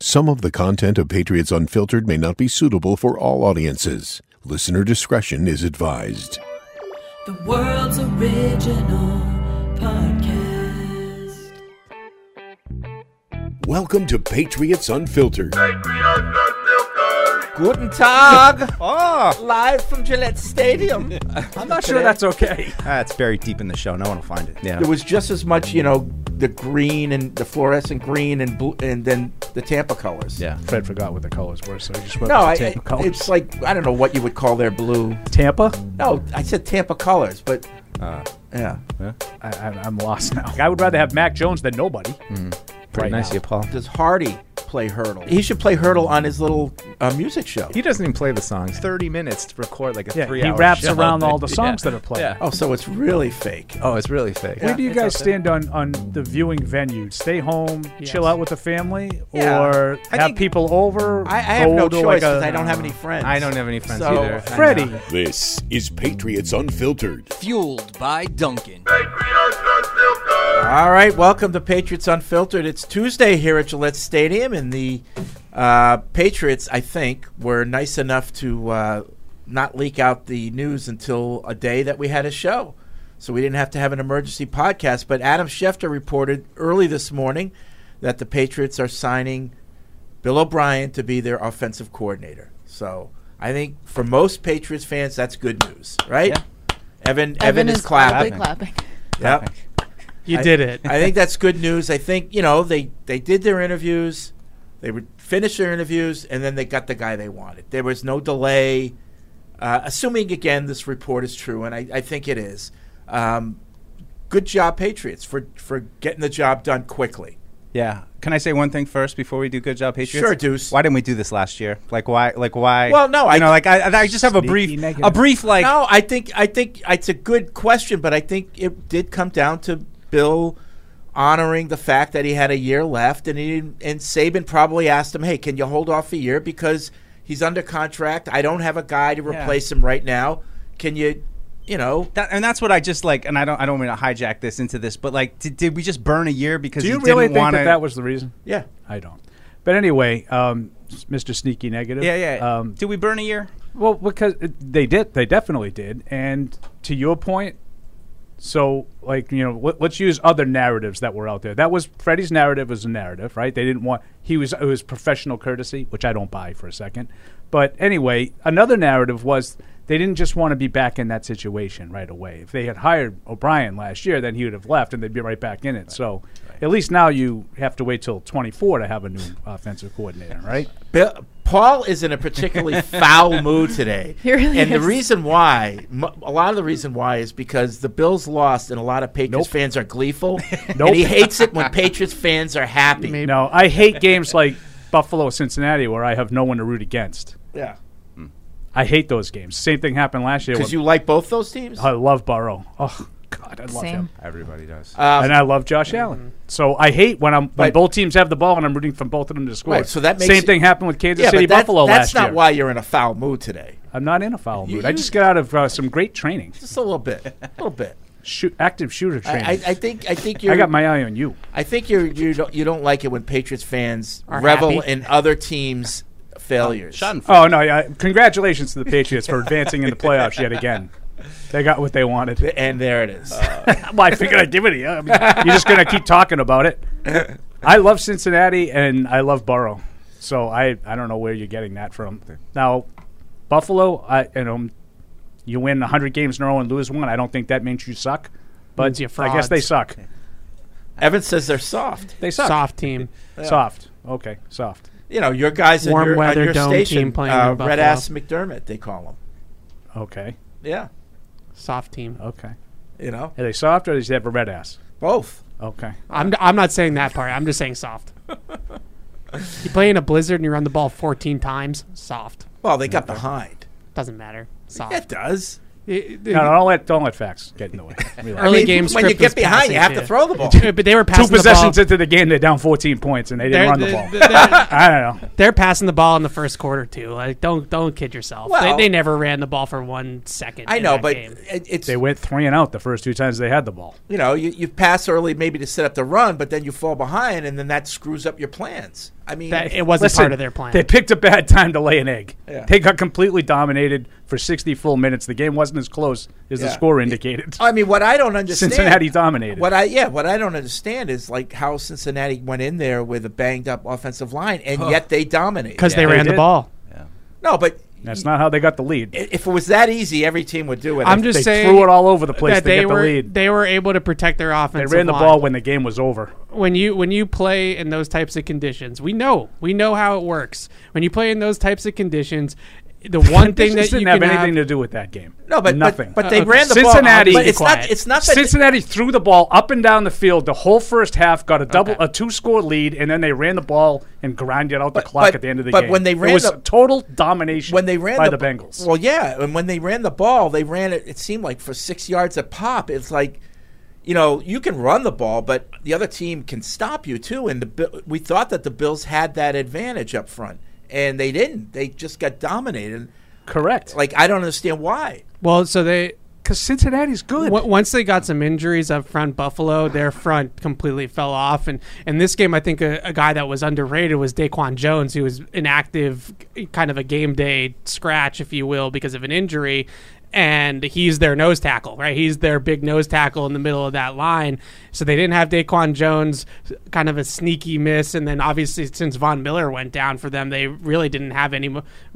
Some of the content of Patriots Unfiltered may not be suitable for all audiences. Listener discretion is advised. The world's original podcast. Welcome to Patriots Unfiltered. Guten Tag, Oh, live from Gillette Stadium. I'm not sure that's okay. Ah, that's buried deep in the show. No one will find it. Yeah. There was just as much, you know, the green and the fluorescent green and blue, and then the Tampa colors. yeah. Fred forgot what the colors were, so he just went No, with I, the Tampa colors. it's like I don't know what you would call their blue. Tampa? No, I said Tampa colors, but Uh, yeah. I, I, I'm lost now. I would rather have Mac Jones than nobody. pretty Right nice now. of you, Paul. Does Hardy play Heardle? He should play Heardle on his little uh, music show. He doesn't even play the songs. Thirty minutes to record like a Yeah, three. he raps around all the songs that are played. Yeah. Oh, so it's really fake. Oh, it's really fake. Where do you guys stand on, on the viewing venue? Stay home, chill out with the family, Yeah. or I have think- people over? I, I have no choice like a- I don't have any friends. I don't have any friends So, either. I Freddie. This is Patriots Unfiltered. Fueled by Dunkin'. All right, welcome to Patriots Unfiltered. It's Tuesday here at Gillette Stadium, and the uh, Patriots, I think, were nice enough to uh, not leak out the news until a day that we had a show. So we didn't have to have an emergency podcast. But Adam Schefter reported early this morning that the Patriots are signing Bill O'Brien to be their offensive coordinator. So I think for most Patriots fans, that's good news, right? Yeah. Evan, Evan, is clapping. clapping. Yep. You I- did it. I think that's good news. I think you know they they did their interviews, they would finish their interviews, and then they got the guy they wanted. There was no delay. Uh, assuming again this report is true, and I, I think it is. Um, good job, Patriots, for for getting the job done quickly. Yeah. Can I say one thing first before we do good job, Patriots? Sure, Deuce. Why didn't we do this last year? Like why? Like why? Well, no, you I- know, like I, I just have a brief, negative. a brief like. no, I think I think it's a good question, but I think it did come down to Bill honoring the fact that he had a year left, and he and Saban probably asked him, "Hey, can you hold off a year because he's under contract? I don't have a guy to Yeah. replace him right now. Can you, you know?" That, and that's what I just like, and I don't, I don't want to hijack this into this, but like, did, did we just burn a year because do you really didn't think want that that was the reason? Yeah, I don't. But anyway, um, Mr. Sneaky Negative. Yeah, yeah. Um, did we burn a year? Well, because it, they did, they definitely did. And to your point, so like you know, let, let's use other narratives that were out there. That was Freddie's narrative was a narrative, right? They didn't want he was it was professional courtesy, which I don't buy for a second. But anyway, another narrative was they didn't just want to be back in that situation right away. If they had hired O'Brien last year, then he would have left and they'd be right back in it. So at least now you have to wait till 24 to have a new offensive coordinator, right? Bill, Paul is in a particularly foul mood today. He really and the reason why, m- a lot of the reason why is because the Bills lost and a lot of Patriots Nope. fans are gleeful. Nope. And he hates it when Patriots fans are happy. No, I hate games like Buffalo, Cincinnati, where I have no one to root against. Yeah. I hate those games. Same thing happened last year. Because you like both those teams? I love Burrow. Oh God, I love Same. him, Everybody does. Um, and I love Josh Allen. So I hate when I'm when But- both teams have the ball and I'm rooting for both of them to score. Right, so that makes same it- thing happened with Kansas yeah, City but that- Buffalo that's last not year. why you're in a foul mood today. I'm not in a foul You- mood. I you- just got out of uh, some great training, Just a little bit. A little bit. Shoot, active shooter I, training. I, I think I think you're I got my eye on you. I think you're you don't you don't like it when Patriots fans Are revel happy. in other teams' failures. Schadenfreude. Oh no! Yeah, congratulations to the Patriots for advancing in the playoffs yet again. They got what they wanted. And there it is. well, I figured I'd give it to you. I mean, you're just going to keep talking about it. I love Cincinnati and I love Burrow. So I, I don't know where you're getting that from. Now, Buffalo, I you know, you win 100 games in a row and lose one. I don't think that means you suck. But Means you're I guess they suck. Evan says they're soft. They suck. Soft team. Soft. Okay, soft. You know, your guys on Warm your, on weather your dome station, team playing uh, in Red Buffalo. Ass McDermott, they call him. Okay. Yeah, Soft team. Okay. you know, Are they soft or does he have a red ass? both. Okay. I'm, I'm not saying that part. I'm just saying soft. you play in a blizzard and you run the ball 14 times. Soft. Well, they got behind. Doesn't matter. Soft. It does. It- No, no, don't let don't let facts get in the way. Relax. Early games when you get was behind, you have passing to throw the ball. But they were Two possessions the ball. into the game, they're down 14 points, and they didn't They're, run the they're- ball. they're- I don't know. they're passing the ball in the first quarter too. Like don't don't kid yourself. Well- they, they never ran the ball for one second. I in know, that but game. it, it's They went three and out the first two times they had the ball. you know you, you pass early maybe to set up the run, but then you fall behind, and then that screws up your plans. I mean, that it wasn't Listen, part of their plan. They picked a bad time to lay an egg. Yeah. They got completely dominated for 60 full minutes. The game wasn't as close as the score indicated. I mean, what I don't understand. Cincinnati dominated. What I yeah, what I don't understand is like how Cincinnati went in there with a banged up offensive line, and yet they dominated. because they they ran the did. ball. no, but That's not how they got the lead. if it was that easy, every team would do it. I'm just They saying threw it all over the place that to they get the were lead. they were able to protect their offense. They ran the line. ball when the game was over. when you when you play in those types of conditions, we know we know how it works. When you play in those types of conditions, the one thing that didn't have can anything have, to do with that game. no, but nothing. But, but they Uh, ran the Cincinnati- ball. But it's Quiet. not. It's not that. Cincinnati threw the ball up and down the field the whole first half, got a double, Okay. a two-score lead, and then they ran the ball and grinded out the But- clock but- at the end of the but game. when they ran it was the- total domination when they ran by the, the, Bengals. Well, yeah, and when they ran the ball, they ran it. It seemed like for six yards a pop. It's like, you know, you can run the ball, but the other team can stop you too. And the we thought that the Bills had that advantage up front, and they didn't. They just got dominated. Correct. Like I don't understand why. well, so they because Cincinnati's good. w- once they got some injuries up front, Buffalo their front completely fell off. And in this game, I think a, a guy that was underrated was Daquan Jones, who was inactive, kind of a game day scratch, if you will, because of an injury. And he's their nose tackle, right? He's their big nose tackle in the middle of that line. So they didn't have Daquan Jones, kind of a sneaky miss. And then obviously, since Von Miller went down for them, they really didn't have any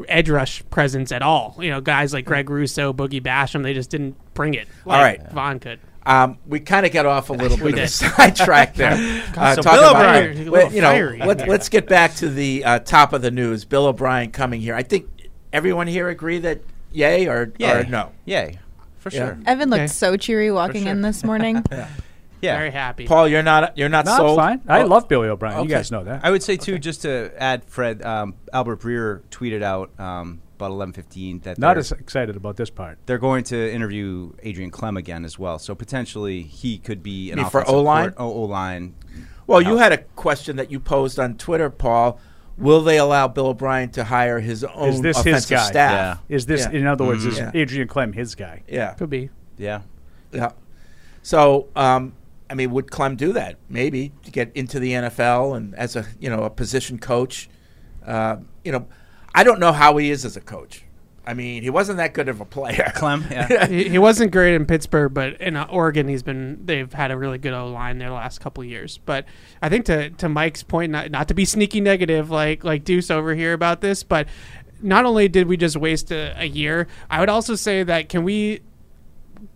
edge rush presence at all. You know, guys like Greg Rousseau, Boogie Basham, they just didn't bring it. Like All right. Von could. Um, we kind of got off a little bit of a sidetrack there. uh, So Bill about- O'Brien. A well, you know, let, let's get back to the uh, top of the news. Bill O'Brien coming here. I think everyone here agree that yay or, or no. Yay. For Yeah. sure. Evan looked Okay. so cheery walking in this morning. Yeah. Very happy. Paul, you're not you're not no, sold. it's fine. I Oh, love Billy O'Brien. okay. You guys know that. I would say too, just to add, Fred, um, Albert Breer tweeted out um, about eleven fifteen that Not as excited about this part. they're going to interview Adrian Klemm again as well. So potentially he could be an mean for O-line? O line. Well, you had a question that you posed on Twitter, Paul. Will they allow Bill O'Brien to hire his own Is this his offensive guy? staff? Is this, Yeah. in other words, is Yeah. Adrian Klemm his guy? Yeah. Could be. Yeah. Yeah. So, um, I mean, would Klemm do that? Maybe to get into the NFL and as a you know a position coach. Uh, you know, I don't know how he is as a coach. I mean, he wasn't that good of a player. Klemm, yeah. he, he wasn't great in Pittsburgh, but in uh, Oregon, he's been. They've had a really good O line their last couple of years. But I think to to Mike's point, not, not to be sneaky negative like like Deuce over here about this, but not only did we just waste a, a year, I would also say that can we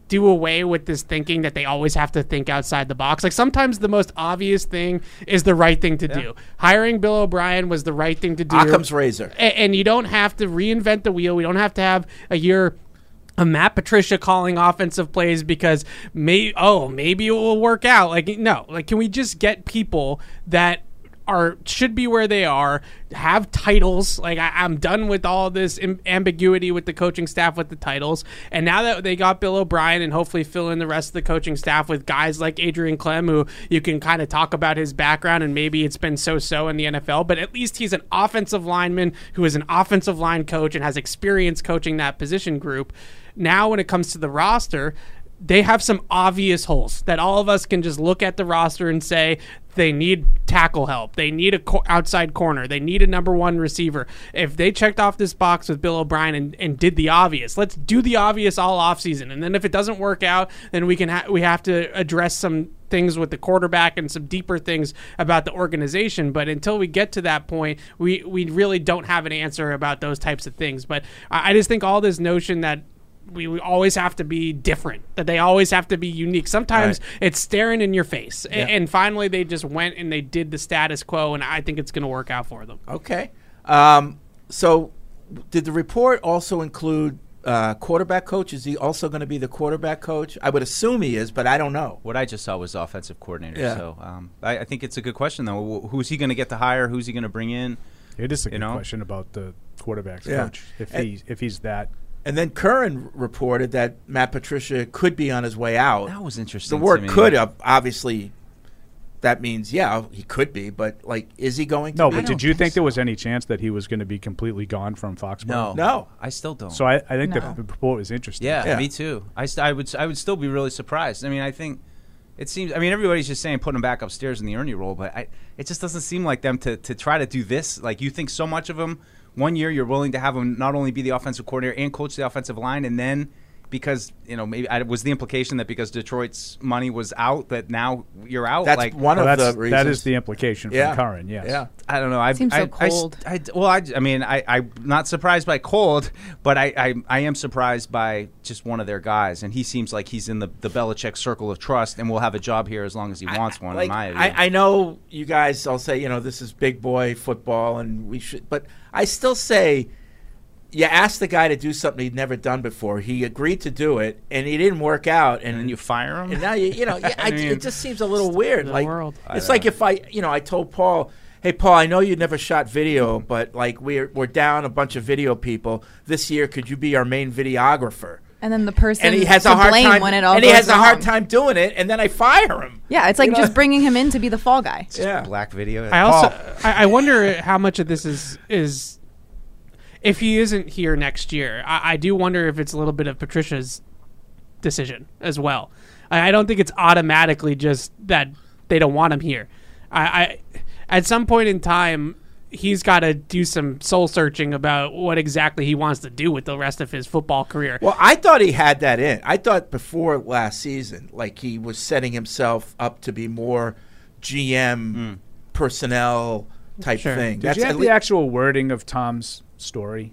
do away with this thinking that they always have to think outside the box. Like sometimes the most obvious thing is the right thing to do. Hiring Bill O'Brien was the right thing to do. Occam's razor. A- and you don't have to reinvent the wheel. We don't have to have a year of Matt Patricia calling offensive plays because may oh maybe it will work out. Like no, like can we just get people that are should be where they are, have titles. Like I, I'm done with all this Im- ambiguity with the coaching staff with the titles. And now that they got Bill O'Brien and hopefully fill in the rest of the coaching staff with guys like Adrian Klemm, who you can kind of talk about his background and maybe it's been so-so in the NFL, but at least he's an offensive lineman who is an offensive line coach and has experience coaching that position group. Now, when it comes to the roster, they have some obvious holes that all of us can just look at the roster and say they need tackle help. They need a co- outside corner. They need a number one receiver. If they checked off this box with Bill O'Brien and, and did the obvious, let's do the obvious all offseason. And then if it doesn't work out, then we can ha- we have to address some things with the quarterback and some deeper things about the organization. But until we get to that point, we we really don't have an answer about those types of things. But I, I just think all this notion that we, we always have to be different that they always have to be unique sometimes Right. it's staring in your face A- and, finally they just went and they did the status quo and i think it's going to work out for them Okay. Um, so, did the report also include uh, quarterback coach? Is he also going to be the quarterback coach? I would assume he is, but I don't know. What I just saw was offensive coordinator. Yeah. So um, I, I think it's a good question though. Wh- Who's he going to get to hire? Who's he going to bring in? It is a You good know? question about the quarterback's Yeah. coach. If And- he if he's that And then Curran reported that Matt Patricia could be on his way out. That was interesting. the to word me. could uh, obviously that means yeah he could be but like is he going to no, be? but did you think think there was any chance that he was going to be completely gone from Foxborough? No, No. I still don't. So I, I think No. the report was interesting. yeah, Yeah. me too. I, st- I would s- I would still be really surprised. I mean, I think It seems. I mean, everybody's just saying put him back upstairs in the Ernie role, but I, it just doesn't seem like them to to try to do this. Like you think so much of him. One year, you're willing to have him not only be the offensive coordinator and coach the offensive line, and then because you know maybe I, was the implication that because Detroit's money was out, that now you're out. That's like one Well, of that's, the reasons. that is the implication from yeah. Curran. Yes. Yeah. I don't know. I Seems so I, I- cold. I, well, I, I mean, I, I'm not surprised by cold, but I, I, I am surprised by just one of their guys, and he seems like he's in the the Belichick circle of trust, and will have a job here as long as he wants one. Like, in my view. I, I know you guys all say, you know, this is big boy football and we should, but I still say you asked the guy to do something he'd never done before. He agreed to do it and he didn't work out. And, and then you fire him. and now you, you know, yeah, I, mean, it just seems a little weird. Like, world. it's like if I, you know, I told Paul, hey, Paul, I know you never shot video, but like we're, we're down a bunch of video people this year. Could you be our main videographer? And then the person And he has to a hard blame time. when it all and he goes has a hard time doing it, and then I fire him. Yeah, it's like You know? just bringing him in to be the fall guy. Yeah. black video. I also Paul, I, I wonder how much of this is is if he isn't here next year. I, I do wonder if it's a little bit of Patricia's decision as well. I, I don't think it's automatically just that they don't want him here. I, I at some point in time he's got to do some soul searching about what exactly he wants to do with the rest of his football career. Well, I thought he had that in. I thought before last season, like he was setting himself up to be more GM hmm. personnel type Sure. thing. Did you have lea- the actual wording of Tom's story?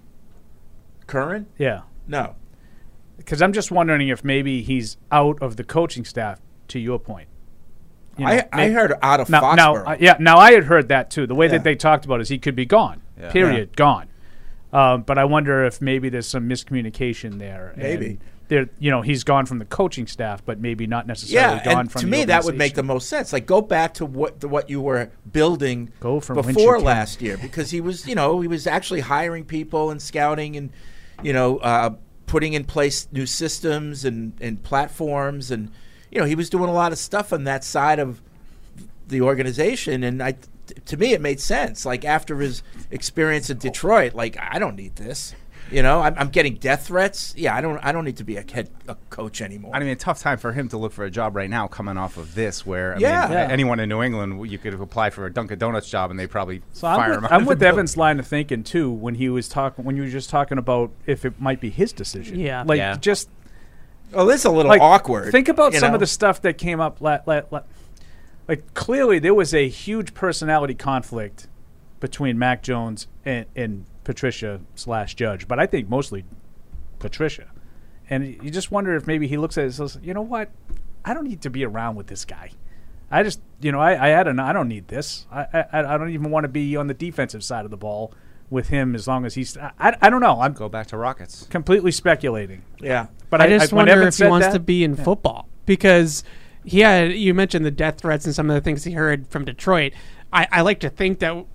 Curran? Yeah. No. Because I'm just wondering if maybe he's out of the coaching staff. To your point, You know, I, I heard out of now, now, uh, yeah. Now I had heard that too. The way Yeah. that they talked about is he could be gone. Yeah. Period. Gone. Um, but I wonder if maybe there's some miscommunication there. Maybe. There, you know, he's gone from the coaching staff, but maybe not necessarily yeah, gone and from to the me that would make the most sense. Like go back to what what you were building Go from before last year, because he was, you know, he was actually hiring people and scouting and, you know, uh, putting in place new systems and and platforms and, you know, he was doing a lot of stuff on that side of the organization, and I, t- to me, it made sense. Like after his experience in Detroit, like I don't need this. You know, I'm, I'm getting death threats. Yeah, I don't. I don't need to be a head a coach anymore. I mean, a tough time for him to look for a job right now, coming off of this, where I Yeah. mean, Yeah. anyone in New England, you could apply for a Dunkin' Donuts job, and they probably So I'm fire with, him. out I'm of with the building. Evan's line of thinking too when he was talking when you were just talking about if it might be his decision. Yeah. like Yeah. just oh, this is a little like awkward. Think about some know? of the stuff that came up. La- la- la- like clearly, there was a huge personality conflict between Mac Jones and, and Patricia slash Judge, but I think mostly Patricia. And you just wonder if maybe he looks at it and says, "You know what? I don't need to be around with this guy. I just, you know, I, I had an, I don't need this. I, I, I don't even want to be on the defensive side of the ball with him as long as he's. I, I, I don't know. I'm Go back to Rockets. completely speculating. Yeah. But I, I, just when wonder Evan if he wants that- to be in football because he had. You mentioned the death threats and some of the things he heard from Detroit. I, I like to think that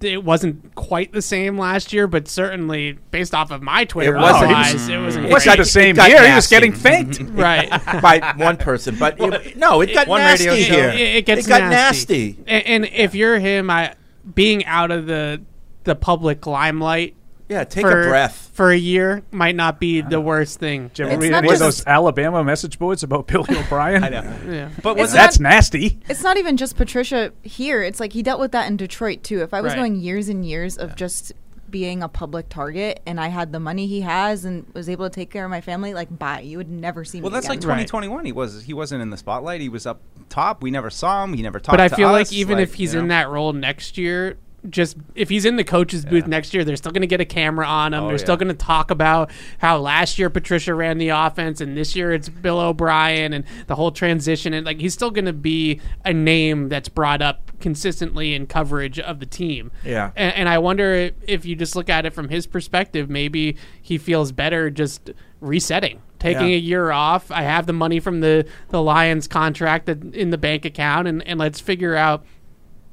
it wasn't quite the same last year, but certainly based off of my Twitter It wasn't. replies, it mm-hmm. wasn't. It wasn't the same got year. He was getting faked, right. by one person, but it, no, it got One nasty radio here. It, it gets got nasty. nasty. And, and if you're him, I being out of the the public limelight Yeah, take for, a breath. for a year might not be the worst thing. Did you It's ever read not any of just- those Alabama message boards about Billy O'Brien? I know. Yeah. But was not- That's nasty. It's not even just Patricia here. It's like he dealt with that in Detroit too. If I was Right. going years and years of just being a public target and I had the money he has and was able to take care of my family, like bye. You would never see Well, me Well that's like again. Right. 2021. He was he wasn't in the spotlight. He was up top. We never saw him. He never talked. But I to feel us. like even if he's you in that role next year, just if he's in the coach's booth Yeah. next year, they're still going to get a camera on him. Oh, they're yeah. still going to talk about how last year Patricia ran the offense and this year it's Bill O'Brien and the whole transition. And like he's still going to be a name that's brought up consistently in coverage of the team. Yeah. And, and I wonder if, you just look at it from his perspective, maybe he feels better just resetting. Taking Yeah. a year off, I have the money from the, the Lions contract that- in the bank account, and, and let's figure out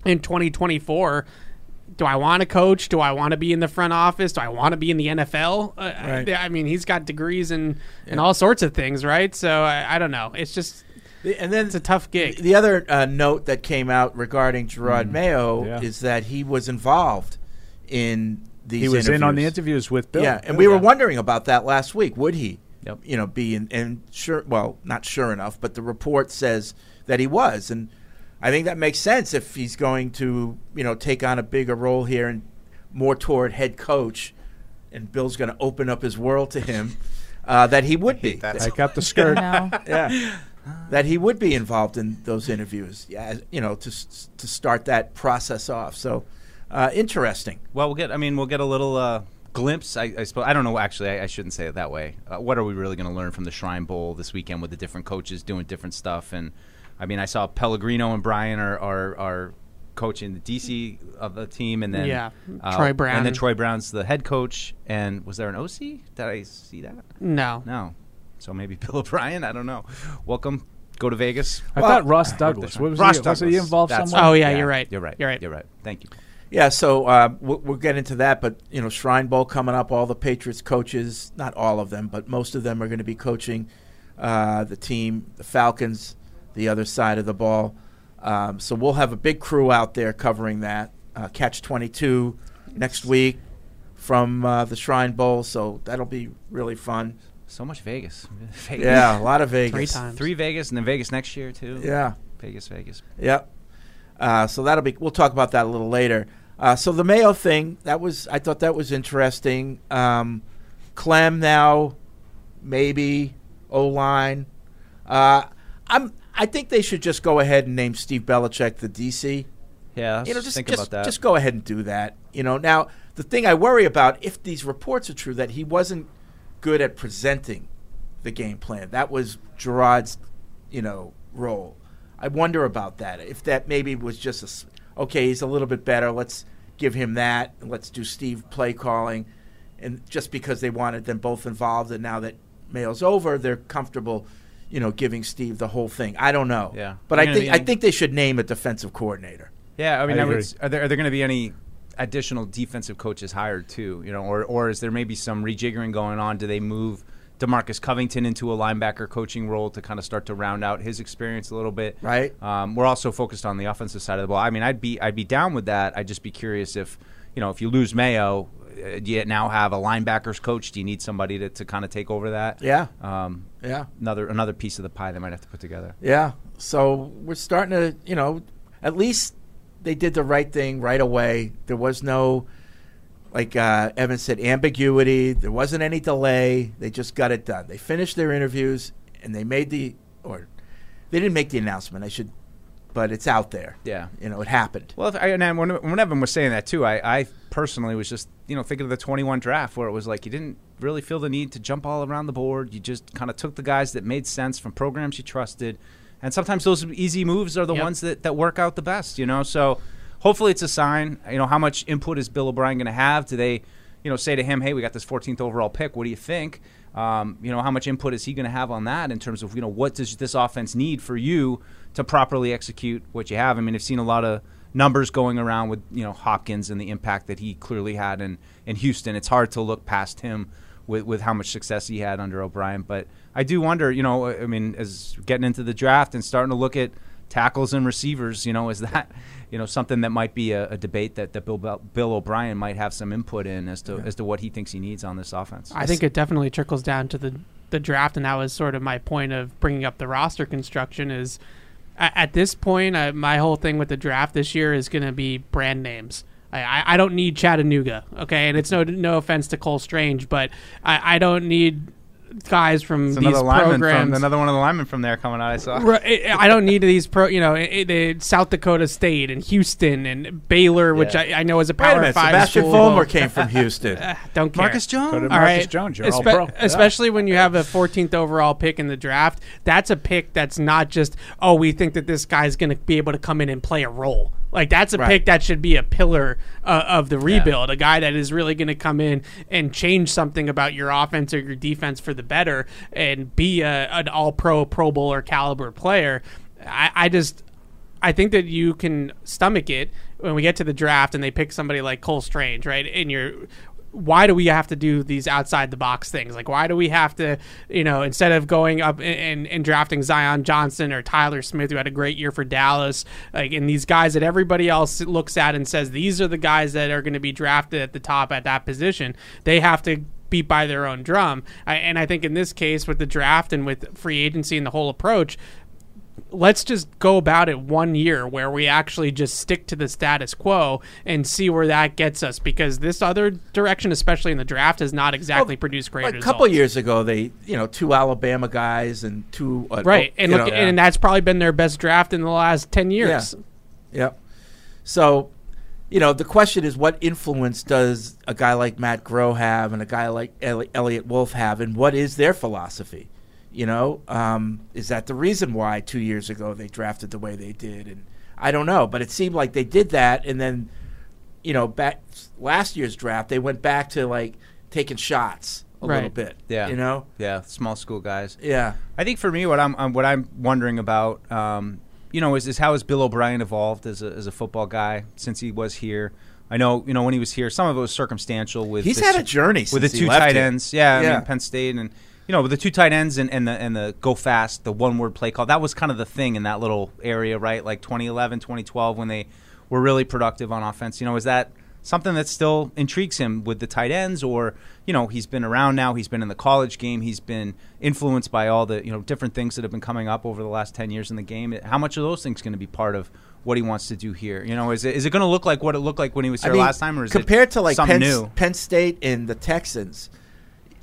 in 2024 do I want to coach? Do I want to be in the front office? Do I want to be in the NFL? Uh, Right. I, I mean, he's got degrees in, in all sorts of things, right? So I, I don't know. It's just And then it's a tough gig. The other uh, note that came out regarding Gerard Mayo Yeah. is that he was involved in these. He was in on the interviews. interviews with Bill. Yeah, and we were wondering about that last week. Would he? Yep. You know, be in, and sure. Well, not sure enough, but the report says that he was, and I think that makes sense if he's going to you know take on a bigger role here and more toward head coach, and Bill's going to open up his world to him. Uh, that he would be. I got the skirt. No. yeah, that he would be involved in those interviews. Yeah, you know, to to start that process off. So uh, interesting. Well, we'll get. I mean, we'll get a little uh, glimpse. I, I suppose. I don't know. Actually, I, I shouldn't say it that way. Uh, what are we really going to learn from the Shrine Bowl this weekend with the different coaches doing different stuff? And I mean, I saw Pellegrino and Brian are are, are coaching the DC of the team, and then Yeah, uh, Troy Brown. and then Troy Brown's the head coach. And was there an OC? Did I see that? No. No. So maybe Bill O'Brien. I don't know. Welcome. Go to Vegas. I thought Ross Douglas. What was Ross he, was he involved That's- somewhere? Oh yeah, you're right. You're right. You're right. You're right. Thank you. Yeah, so uh, we'll, we'll get into that, but you know, Shrine Bowl coming up. All the Patriots coaches, not all of them, but most of them are going to be coaching uh, the team, the Falcons, the other side of the ball. Um, so we'll have a big crew out there covering that. Uh, Catch twenty two next week from uh, the Shrine Bowl, so that'll be really fun. So much Vegas. Vegas. Yeah, a lot of Vegas. Three times. Three Vegas and then Vegas next year too. Yeah. Vegas, Vegas. Yep. Uh, so that'll be. We'll talk about that a little later. Uh, so the Mayo thing that was. I thought that was interesting. Um, Klemm now, maybe O line. Uh, I'm. I think they should just go ahead and name Steve Belichick the DC. Yeah, You know, just think just, about that. just go ahead and do that. You know, now the thing I worry about if these reports are true that he wasn't good at presenting the game plan. That was Gerard's, you know, role. I wonder about that. If that maybe was just a okay, he's a little bit better. Let's give him that. and Let's do Steve play calling, and just because they wanted them both involved, and now that Mayo's over, they're comfortable. You know, giving Steve the whole thing. I don't know. Yeah. but Are I think gonna I think they should name a defensive coordinator. yeah, I mean, I I would, are there are there going to be any additional defensive coaches hired too? You know, or or is there maybe some rejiggering going on? Do they move Demarcus Covington into a linebacker coaching role to kind of start to round out his experience a little bit? Right. Um, we're also focused on the offensive side of the ball. I mean, I'd be I'd be down with that. I'd just be curious if you know if you lose Mayo, do you now have a linebackers coach? Do you need somebody to, to kind of take over that? Yeah. Um, Yeah. another another piece of the pie they might have to put together. Yeah. So we're starting to, you know, at least they did the right thing right away. There was no, like uh, Evan said, ambiguity. There wasn't any delay. They just got it done. They finished their interviews and they made the, or they didn't make the announcement. I should, but it's out there. Yeah. You know, it happened. Well, if I, and then when, when Evan was saying that too, I, I personally was just you know thinking of the 21 draft where it was like you didn't really feel the need to jump all around the board. You just kind of took the guys that made sense from programs you trusted, and sometimes those easy moves are the Yep. ones that, that work out the best. You know, so hopefully it's a sign. You know, how much input is Bill O'Brien going to have? Do they, you know, say to him, "Hey, we got this 14th overall pick. What do you think?" Um, you know, how much input is he going to have on that in terms of you know what does this offense need for you to properly execute what you have? I mean, I've seen a lot of numbers going around with you know Hopkins and the impact that he clearly had in in Houston. It's hard to look past him with with how much success he had under O'Brien. But I do wonder, you know, I mean, as getting into the draft and starting to look at tackles and receivers, you know, is that you know something that might be a, a debate that, that Bill Bill O'Brien might have some input in as to as to what he thinks he needs on this offense. I think it definitely trickles down to the the draft, and that was sort of my point of bringing up the roster construction. Is at, this point, uh, my whole thing with the draft this year is going to be brand names. I, I, I don't need Chattanooga, okay, and it's no no offense to Cole Strange, but I, I don't need guys from It's these another lineman programs. from another one of the linemen from there coming out. I saw. Right, I don't need these pro, you know, i- i- the South Dakota State and Houston and Baylor, which I, I know is a Wait a power minute. five Sebastian school. Vollmer came from Houston. Ah, don't care. Marcus Jones. Go to All Marcus right. Jones. You're all Espe- pro. Yeah. Especially when you have a 14th overall pick in the draft. That's a pick that's not just, oh, we think that this guy's going to be able to come in and play a role. Like, that's a Right. pick that should be a pillar uh, of the rebuild, a guy that is really going to come in and change something about your offense or your defense for the better and be a, an all pro, Pro Bowler caliber player. I, I just. I think that you can stomach it when we get to the draft and they pick somebody like Cole Strange, right? And you're why do we have to do these outside the box things? Like, why do we have to, you know, instead of going up and, and, drafting Zion Johnson or Tyler Smith, who had a great year for Dallas, like, and these guys that everybody else looks at and says these are the guys that are going to be drafted at the top at that position, they have to beat by their own drum. I, and I think in this case, with the draft and with free agency and the whole approach, let's just go about it one year where we actually just stick to the status quo and see where that gets us because this other direction, especially in the draft, has not exactly produced great Like a couple years ago, they you know two Alabama guys and two uh, right? And look, know, and that's probably been their best draft in the last ten years. Yep. So, you know, the question is, what influence does a guy like Matt Groh have, and a guy like Eliot Wolf have, and what is their philosophy? You know, um, is that the reason why two years ago they drafted the way they did? And I don't know, but it seemed like they did that, and then, you know, back last year's draft, they went back to like taking shots a little bit. Yeah. you know, Yeah, small school guys. yeah. I think for me, what I'm, um what I'm wondering about, um, you know, is, is how has Bill O'Brien evolved as a, as a football guy since he was here? I know, you know, when he was here, some of it was circumstantial with He's the had a journey with the since he two left tight here. ends. Yeah, I mean Penn State and you know with the two tight ends and, and the and the go fast, the one word play call. That was kind of the thing in that little area, right? Like 2011, 2012, when they were really productive on offense. You know, is that something that still intrigues him with the tight ends, or you know, he's been around now. He's been in the college game. He's been influenced by all the you know different things that have been coming up over the last ten years in the game. How much of those things going to be part of what he wants to do here? You know, is it is it going to look like what it looked like when he was I here mean, last time, or is compared it to like Penn, new? Penn State and the Texans,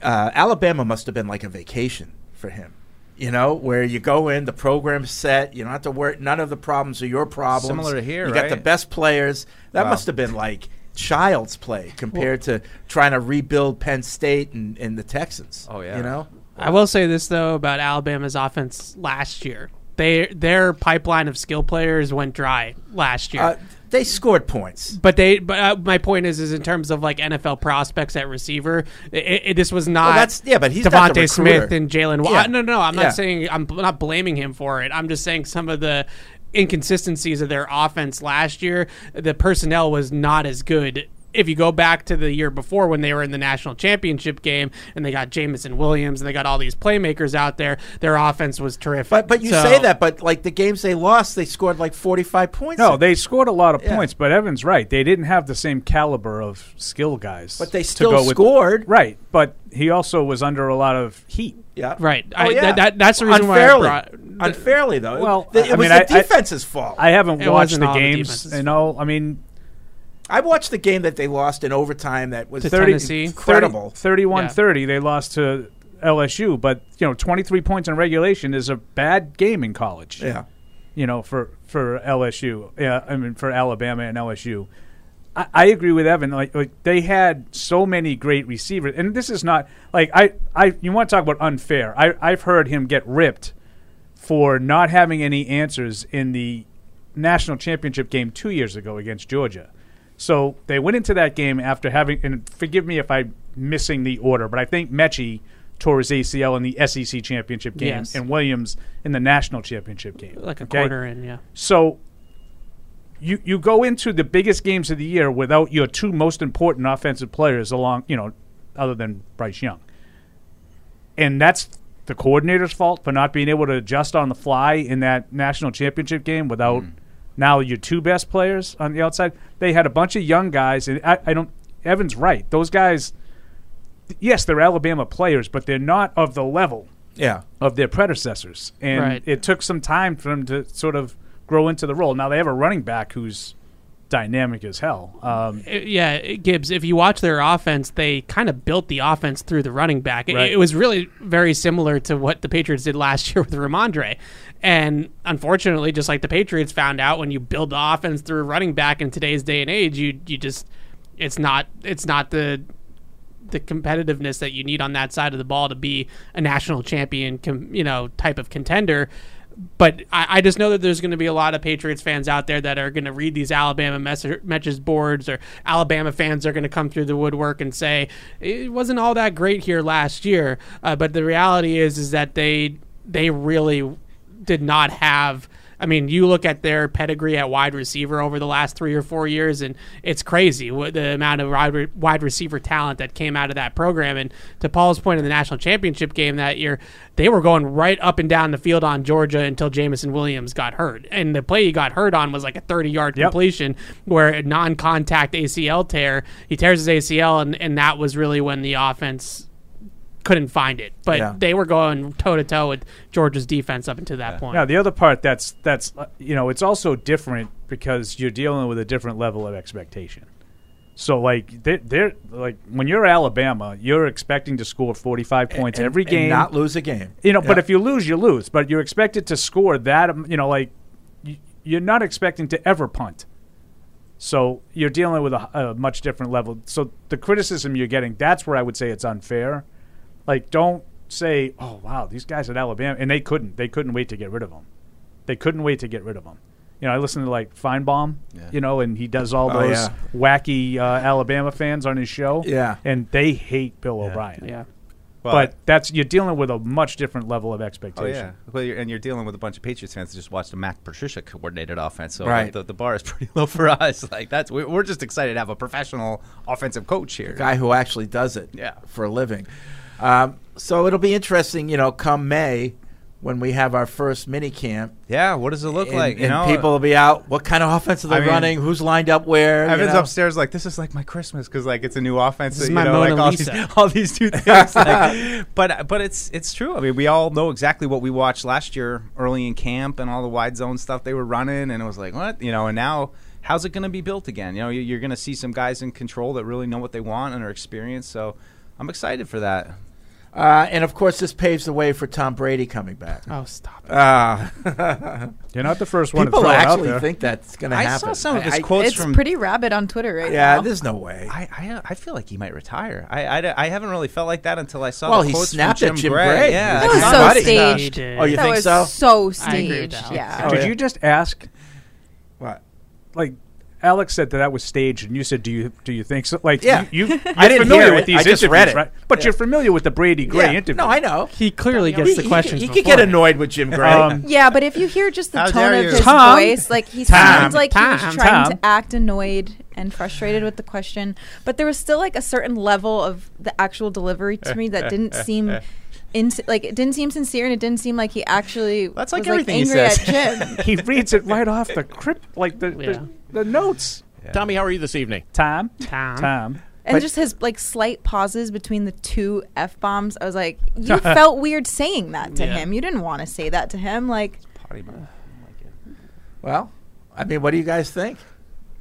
uh, Alabama must have been like a vacation for him. You know, where you go in, the program's set. You don't have to worry. None of the problems are your problems. Similar to here, You got the best players. That Wow. must have been like child's play compared to trying to rebuild Penn State and, and the Texans. Oh, yeah. you know. I will say this though about Alabama's offense last year. They their pipeline of skill players went dry last year. Uh, they scored points. but they, but uh, my point is, is in terms of like NFL prospects at receiver, it, it, this was not. that's- yeah, but he's DeVonta Smith and Jalen. Yeah. No, no, no. I'm Yeah. not saying I'm not blaming him for it. I'm just saying some of the inconsistencies of their offense last year, the personnel was not as good. If you go back to the year before when they were in the national championship game and they got Jameson Williams and they got all these playmakers out there, their offense was terrific. But but you So- say that, but like the games they lost, they scored like forty five points. No, they scored a lot of Yeah. points, but Evan's right. They didn't have the same caliber of skill guys. But they to still go with- scored. Right, but he also was under a lot of heat. Yeah. Right. Oh, I, yeah. that, that, that's the reason Unfairly. why I brought. Unfairly, though. Well, It- it I was mean, the I- I- defense's fault. I haven't It watched the all the games. defense's you know, I mean, I watched the game that they lost in overtime. That was To 30 Tennessee. incredible. 31 30, they lost to LSU, but, you know, 23 points in regulation is a bad game in college. Yeah. you know, for for LSU. Yeah, I mean for Alabama and LSU. I, I agree with Evan. Like, like they had so many great receivers, and this is not like I, I. You want to talk about unfair? I, I've heard him get ripped for not having any answers in the national championship game two years ago against Georgia. So they went into that game after having, and forgive me if I'm missing the order, but I think Metchie tore his ACL in the SEC championship game Yes. and Williams in the national championship game. like a okay? quarter in, yeah. So you you go into the biggest games of the year without your two most important offensive players along, you know, other than Bryce Young. And that's the coordinator's fault for not being able to adjust on the fly in that national championship game without mm. Now your two best players on the outside. They had a bunch of young guys and I, I don't Evan's right. Those guys yes, they're Alabama players, but they're not of the level Yeah. of their predecessors, and Right. it took some time for them to sort of grow into the role. Now they have a running back who's dynamic as hell. Um, Uh, yeah, Gibbs. If you watch their offense, they kind of built the offense through the running back. It, Right. it was really very similar to what the Patriots did last year with Rhamondre. And unfortunately, just like the Patriots found out, when you build the offense through running back in today's day and age, you you just it's not it's not the the competitiveness that you need on that side of the ball to be a national champion, com, you know, type of contender. But I, I just know that there's going to be a lot of Patriots fans out there that are going to read these Alabama messages boards, or Alabama fans are going to come through the woodwork and say it wasn't all that great here last year. Uh, but the reality is, is that they they really did not have. I mean, you look at their pedigree at wide receiver over the last three or four years, and it's crazy what the amount of wide re- wide receiver talent that came out of that program. And to Paul's point in the national championship game that year, they were going right up and down the field on Georgia until Jameson Williams got hurt. And the play he got hurt on was like a 30 yard Yep. completion where a non contact ACL tear, he tears his ACL, and, and that was really when the offense couldn't find it. But Yeah. they were going toe to toe with Georgia's defense up until that point. Now the other part that's that's uh, you know it's also different because you're dealing with a different level of expectation. So like they're, they're like when you're Alabama, you're expecting to score 45 points And- every and game, not lose a game. You know, but if you lose, you lose. But you're expected to score that. um, You know, like you're not expecting to ever punt. So you're dealing with a, a much different level. So the criticism you're getting, that's where I would say it's unfair. Like, don't say, "Oh, wow, these guys at Alabama," and they couldn't. They couldn't wait to get rid of them. They couldn't wait to get rid of them. You know, I listen to like Finebaum, you know, and he does all Oh, those yeah. wacky uh, Alabama fans on his show. Yeah. and they hate Bill O'Brien. yeah. Well, but that's you're dealing with a much different level of expectation. Oh expectation. yeah, well, you're, and you're dealing with a bunch of Patriots fans that just watched a Mac Patricia coordinated offense. So Right. the, the bar is pretty low for us. Like that's we're, we're just excited to have a professional offensive coach here. guy who actually does it Yeah. for a living. Um, so it'll be interesting, you know, come May when we have our first mini camp. Yeah, what does it look and, like? You and know, people will be out. What kind of offense are they I mean, running? Who's lined up where? you Evan's know? upstairs like this is like my Christmas because like it's a new offense. This is you my know, Mona like all these, Lisa. all these two things. like, but but it's it's true. I mean, we all know exactly what we watched last year early in camp and all the wide zone stuff they were running, and it was like what you know. And now how's it going to be built again? You know, you're going to see some guys in control that really know what they want and are experienced. So I'm excited for that. Uh, and of course, this paves the way for Tom Brady coming back. Oh, stop it. Uh, You're not the first one people to throw it out actually there. think that's going to happen. I saw some of his I- I- quotes It's from. pretty rabid on Twitter right Yeah, now. Yeah, there's no way. I, I I feel like he might retire. I, I, I haven't really felt like that until I saw. Well, the he quotes snapped from at Jim, Jim Gray. Gray. Yeah, That That was was so buddy. staged. Oh, you that think was so? so I agree with staged. that. Yeah. Oh, Did yeah. you just ask? What? Like, Alex said that that was staged, and you said, "Do you do you think so?" Like, Yeah. you, you I you're didn't familiar hear with it. these I just interviews, read it. right? But Yeah. you're familiar with the Brady Gray Yeah. interview. No, I know. He clearly gets He, the he- questions. he, could get annoyed with Jim Gray. Um, Yeah, but if you hear just the tone of his Tom. voice, like he Tom. sounds like he was trying Tom. to act annoyed and frustrated with the question, but there was still like a certain level of the actual delivery to me that didn't seem. Ins- like it didn't seem sincere and it didn't seem like he actually That's like was everything he angry says. at Jim. he reads it right off the crypt, like the Yeah. the, the notes. Tommy, how are you this evening? Tom, Tom. Tom. and But- just his like slight pauses between the two f bombs. I was like, you felt weird saying that to Yeah. him. You didn't want to say that to him. Like, well, I mean, what do you guys think?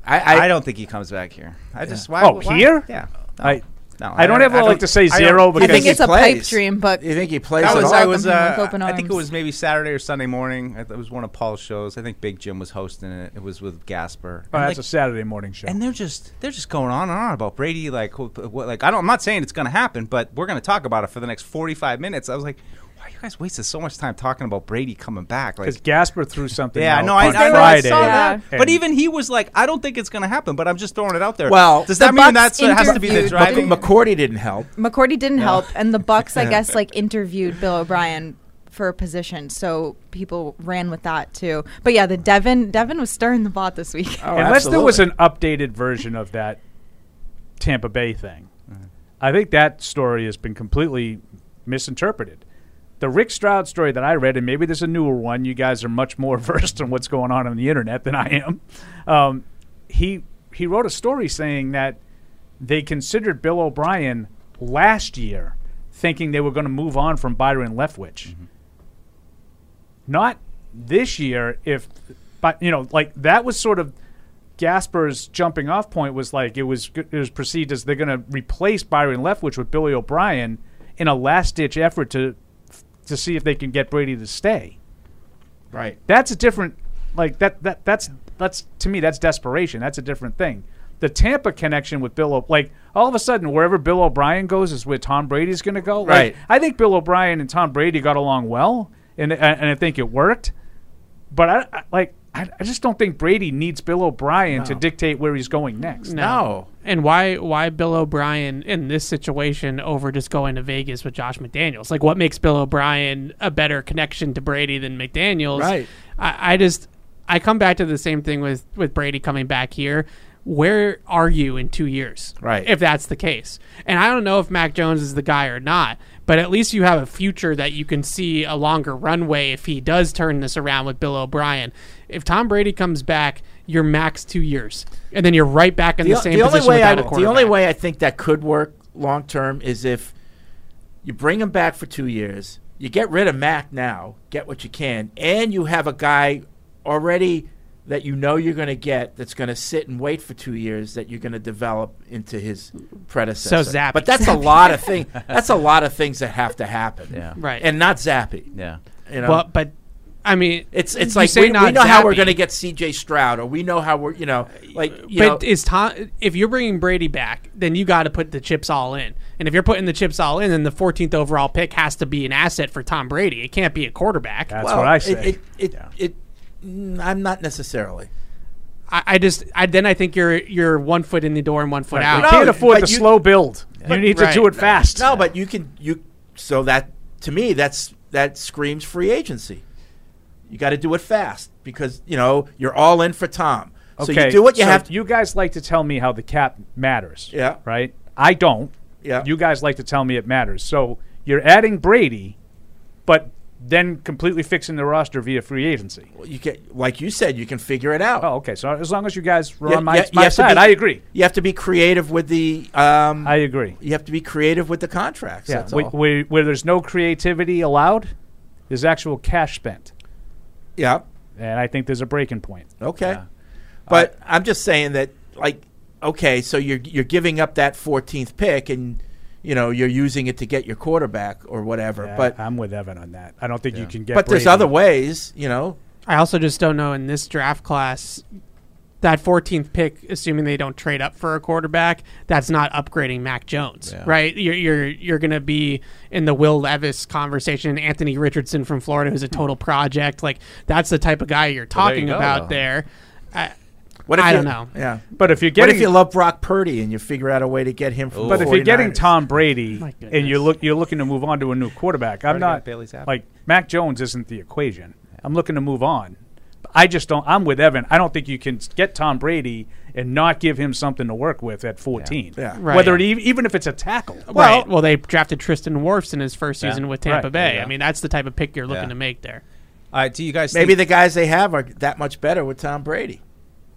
I, I, I, don't think he comes back here. I just why, Oh, why- here? Yeah. No, I no, I don't ever like to say I don't- zero I because think it's a pipe plays. dream, but you think he plays That at was all? I welcome was him with uh, open I think it arms. was maybe Saturday or Sunday morning. It was one of Paul's shows. I think Big Jim was hosting it. It was with Gasper. oh, And, that's like, a Saturday morning show. and they're just they're just going on and on about Brady. Like wh- what, like I don't. I'm not saying it's going to happen, but we're going to talk about it for the next 45 minutes. I was like, why you guys wasted so much time talking about Brady coming back? Like because Gasper threw something. Yeah, out no, I, on I, know, I Friday. saw Yeah. that. But even he was like, I don't think it's going to happen, but I'm just throwing it out there. Well, does that mean Bucks that's it has to be the interviewed- driving? Mc- McCourty didn't help. McCourty didn't help, and the Bucks, I guess, like interviewed Bill O'Brien for a position, so people ran with that too. But yeah, the Devin Devin was stirring the pot this week. Oh, Unless there was an updated version of that Tampa Bay thing, mm-hmm. I think that story has been completely misinterpreted. The Rick Stroud story that I read, and maybe there's a newer one. You guys are much more versed on what's going on on the internet than I am. Um, he he wrote a story saying that they considered Bill O'Brien last year, thinking they were going to move on from Byron Leftwich. Not this year. If, but you know, like that was sort of Gasper's jumping off point was like it was it was perceived as they're going to replace Byron Leftwich with Billy O'Brien in a last ditch effort to to see if they can get Brady to stay. Right. That's a different like that that that's that's to me that's desperation. That's a different thing. The Tampa connection with Bill, o- like all of a sudden, wherever Bill O'Brien goes is where Tom Brady's going to go. Like, Right. I think Bill O'Brien and Tom Brady got along well, and and I think it worked. But I, I like I, I just don't think Brady needs Bill O'Brien to dictate where he's going next. No. And why why Bill O'Brien in this situation over just going to Vegas with Josh McDaniels? Like what makes Bill O'Brien a better connection to Brady than McDaniels? Right. I, I just I come back to the same thing with with Brady coming back here. Where are you in two years? Right. If that's the case. And I don't know if Mac Jones is the guy or not, but at least you have a future that you can see a longer runway if he does turn this around with Bill O'Brien. If Tom Brady comes back, you're max two years. And then you're right back in the, o- same the only position way I, the only way I think that could work long term is if You bring him back for two years. You get rid of Mac now, get what you can, and you have a guy already that you know you're going to get that's going to sit and wait for two years that you're going to develop into his predecessor. So Zappe. But that's a lot of things. That's a lot of things that have to happen. Yeah. Right. And not Zappe. Yeah. You know. well, but I mean, it's it's like say we, we not know how we're going to get C.J. Stroud, or we know how we're you know like you know but is Tom? If you're bringing Brady back, then you got to put the chips all in. And if you're putting the chips all in, then the 14th overall pick has to be an asset for Tom Brady. It can't be a quarterback. That's well, what I it- say. It it, it, mm, I'm not necessarily. I, I just, I then I think you're you're one foot in the door and one foot you out. No, can't afford but the you- slow build. you need to do it fast. No, but you can you so that to me that's that screams free agency. You got to do it fast because you know you're all in for Tom. Okay. So you do what you so have. to You guys like to tell me how the cap matters. Yeah. Right. I don't. Yeah. You guys like to tell me it matters. So you're adding Brady, but then completely fixing the roster via free agency. Well, you can, like you said, you can figure it out. Oh, okay. So as long as you guys were Yeah, on my, yeah, my side, be- I agree. You have to be creative with the. Um, I agree. you have to be creative with the contracts. Yeah. that's where, where, where there's no creativity allowed, there's actual cash spent, yeah. and I think there's a breaking point. Okay. But I'm just saying that, like, okay, so you're you're giving up that 14th pick, and you know you're using it to get your quarterback or whatever. Yeah, but I'm with Evan on that. I don't think you can get. but there's other ways, you know. I also just don't know in this draft class that 14th pick, assuming they don't trade up for a quarterback, that's not upgrading Mac Jones, Yeah. right? You're you're you're going to be in the Will Levis conversation, Anthony Richardson from Florida, who's a total project. Like that's the type of guy you're Well, there talking you about though. there. I, What if I you, don't know. Yeah. But if you're What getting, if you love Brock Purdy and you figure out a way to get him from? But if you're getting Tom Brady and you're look you're looking to move on to a new quarterback, I'm Already not Bailey's app. like Mac Jones isn't the equation. I'm looking to move on. I just don't. I'm with Evan. I don't think you can get Tom Brady and not give him something to work with at 14. Yeah. Right. Whether it even, even if it's a tackle. right. Well, they drafted Tristan Wirfs in his first Yeah. season with Tampa Right. Bay. Yeah. I mean, that's the type of pick you're looking Yeah. to make there. All right, do you guys maybe think, the guys they have are that much better with Tom Brady.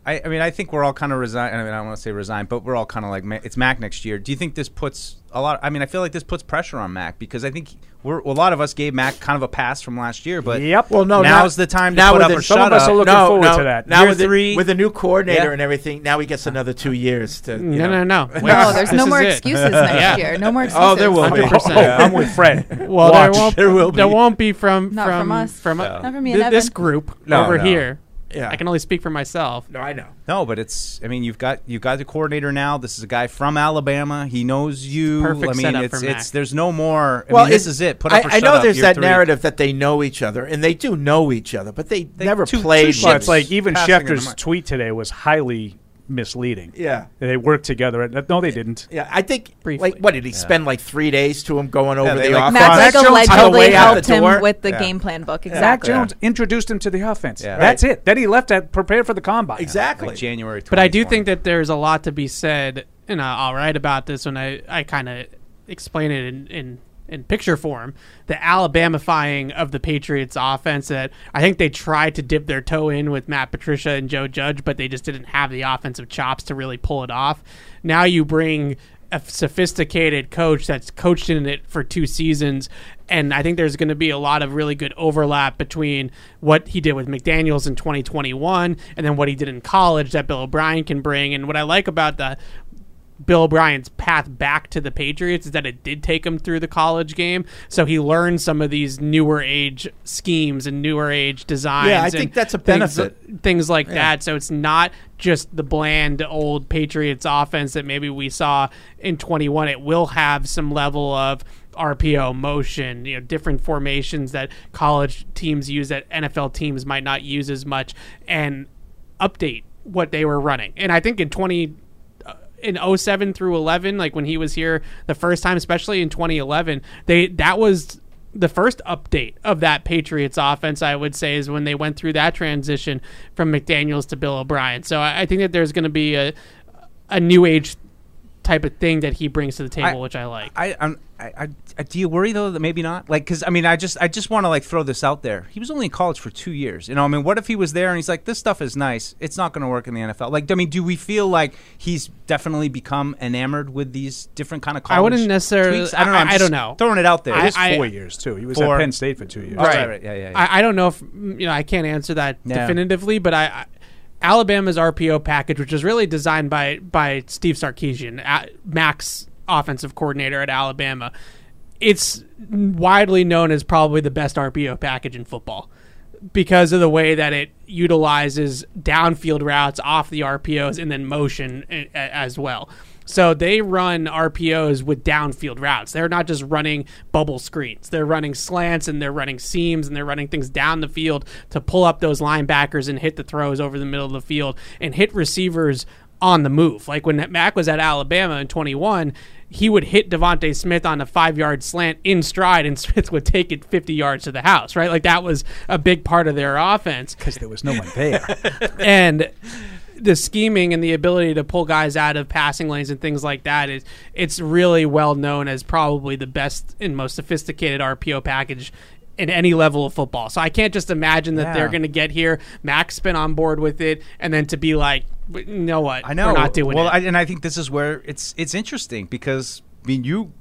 I, I mean, I think we're all kind of resigned. I mean, I don't want to say resigned, but we're all kind of like it's Mac next year. Do you think this puts a lot? I mean, I feel like this puts pressure on Mac because I think we're a lot of us gave Mac kind of a pass from last year, but Yep. Well, no, now's now- the time to now put with up the- or some shut of us up. are looking no, forward no, to that. Now Year with, the- with a new coordinator Yeah. and everything, now he gets another two years to. you No, know. no, no. No, there's no more excuses next Yeah. year. No more excuses. Oh, there will 100%. Oh, I'm with Fred. Well, Watch. there won't. There will There be. won't be from Not from from us. from uh, Not from me this group over here. Yeah. I can only speak for myself. No, I know. No, but it's. I mean, you've got you've got the coordinator now. This is a guy from Alabama. He knows you. Perfect I mean, setup it's for it's. Mac. There's no more. I well, mean, this is it. Put I, up or I shut know up, there's year that three. narrative that they know each other, and they do know each other, but they, never two- two played. ships. Well, it's like even Passing in the Schefter's mind. tweet today was highly misleading. Yeah. They worked together. No, they didn't. Yeah, I think. Briefly. Like, what did he spend like three days to him going over they, the like, offense? Mac like Jones allegedly way helped him door. with the Yeah. game plan book. Mac Exactly. Jones introduced him to the offense. Yeah. That's it. Then he left at prepared for the combine. Exactly. Like January. But I do think that there's a lot to be said, and uh, I'll write about this when I, I kind of explain it in, in, in picture form. The Alabamifying of the Patriots offense that I think they tried to dip their toe in with Matt Patricia and Joe Judge, but they just didn't have the offensive chops to really pull it off. Now you bring a sophisticated coach that's coached in it for two seasons. And I think there's going to be a lot of really good overlap between what he did with McDaniels in 2021 and then what he did in college that Bill O'Brien can bring. And what I like about the Bill O'Brien's path back to the Patriots is that it did take him through the college game. So he learned some of these newer age schemes and newer age designs. Yeah, I think that's a things- benefit. Things, like that. So it's not just the bland old Patriots offense that maybe we saw in 21. It will have some level of RPO motion, you know, different formations that college teams use that NFL teams might not use as much and update what they were running. And I think in 20 in 07 through 11 like when he was here the first time especially in 2011 they that was the first update of that Patriots offense, I would say, is when they went through that transition from McDaniels to Bill O'Brien. So I, I think that there's going to be a a new age type of thing that he brings to the table, I- which I like. I, I'm, I, I, I- do you worry though that maybe not? Like, because I mean, I just, I just want to like throw this out there. He was only in college for two years. You know, I mean, what if he was there and he's like, this stuff is nice. It's not going to work in the NFL. Like, I mean, do we feel like he's definitely become enamored with these different kind of college? I wouldn't necessarily- tweaks? I don't know. I- I'm I just don't know. Throwing it out there. I- It is I- four years too. He was Four. at Penn State for two years. Oh, right, right, yeah, yeah. yeah. I, I don't know if you know. I can't answer that Yeah. definitively, but I, I Alabama's RPO package, which is really designed by by Steve Sarkisian, Mac's offensive coordinator at Alabama, it's widely known as probably the best RPO package in football because of the way that it utilizes downfield routes off the RPOs and then motion as well. So they run RPOs with downfield routes. They're not just running bubble screens. They're running slants and they're running seams and they're running things down the field to pull up those linebackers and hit the throws over the middle of the field and hit receivers on the move. Like when Mac was at Alabama in 21, he would hit DeVonta Smith on a five yard slant in stride, and Smith would take it 50 yards to the house, right? Like that was a big part of their offense. because there was no one there. and the scheming and the ability to pull guys out of passing lanes and things like that is it's really well known as probably the best and most sophisticated RPO package in any level of football. So I can't just imagine that they're going to get here, Mac's been on board with it, and then to be like, "But you know what? I know. We're not doing well, it. I, and I think this is where it's it's interesting because I mean you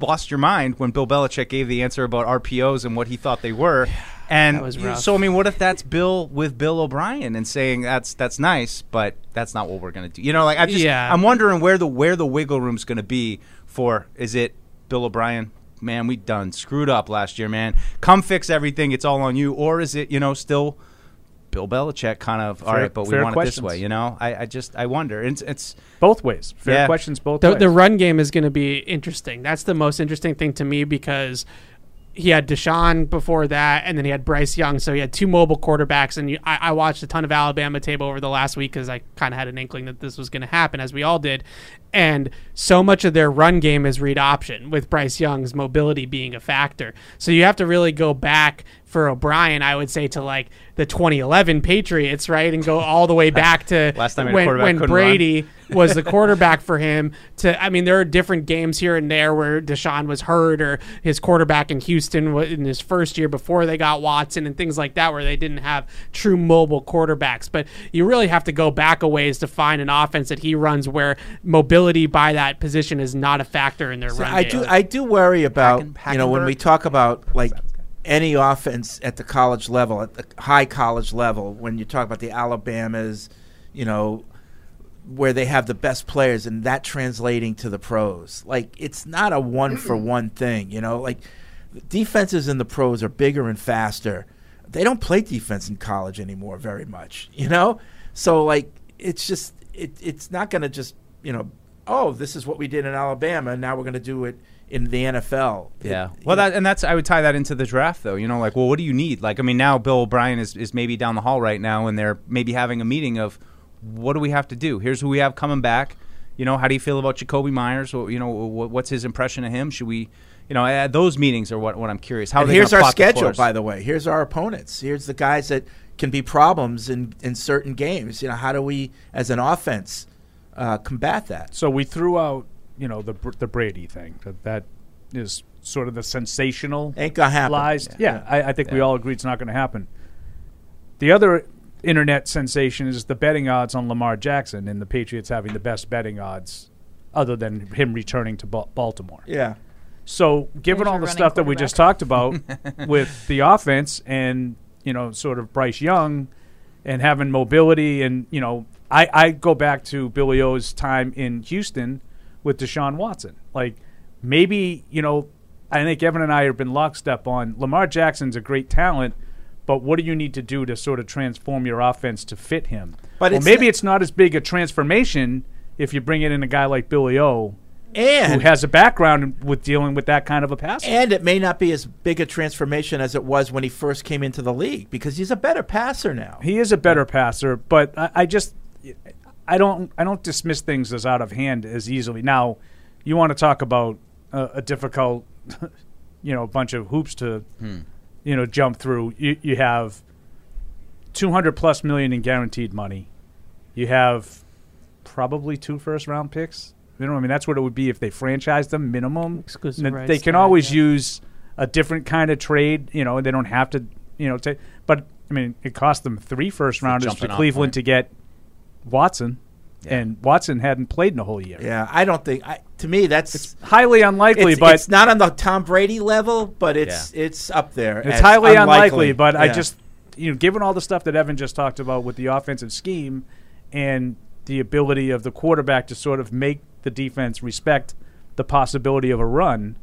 lost your mind when Bill Belichick gave the answer about RPOs and what he thought they were. And That was rough. so I mean, what if that's Bill with Bill O'Brien and saying that's that's nice, but that's not what we're going to do. You know, like I just Yeah. I'm wondering where the where the wiggle room's going to be for is it Bill O'Brien? Man, we done screwed up last year, man. Come fix everything. It's all on you. Or is it, you know, still Bill Belichick kind of all Fair- right, but we fair want it this way, you know? I, I just I wonder. It's it's both ways. Fair Yeah. questions both the, ways. the run game is going to be interesting. That's the most interesting thing to me because he had Deshaun before that, and then he had Bryce Young. So he had two mobile quarterbacks. And you, I, I watched a ton of Alabama tape over the last week because I kind of had an inkling that this was going to happen, as we all did. And so much of their run game is read option, with Bryce Young's mobility being a factor. So you have to really go back for O'Brien, I would say, to like the 2011 Patriots, right, and go all the way back to Last time we had a when, when couldn't run. Brady was the quarterback for him to I mean there are different games here and there where Deshaun was hurt or his quarterback in Houston wa- in his first year before they got Watson and things like that where they didn't have true mobile quarterbacks but you really have to go back a ways to find an offense that he runs where mobility by that position is not a factor in their So run I game. do I do worry about Hacken- you know when we talk about like any offense at the college level at the high college level when you talk about the Alabamas you know where they have the best players and that translating to the pros. Like it's not a one for mm-hmm. one thing you know? Like defenses in the pros are bigger and faster. They don't play defense in college anymore very much you know? So like it's just it, it's not going to just you know oh this is what we did in alabama now we're going to do it in the nfl Yeah. It- Well, that and that's I would tie that into the draft though. You know, like, well, what do you need? Like, I mean, now Bill O'Brien is, is maybe down the hall right now, and they're maybe having a meeting of what do we have to do? Here's who we have coming back. You know, how do you feel about Jakobi Meyers? Or, you know, what's his impression of him? Should we, you know, uh, those meetings are what what I'm curious. How and are they here's our plot the schedule by the way here's our opponents here's the guys that can be problems in in certain games you know how do we as an offense uh, combat that So we threw out, you know, the the Brady thing. That that is sort of the sensational ain't gonna happen lies. Yeah, I, I think we all agree it's not going to happen. The other internet sensation is the betting odds on Lamar Jackson and the Patriots having the best betting odds, other than him returning to Ba- Baltimore. yeah So, given There's all the stuff that we just talked about with the offense and you know, sort of Bryce Young and having mobility, and you know, I I go back to Billy O's time in Houston with Deshaun Watson. Like maybe you know, I think Evan and I have been lockstep on Lamar Jackson's a great talent. But what do you need to do to sort of transform your offense to fit him? But well, it's maybe not- it's not as big a transformation if you bring in a guy like Billy O, who has a background with dealing with that kind of a passer. and it may not be as big a transformation as it was when he first came into the league because he's a better passer now He is a better passer, but I, I just I don't I don't dismiss things as out of hand as easily. Now, you want to talk about a, a difficult, you know, bunch of hoops to, you know, jump through. You, you have two hundred plus million in guaranteed money. You have probably two first round picks You know, I mean, that's what it would be if they franchised them minimum. Exclusive And They can tag, always yeah. use a different kind of trade. You know, they don't have to. You know, take. But I mean, it cost them three first rounders to Cleveland point. to get Watson, Yeah. and Watson hadn't played in a whole year. Yeah, I don't think. I, to me, that's Highly unlikely, it's, but it's not on the Tom Brady level, but it's it's up there. It's highly unlikely, but I just, you know, given all the stuff that Evan just talked about with the offensive scheme and the ability of the quarterback to sort of make the defense respect the possibility of a run.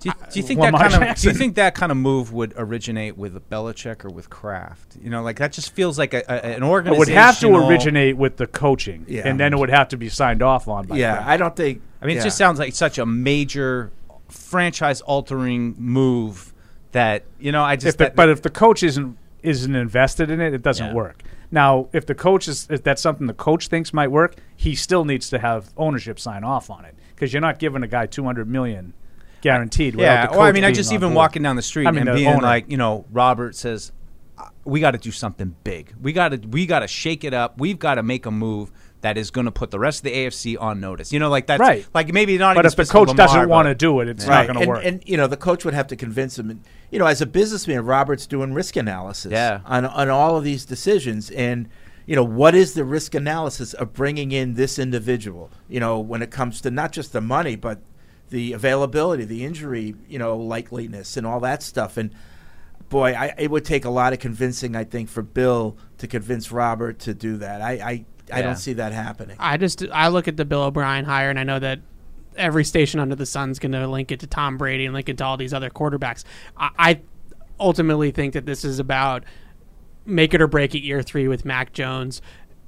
Do you, do you think Lamar that kind of do you think that kind of move would originate with Belichick or with Kraft? You know, like that just feels like a, a, an organization. It would have to originate with the coaching, Yeah. and then it would have to be signed off on by yeah, Kraft. I don't think. I mean, yeah. it just sounds like such a major franchise-altering move that you know. I just if the, that, but if the coach isn't isn't invested in it, it doesn't Yeah. work. Now, if the coach is if that's something the coach thinks might work, he still needs to have ownership sign off on it because you're not giving a guy 200 million guaranteed. yeah. the Well, I mean, I just even board. walking down the street I mean, and the being owner. like, you know, Robert says, "Uh, we got to do something big. We got to we got to shake it up. We've got to make a move that is going to put the rest of the AFC on notice. You know, like that's Right. Like maybe not. But even if the coach Lamar, doesn't want to do it, it's right, not going to work. and you know the coach would have to convince him. And you know, as a businessman, Robert's doing risk analysis Yeah. on on all of these decisions, and you know what is the risk analysis of bringing in this individual? You know, when it comes to not just the money, but the availability, the injury, you know, likeliness, and all that stuff. And boy, I, it would take a lot of convincing, I think, for Bill to convince Robert to do that. I I, I Yeah. don't see that happening. I just I look at the Bill O'Brien hire, and I know that every station under the sun's going to link it to Tom Brady and link it to all these other quarterbacks. I, I ultimately think that this is about make it or break it year three with Mac Jones.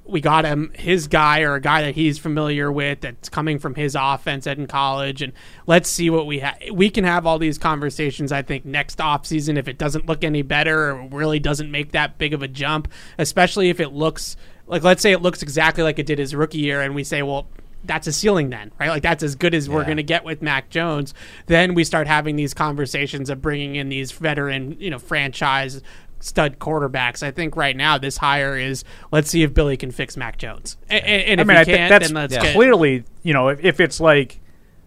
We got him his guy or a guy that he's familiar with that's coming from his offense at in college, and let's see what we have. We can have all these conversations. I think next offseason if it doesn't look any better or really doesn't make that big of a jump, especially if it looks like let's say it looks exactly like it did his rookie year, and we say, well, that's a ceiling then, right? Like that's as good as we're going to get with Mac Jones. Then we start having these conversations of bringing in these veteran, you know, franchise stud quarterbacks. I think right now this hire is let's see if Billy can fix Mac Jones, and, and if I mean, he I think can't, that's then let's yeah. clearly, you know, if, if it's like,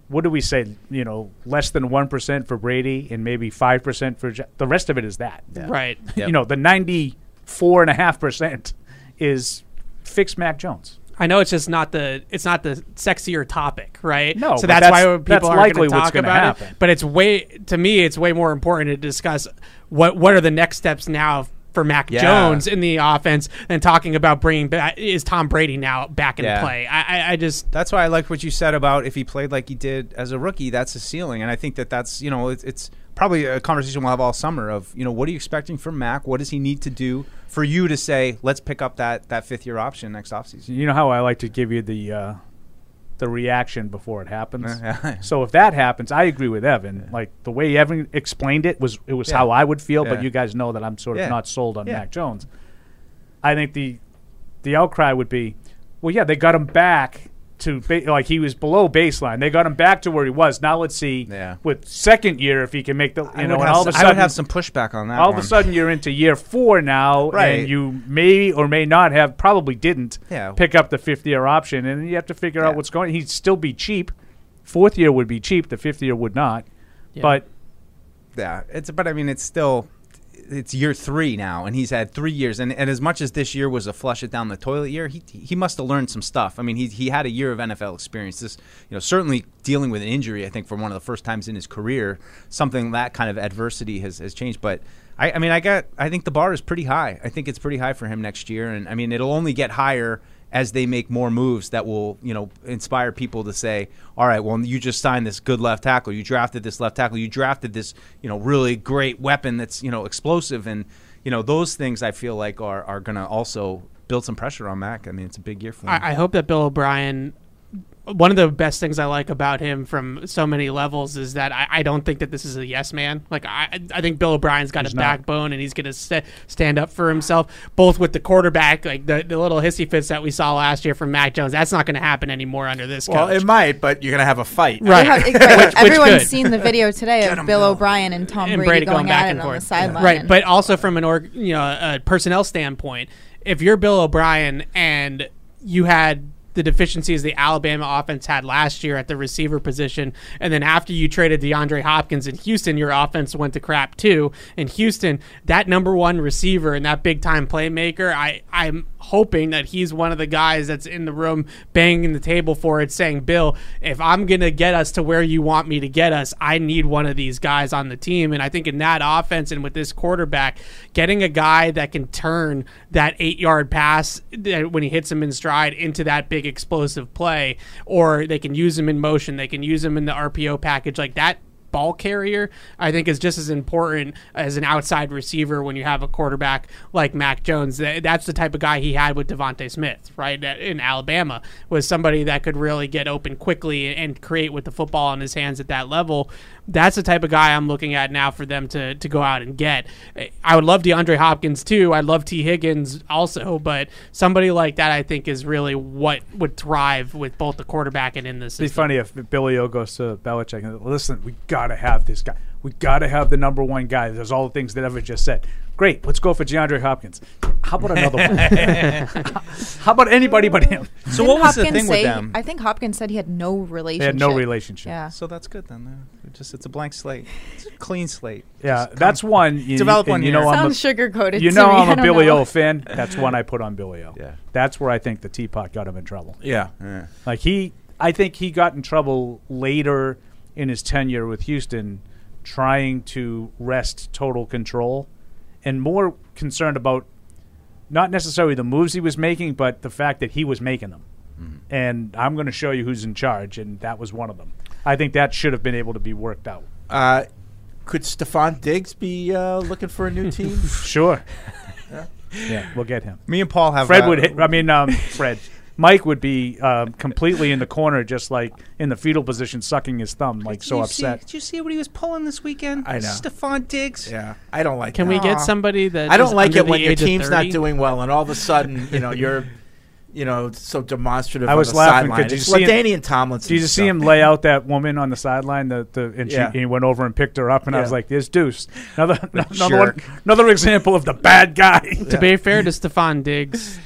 what do we say? You know, less than one percent for Brady and maybe five percent for Ja- the rest of it is that. right. Yep. You know, the ninety-four and a half percent is fix Mac Jones. I know it's just not the it's not the sexier topic, right? No, so that's, that's- why people that's are likely going to talk about happen. it. But it's way to me, it's way more important to discuss what what are the next steps now for Mac Yeah. Jones in the offense than talking about bringing back is Tom Brady now back in Yeah. play. I, I, I just That's why I like what you said about if he played like he did as a rookie, that's a ceiling. And I think that that's you know it's, it's probably a conversation we'll have all summer of you know what are you expecting from Mac? What does he need to do for you to say let's pick up that that fifth year option next offseason? You know how I like to give you the uh, the reaction before it happens. So if that happens, I agree with Evan. Like the way Evan explained it was it was Yeah. how I would feel. Yeah. But you guys know that I'm sort of Yeah. not sold on Yeah. Mac Jones. I think the the outcry would be, well, yeah, they got him back to ba- like he was below baseline. They got him back to where he was. Now let's see Yeah. with second year if he can make the you I know. And have all of a s- sudden, I would have some pushback on that. all of a sudden you're into year four now, Right. and you may or may not have, probably didn't Yeah. pick up the fifth year option, and you have to figure out what's going. He'd still be cheap. Fourth year would be cheap. The fifth year would not. Yeah. But Yeah, it's but I mean it's still it's year three now, and he's had three years. And, and as much as this year was a flush it down the toilet year, he he must have learned some stuff. I mean, he he had a year of NFL experience. This you know certainly dealing with an injury. I think for one of the first times in his career, something that kind of adversity has has changed. But I, I mean, I got I think the bar is pretty high. I think it's pretty high for him next year, and I mean it'll only get higher as they make more moves that will, you know, inspire people to say, all right, well, you just signed this good left tackle. You drafted this left tackle. You drafted this, you know, really great weapon that's, you know, explosive. And, you know, those things I feel like are, are going to also build some pressure on Mac. I mean, it's a big year for him. I, I hope that Bill O'Brien. One of the best things I like about him from so many levels is that I, I don't think that this is a yes man. Like I, I think Bill O'Brien's got He's a not. backbone and he's going to st- stand up for himself, both with the quarterback, like the, the little hissy fits that we saw last year from Mac Jones. That's not going to happen anymore under this Well, coach. it might, but you're going to have a fight. Right. Have- Which- right, which Everyone's could. seen the video today of Bill O'Brien and Tom and Brady, going, at it on the sideline. Right, but also from an org, you know, a personnel standpoint, if you're Bill O'Brien and you had the deficiencies the Alabama offense had last year at the receiver position. And then after you traded DeAndre Hopkins in Houston, your offense went to crap too. In Houston, that number one receiver and that big time playmaker, I, I'm hoping that he's one of the guys that's in the room banging the table for it, saying, Bill, if I'm going to get us to where you want me to get us, I need one of these guys on the team. And I think in that offense and with this quarterback, getting a guy that can turn that eight yard pass when he hits him in stride into that big explosive play, or they can use him in motion, they can use him in the RPO package like that ball carrier, I think is just as important as an outside receiver when you have a quarterback like Mac Jones. That's the type of guy he had with DeVonta Smith, right? In Alabama, was somebody that could really get open quickly and create with the football in his hands at that level. That's the type of guy I'm looking at now for them to, to go out and get. I would love DeAndre Hopkins too. I love Tee Higgins also, but somebody like that I think is really what would thrive with both the quarterback and in the It'd be funny if Billy O goes to Belichick and listen, we gotta have this guy. We gotta have the number one guy. There's all the things that Evan just said. Great, let's go for DeAndre Hopkins. How about another one? How about anybody but him? So Didn't what was the Hopkins thing with them? I think Hopkins said he had no relationship. They had no relationship. Yeah. So that's good then. uh, Just it's a blank slate. It's a clean slate. Yeah, Just that's come- one. You, Develop one You know. I'm Sounds sugar coated. you know me. I I'm a Billy know. O fan. That's one I put on Billy O. Yeah. That's where I think the teapot got him in trouble. Yeah. Yeah. Like he, I think he got in trouble later in his tenure with Houston, trying to wrest total control, and more concerned about not necessarily the moves he was making, but the fact that he was making them. And I'm going to show you who's in charge, and that was one of them. I think that should have been able to be worked out. Uh, could Stefon Diggs be uh, looking for a new team? Sure. yeah, we'll get him. Me and Paul have Fred uh, would hit. I mean, um, Fred. Mike would be um, completely in the corner, just like in the fetal position, sucking his thumb, like Did so you upset. See, did you see what he was pulling this weekend? I know. Stefon Diggs. yeah, I don't like. It. Can that. we get somebody that I don't is like under it when your team's not doing well, and all of a sudden, you know, you're, you know, so demonstrative. I on was the laughing 'cause sideline. you It's see him- LaDainian Tomlinson. Did you see him lay out that woman on the sideline? The, the and she he went over and picked her up, and I was like, "There's Deuce, another another one, another example of the bad guy." To be fair to Stefon Diggs,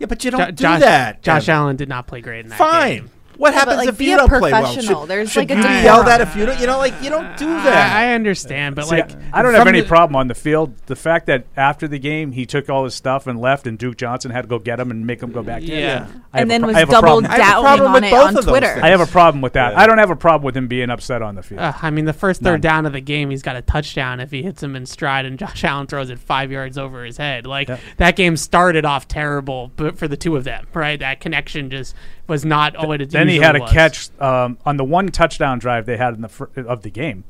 Yeah, but you don't do Josh, that. Josh. Allen did not play great in that Fine. game. What Yeah, but, happens like, if be you a don't play well? professional. Should, There's, should like, a you decorum. yell that if you don't? You know, like you don't do that. I, I understand, but See, like I don't have any the- problem on the field. The fact that after the game he took all his stuff and left, and Duke Johnson had to go get him and make him go back. in. Yeah. I And then pro- was I have a double problem. I have a doubting problem on with it both on of those Twitter. I have a problem with that. Yeah. I don't have a problem with him being upset on the field. Uh, I mean, the first third None. down of the game, he's got a touchdown if he hits him in stride, and Josh Allen throws it five yards over his head. Like Yep. that game started off terrible, but for the two of them, right? That connection just was not what it then he usually had a was. catch um, on the one touchdown drive they had in the fir- of the game.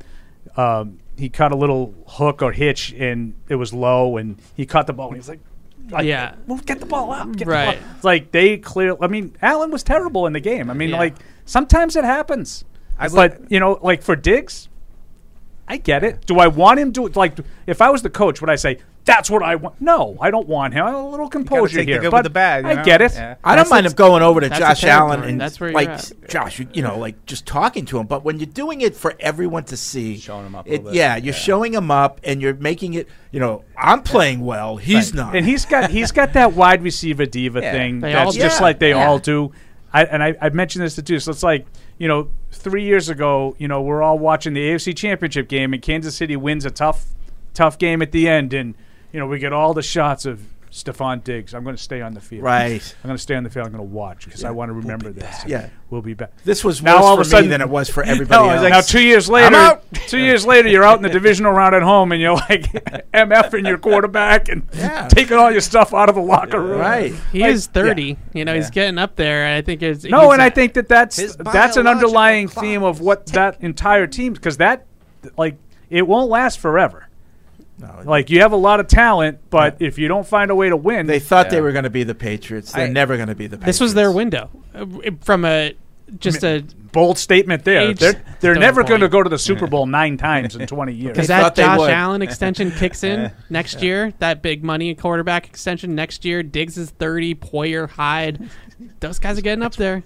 Um, he caught a little hook or hitch, and it was low, and he caught the ball. And he was like, like, Yeah. well, get the ball out. Get Right. The ball. Like they clear. I mean, Allen was terrible in the game. I mean, Yeah. like sometimes it happens, I but you know, like for Diggs, I get it. Do I want him to like? If I was the coach, would I say? That's what I want. No, I don't want him. A little composure take the here. good with but the bad, you I know? get it. Yeah. I don't That's mind him going over to Josh. Allen and That's where you're like at. Josh, you, you know, like just talking to him. But when you're doing it for everyone to see, Showing him up it, little bit. yeah, you're Yeah. showing him up and you're making it. You know, I'm playing well. He's not. And he's got he's got that wide receiver diva Yeah. thing They that's just like they Yeah. all do. I, and I, I mentioned this to too. So it's like you know, three years ago, you know, we're all watching the AFC Championship game, and Kansas City wins a tough, tough game at the end, and you know, we get all the shots of Stefon Diggs. I'm going to stay on the field. Right. I'm going to stay on the field. I'm going to watch because I want to remember this. Yeah. We'll be back. this was Now worse all of for a sudden- me than it was for everybody No, else. now two years later, I'm out. two years later, you're out in the divisional round at home, and you're like MF your quarterback and Yeah. taking all your stuff out of the locker room. right. He Like, is thirty. You know, he's getting up there. And I think it's No, and a- I think that that's that's an underlying theme of is what that entire team because that like it won't last forever. No, Like you have a lot of talent, but if you don't find a way to win, they thought they were going to be the Patriots. They're I- never going to be the Patriots. this was their window uh, from a just a bold statement there. Age they're they're never going to go to the Super Bowl nine times in twenty years. Because that Josh would. Allen extension kicks in next year, that big money quarterback extension next year. Diggs is 30, Poyer, Hyde. Those guys are getting up there.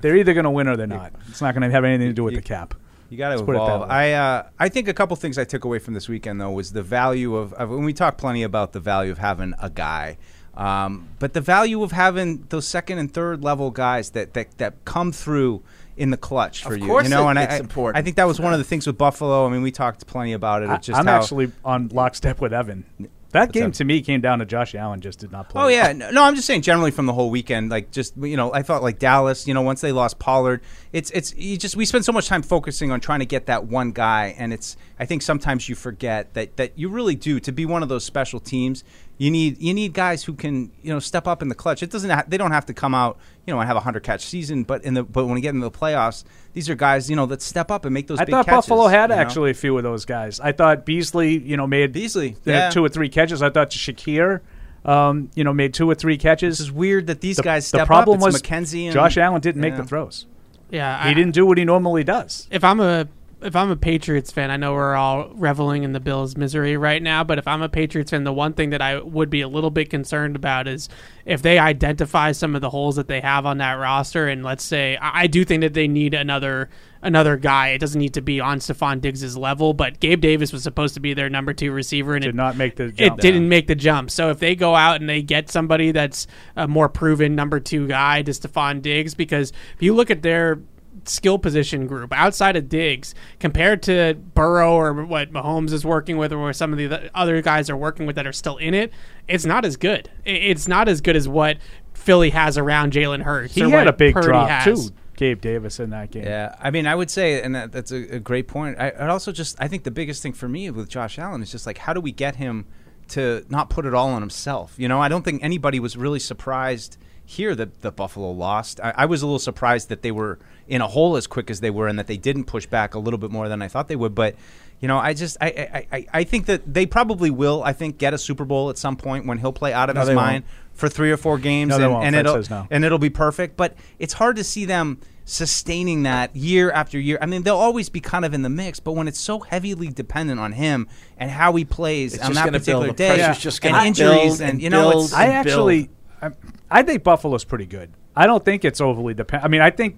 They're either going to win or they're not. It's not going to have anything to do with the cap. You got to Let's put it that evolve. way. I uh, I think a couple things I took away from this weekend though was the value of, of when we talk plenty about the value of having a guy. Um, but the value of having those second and third level guys that that, that come through in the clutch for Of you, you know, it- and I- important. I think that was one of the things with Buffalo. I mean, we talked plenty about it. I, just I'm how, actually on lockstep with Evan. That game to me came down to Josh Allen just did not play. Oh yeah, no, no, I'm just saying generally from the whole weekend, like just you know, I thought like Dallas, you know, once they lost Pollard, it's it's you just we spend so much time focusing on trying to get that one guy, and it's I think sometimes you forget that that you really do to be one of those special teams. You need you need guys who can you know step up in the clutch. It doesn't ha- they don't have to come out you know and have a hundred catch season, but in the but when we get into the playoffs, these are guys you know that step up and make those. I big thought catches, Buffalo had you know? actually a few of those guys. I thought Beasley, you know, made Beasley, uh, yeah. two or three catches. I thought Shakir, um, you know, made two or three catches. It's weird that these the, guys the step problem up. It's was McKenzie and Josh Allen didn't make the throws. Yeah, He I- didn't do what he normally does. if I'm a if I'm a Patriots fan, I know we're all reveling in the Bills' misery right now, but if I'm a Patriots fan, the one thing that I would be a little bit concerned about is if they identify some of the holes that they have on that roster, and let's say I I do think that they need another another guy. It doesn't need to be on Stefon Diggs' level, but Gabe Davis was supposed to be their number two receiver, and Did it, not make the it jump. didn't make the jump. So if they go out and they get somebody that's a more proven number two guy to Stefon Diggs, because if you look at their skill position group outside of Diggs compared to Burrow or what Mahomes is working with or what some of the other guys are working with that are still in it, it's not as good. It's not as good as what Philly has around Jalen Hurts. He or had what a big Purdy drop has. too. Gabe Davis in that game. Yeah, I mean, I would say, and that, that's a, a great point. I, I'd also just, I think the biggest thing for me with Josh Allen is just like, how do we get him to not put it all on himself? You know, I don't think anybody was really surprised here that the Buffalo lost. I, I was a little surprised that they were in a hole as quick as they were, and that they didn't push back a little bit more than I thought they would. But you know, I just, I, I, I, I think that they probably will. I think get a Super Bowl at some point when he'll play out of No, his mind won't. for three or four games, No, and, and it'll no. and it'll be perfect. But it's hard to see them sustaining that year after year. I mean, they'll always be kind of in the mix, but when it's so heavily dependent on him and how he plays It's on just that particular build. Day, pressure's just and injuries, build and, and you know, build it's, I and actually, I, I think Buffalo's pretty good. I don't think it's overly dependent. I mean, I think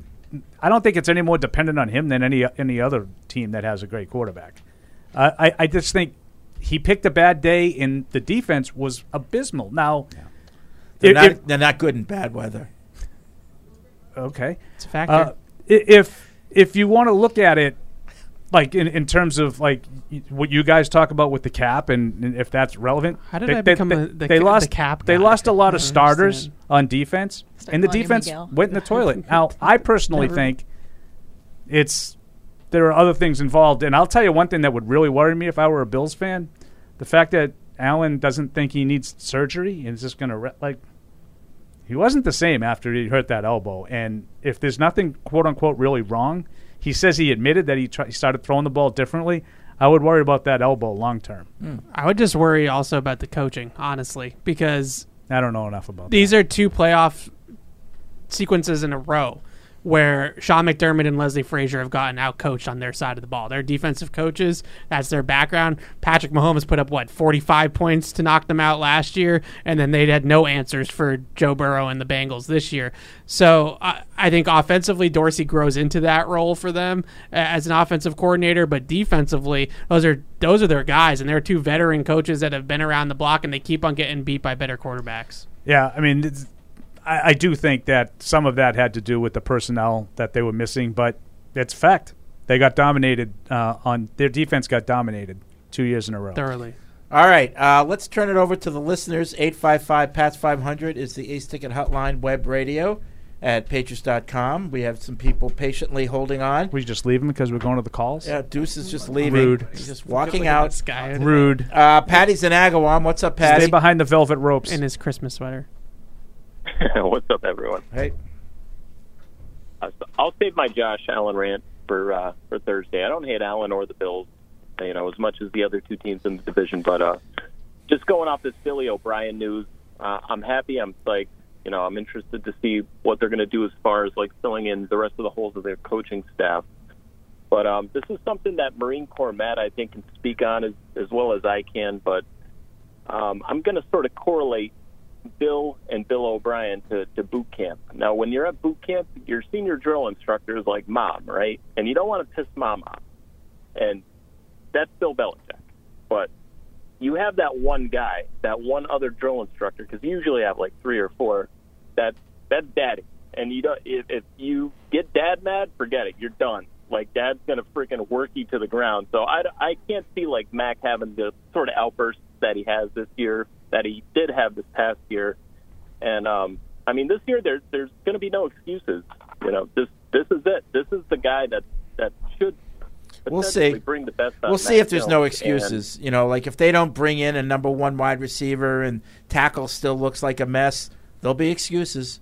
I don't think it's any more dependent on him than any any other team that has a great quarterback. Uh, I I just think he picked a bad day, and the defense was abysmal. Now, They're, if- not, if- they're not good in bad weather. okay, It's a factor. uh, if if you want to look at it like in, in terms of like what you guys talk about with the cap and, and if that's relevant How did they, I they- become they, a- the they ca- the lost cap they guy? lost a lot of starters understand. on defense Start and the defense Miguel. went in the toilet now I personally Never. think it's there are other things involved and I'll tell you one thing that would really worry me if I were a Bills fan the fact that Allen doesn't think he needs surgery and is just going to re- like he wasn't the same after he hurt that elbow. And if there's nothing quote unquote really wrong, he says he admitted that he, he started throwing the ball differently. I would worry about that elbow long term. Hmm. I would just worry also about the coaching, honestly, because I don't know enough about these are two playoff sequences in a row where Sean McDermott and Leslie Frazier have gotten out coached on their side of the ball. They're defensive coaches. That's their background. Patrick Mahomes put up what 45 points to knock them out last year, and then they had no answers for Joe Burrow and the Bengals this year. So I, I think offensively, Dorsey grows into that role for them as an offensive coordinator, but defensively, those are those are their guys, and they're two veteran coaches that have been around the block, and they keep on getting beat by better quarterbacks. Yeah, I mean, I, I do think that some of that had to do with the personnel that they were missing, but it's fact. They got dominated uh, on their defense. Got dominated two years in a row. Thoroughly. All right, uh, let's turn it over to the listeners. 855 PATS 500 is the Ace Ticket Hotline web radio at patriots.com. We have some people patiently holding on. We just leave them because we're going to the calls. Yeah, Deuce is just leaving. Rude. He's just walking out. This guy Rude. Uh, Patty's in Agawam. What's up, Patty? Stay behind the velvet ropes. in his Christmas sweater. What's up, everyone? Hey. Uh, so I'll save my Josh Allen rant for uh, for Thursday. I don't hate Allen or the Bills, you know, as much as the other two teams in the division. But uh, just going off this Billy O'Brien news, uh, I'm happy. I'm like, you know, I'm interested to see what they're going to do as far as like filling in the rest of the holes of their coaching staff. But um, this is something that Marine Corps Matt, I think, can speak on as, as well as I can. But um, I'm going to sort of correlate Bill and Bill O'Brien to, to boot camp. Now, when you're at boot camp, your senior drill instructor is like mom, right? And you don't want to piss mom off. And that's Bill Belichick. But you have that one guy, that one other drill instructor, because you usually have like three or four. That that's daddy, and you don't. If, if you get dad mad, forget it. You're done. Like dad's gonna freaking work you to the ground. So I, I can't see like Mac having the sort of outbursts that he has this year, that he did have this past year, and um, I mean this year there's there's gonna be no excuses. You know, this this is it. This is the guy that that should. We'll see. Bring the best. out We'll see if there's no And- excuses. You know, like if they don't bring in a number one wide receiver and tackle still looks like a mess, there'll be excuses.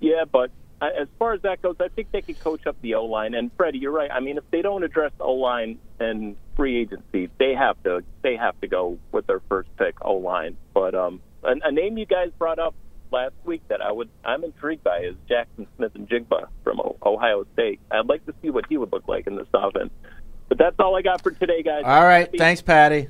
Yeah, but I- as far as that goes, I think they could coach up the O line. And Freddie, you're right. I mean, if they don't address O line and free agency, they have to they have to go with their first pick O line. But um, a, a name you guys brought up last week that I would I'm intrigued by is Jackson Smith and Jigba from O- Ohio State. I'd like to see what he would look like in this offense. But that's all I got for today, guys. All right, Happy- thanks, Patty.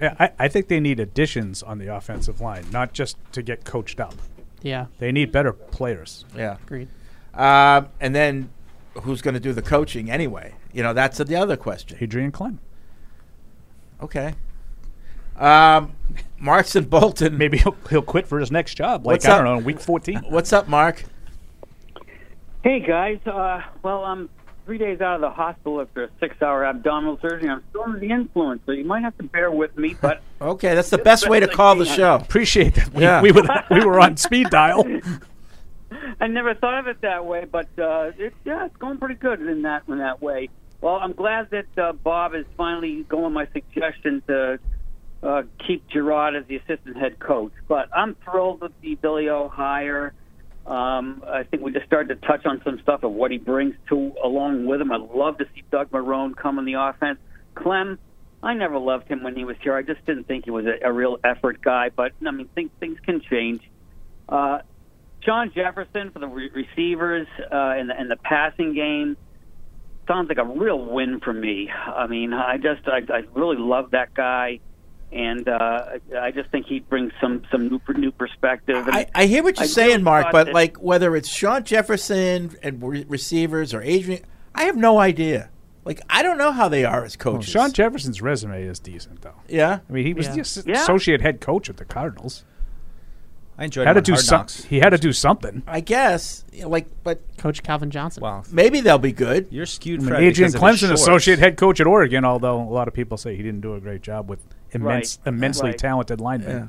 Yeah, I, I think they need additions on the offensive line, not just to get coached up. Yeah, They need better players. Yeah. agreed. Um, and then who's going to do the coaching anyway? You know, that's the other question. Adrian Klemm. Okay. Um, Marks Bolton. Maybe he'll, he'll quit for his next job. Like What's I up? don't know, in week fourteen. What's up, Mark? Hey guys, uh, well, I'm three days out of the hospital after a six-hour abdominal surgery. I'm still under the influence, so you might have to bear with me. But Okay, that's the best way to call the show. Appreciate that. We, Yeah. we, were, we were on speed dial. I never thought of it that way. But uh, it, yeah, it's going pretty good in that in that way. Well, I'm glad that uh, Bob is finally going my suggestion to uh, keep Gerard as the assistant head coach. But I'm thrilled with the Billy O hire. Um, I think we just started to touch on some stuff of what he brings to along with him. I'd love to see Doug Marrone come in the offense. Klemm, I never loved him when he was here. I just didn't think he was a, a real effort guy. But I mean, things things can change. Uh, John Jefferson for the re- receivers uh, and the, and the passing game sounds like a real win for me. I mean, I just I, I really love that guy, and uh, I just think he brings some some new new perspective. And I, I hear what you're I saying, really Mark, but that- like whether it's Shawn Jefferson and re- receivers or Adrian, I have no idea. Like I don't know how they are as Well, coaches. Shawn Jefferson's resume is decent, though. yeah, I mean, he was Yeah. the ass- Yeah. associate head coach at the Cardinals. I enjoyed Had to do Hard some, He had to do something. I guess. You know, Like, but Coach Calvin Johnson. Wow, maybe they'll be good. you're skewed. I mean, Fred, Adrian because of his Clemson, shorts. associate head coach at Oregon, although a lot of people say he didn't do a great job with immense, Right. immensely Right. talented linemen. Yeah.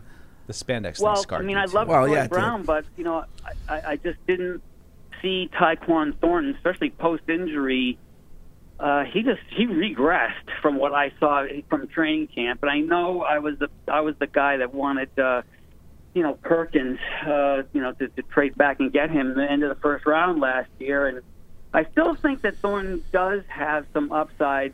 The spandex. well, thing I scarred mean, me, I too. love Well, Troy yeah, it did. Brown, but you know, I, I, I just didn't see Tyquan Thornton, especially post injury. Uh, he just he regressed from what I saw from training camp, and I know I was the I was the guy that wanted. Uh, you know Perkins, uh, you know, to, to trade back and get him the end of the first round last year, and I still think that Thornton does have some upside.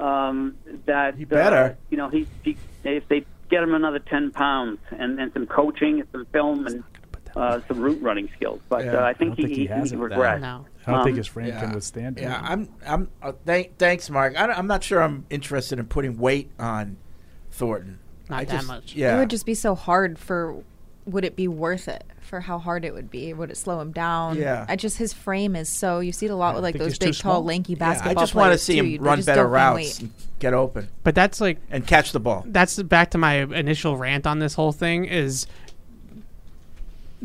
Um, that He better. Uh, you know, he, he if they get him another ten pounds and, and some coaching and some film and uh, some route running skills, but Yeah, uh, I I think don't think he he, has he regressed. No. I don't think Um, his frame Yeah. can withstand it. Yeah, I'm. I'm. Uh, thank, thanks, Mark. I I'm not sure I'm interested in putting weight on Thornton. Not I that just, much. Yeah. It would just be so hard for. Would it be worth it for how hard it would be? Would it slow him down? Yeah. I just his frame is so. You see it a lot with like those big, tall, small. lanky Yeah, I just want to see too. him You- run better routes, and get open, But that's like and catch the ball. that's back to my initial rant on this whole thing is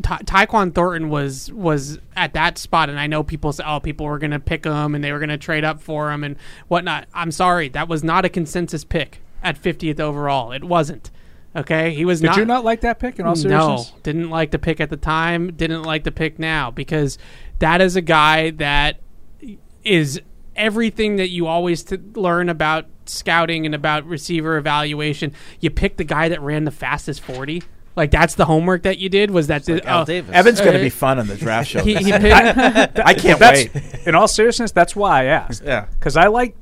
Ta- Tyquan Thornton was was at that spot, and I know people say, "Oh, people were going to pick him and they were going to trade up for him and whatnot." I'm sorry, that was not a consensus pick at 50th overall. It wasn't. Okay, he was Did not. you not like that pick in all seriousness? no, didn't like the pick at the time. Didn't like the pick now because that is a guy that is everything that you always t- learn about scouting and about receiver evaluation. You pick the guy that ran the fastest forty. Like that's the homework that you did. Was that the, like Al oh, Davis. Evan's going to Uh, be fun on the draft show. He, he picked, I can't That's, wait. in all seriousness, that's why I asked. Yeah. Because I like,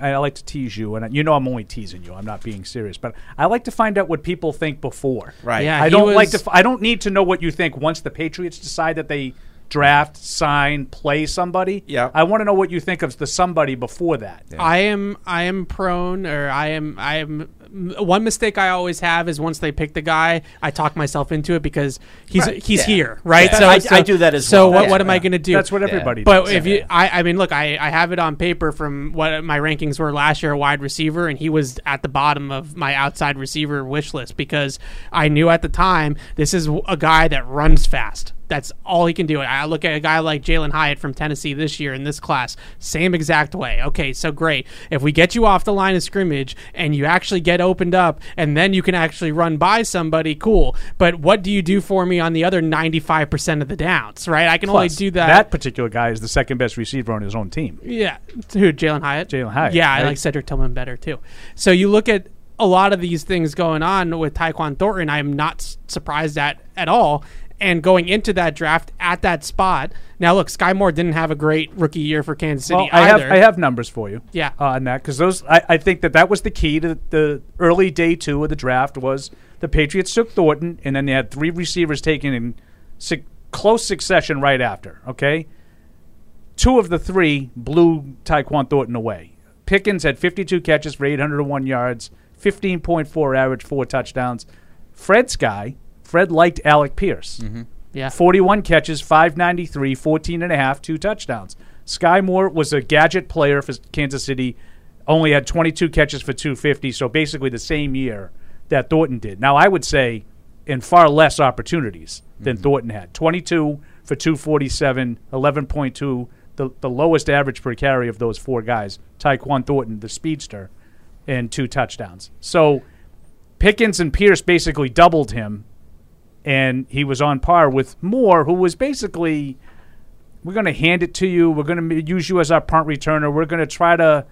I like to tease you, and you know I'm only teasing you. I'm not being serious, but I like to find out what people think before. Right. Yeah, I don't like to. f- I don't need to know what you think once the Patriots decide that they draft, sign, play somebody. Yeah. I want to know what you think of the somebody before that. I am I am prone or I am I am m- one mistake I always have is once they pick the guy, I talk myself into it because he's Right, he's yeah. here, right? Yeah. I- I do that as so well. what, what am I going to do? That's what everybody But does. if you, I, I mean, look, I, I have it on paper from what my rankings were last year, a wide receiver, and he was at the bottom of my outside receiver wish list because I knew at the time this is a guy that runs fast. That's all he can do. I look at a guy like Jalin Hyatt from Tennessee this year in this class, same exact way. Okay, so great. If we get you off the line of scrimmage and you actually get opened up and then you can actually run by somebody, cool. But what do you do for me on the other 95% of the downs, right? I can only do that. That particular guy is the second best receiver on his own team. Yeah, who Jalin Hyatt? Jalin Hyatt, Yeah, I like Cedric Tillman better too. So you look at a lot of these things going on with Tyquan Thornton. I'm not s- surprised at at all. And going into that draft at that spot, now look, Skyy Moore didn't have a great rookie year for Kansas City Well, I have. I have numbers for you. Yeah. uh, on that because those I, I think that that was the key to the early day two of the draft was the Patriots took Thornton and then they had three receivers taken in su- close succession right after. Okay, two of the three blew Tyquan Thornton away. Pickens had 52 catches for 801 yards, 15.4 average, four touchdowns. Fred's guy, Fred liked Alec Pierce. Mm-hmm. yeah, 41 catches, 593, 14 and a half, two touchdowns. Skyy Moore was a gadget player for Kansas City, only had 22 catches for 250, so basically the same year that Thornton did. Now, I would say in far less opportunities than mm-hmm. Thornton had 22 for 247, 11.2, the, the lowest average per carry of those four guys. Tyquan Thornton, the speedster, and two touchdowns. So Pickens and Pierce basically doubled him and he was on par with Moore, who was basically, we're going to hand it to you. We're going to use you as our punt returner. We're going to try to,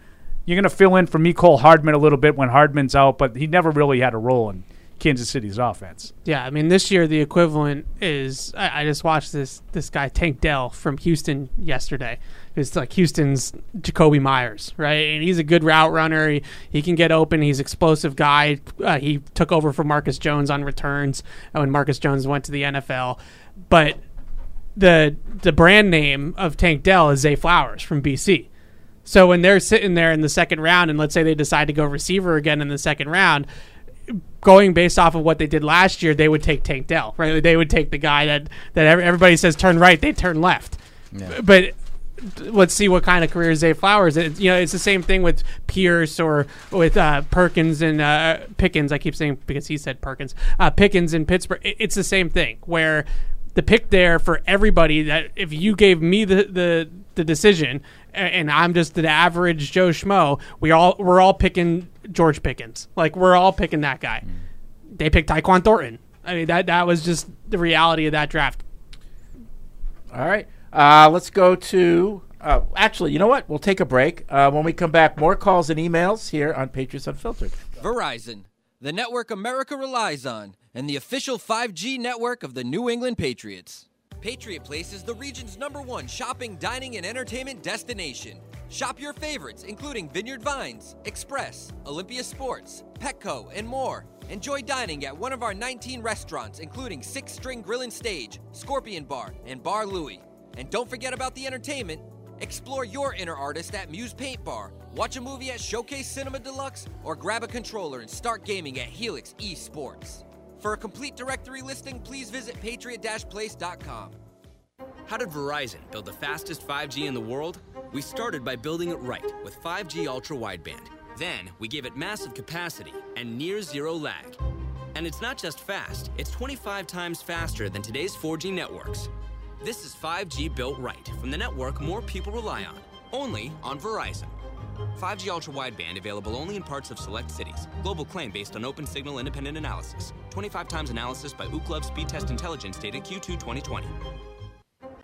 you're going to fill in for Mecole Hardman a little bit when Hardman's out, but he never really had a role in Kansas City's offense. yeah. I mean, this year the equivalent is I, I just watched this this guy Tank Dell from Houston yesterday. It's like Houston's Jakobi Meyers, right? And he's a good route runner. He, he can get open. He's explosive guy. Uh, he took over for Marcus Jones on returns when Marcus Jones went to the NFL. But the the brand name of Tank Dell is Zay Flowers from BC. So when they're sitting there in the second round, and let's say they decide to go receiver again in the second round, going based off of what they did last year, they would take Tank Dell, right? They would take the guy that that everybody says turn right, they turn left. But let's see what kind of career Zay Flowers. It, you know, it's the same thing with Pierce or with uh, Perkins and uh, Pickens. I keep saying because he said Perkins. Uh, Pickens in Pittsburgh. It, it's the same thing where the pick there for everybody. That if you gave me the the, the decision. And I'm just the average Joe Schmo. We all we're all picking George Pickens. Like we're all picking that guy. They picked Tyquan Thornton. I mean that that was just the reality of that draft. All right. Uh, let's go to. Uh, actually, you know what? We'll take a break. Uh, when we come back, more calls and emails here on Patriots Unfiltered. Verizon, the network America relies on, and the official 5G network of the New England Patriots. Patriot Place is the region's number one shopping, dining, and entertainment destination. Shop your favorites, including Vineyard Vines, Express, Olympia Sports, Petco, and more. Enjoy dining at one of our 19 restaurants, including Six String Grill and Stage, Scorpion Bar, and Bar Louie. And don't forget about the entertainment. Explore your inner artist at Muse Paint Bar. Watch a movie at Showcase Cinema Deluxe or grab a controller and start gaming at Helix Esports. For a complete directory listing, please visit patriot-place.com. How did Verizon build the fastest 5G in the world? We started by building it right with 5G ultra wideband. Then we gave it massive capacity and near zero lag. And it's not just fast, it's 25 times faster than today's 4G networks. This is 5G built right from the network more people rely on, only on Verizon. 5G ultra wideband available only in parts of select cities. Global claim based on open signal independent analysis. 25 times analysis by Ookla Speed Test Intelligence data Q2 2020.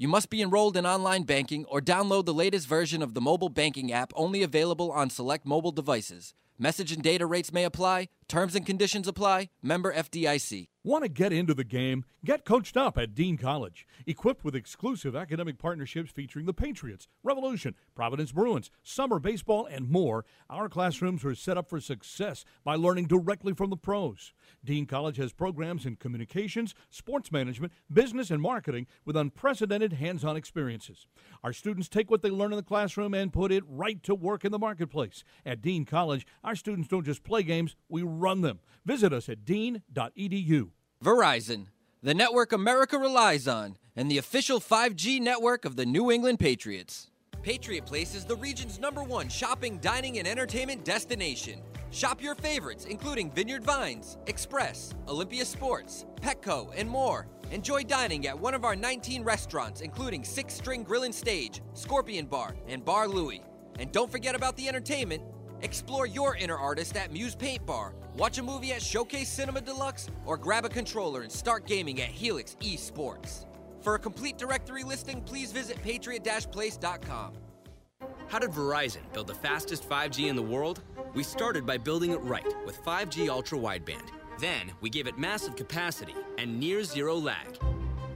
You must be enrolled in online banking or download the latest version of the mobile banking app only available on select mobile devices. Message and data rates may apply. Terms and conditions apply. Member FDIC. Want to get into the game? Get coached up at Dean College. Equipped with exclusive academic partnerships featuring the Patriots, Revolution, Providence Bruins, summer baseball, and more, our classrooms are set up for success by learning directly from the pros. Dean College has programs in communications, sports management, business, and marketing with unprecedented hands on experiences. Our students take what they learn in the classroom and put it right to work in the marketplace. At Dean College, our students don't just play games, we run them. Visit us at dean.edu. Verizon, the network America relies on, and the official 5G network of the New England Patriots. Patriot Place is the region's number one shopping, dining, and entertainment destination. Shop your favorites, including Vineyard Vines, Express, Olympia Sports, Petco, and more. Enjoy dining at one of our 19 restaurants, including Six String Grill and Stage, Scorpion Bar, and Bar Louie. And don't forget about the entertainment. Explore your inner artist at Muse Paint Bar, watch a movie at Showcase Cinema Deluxe, or grab a controller and start gaming at Helix Esports. For a complete directory listing, please visit patriot-place.com. How did Verizon build the fastest 5G in the world? We started by building it right with 5G ultra wideband. Then we gave it massive capacity and near zero lag.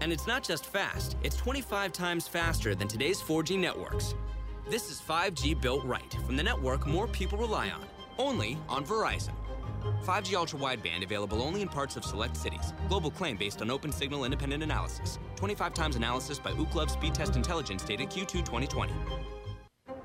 And it's not just fast, it's 25 times faster than today's 4G networks. This is 5G built right from the network more people rely on, only on Verizon. 5G ultra wideband available only in parts of select cities. Global claim based on open signal independent analysis. 25 times analysis by Ookla Speed Test Intelligence data Q2 2020.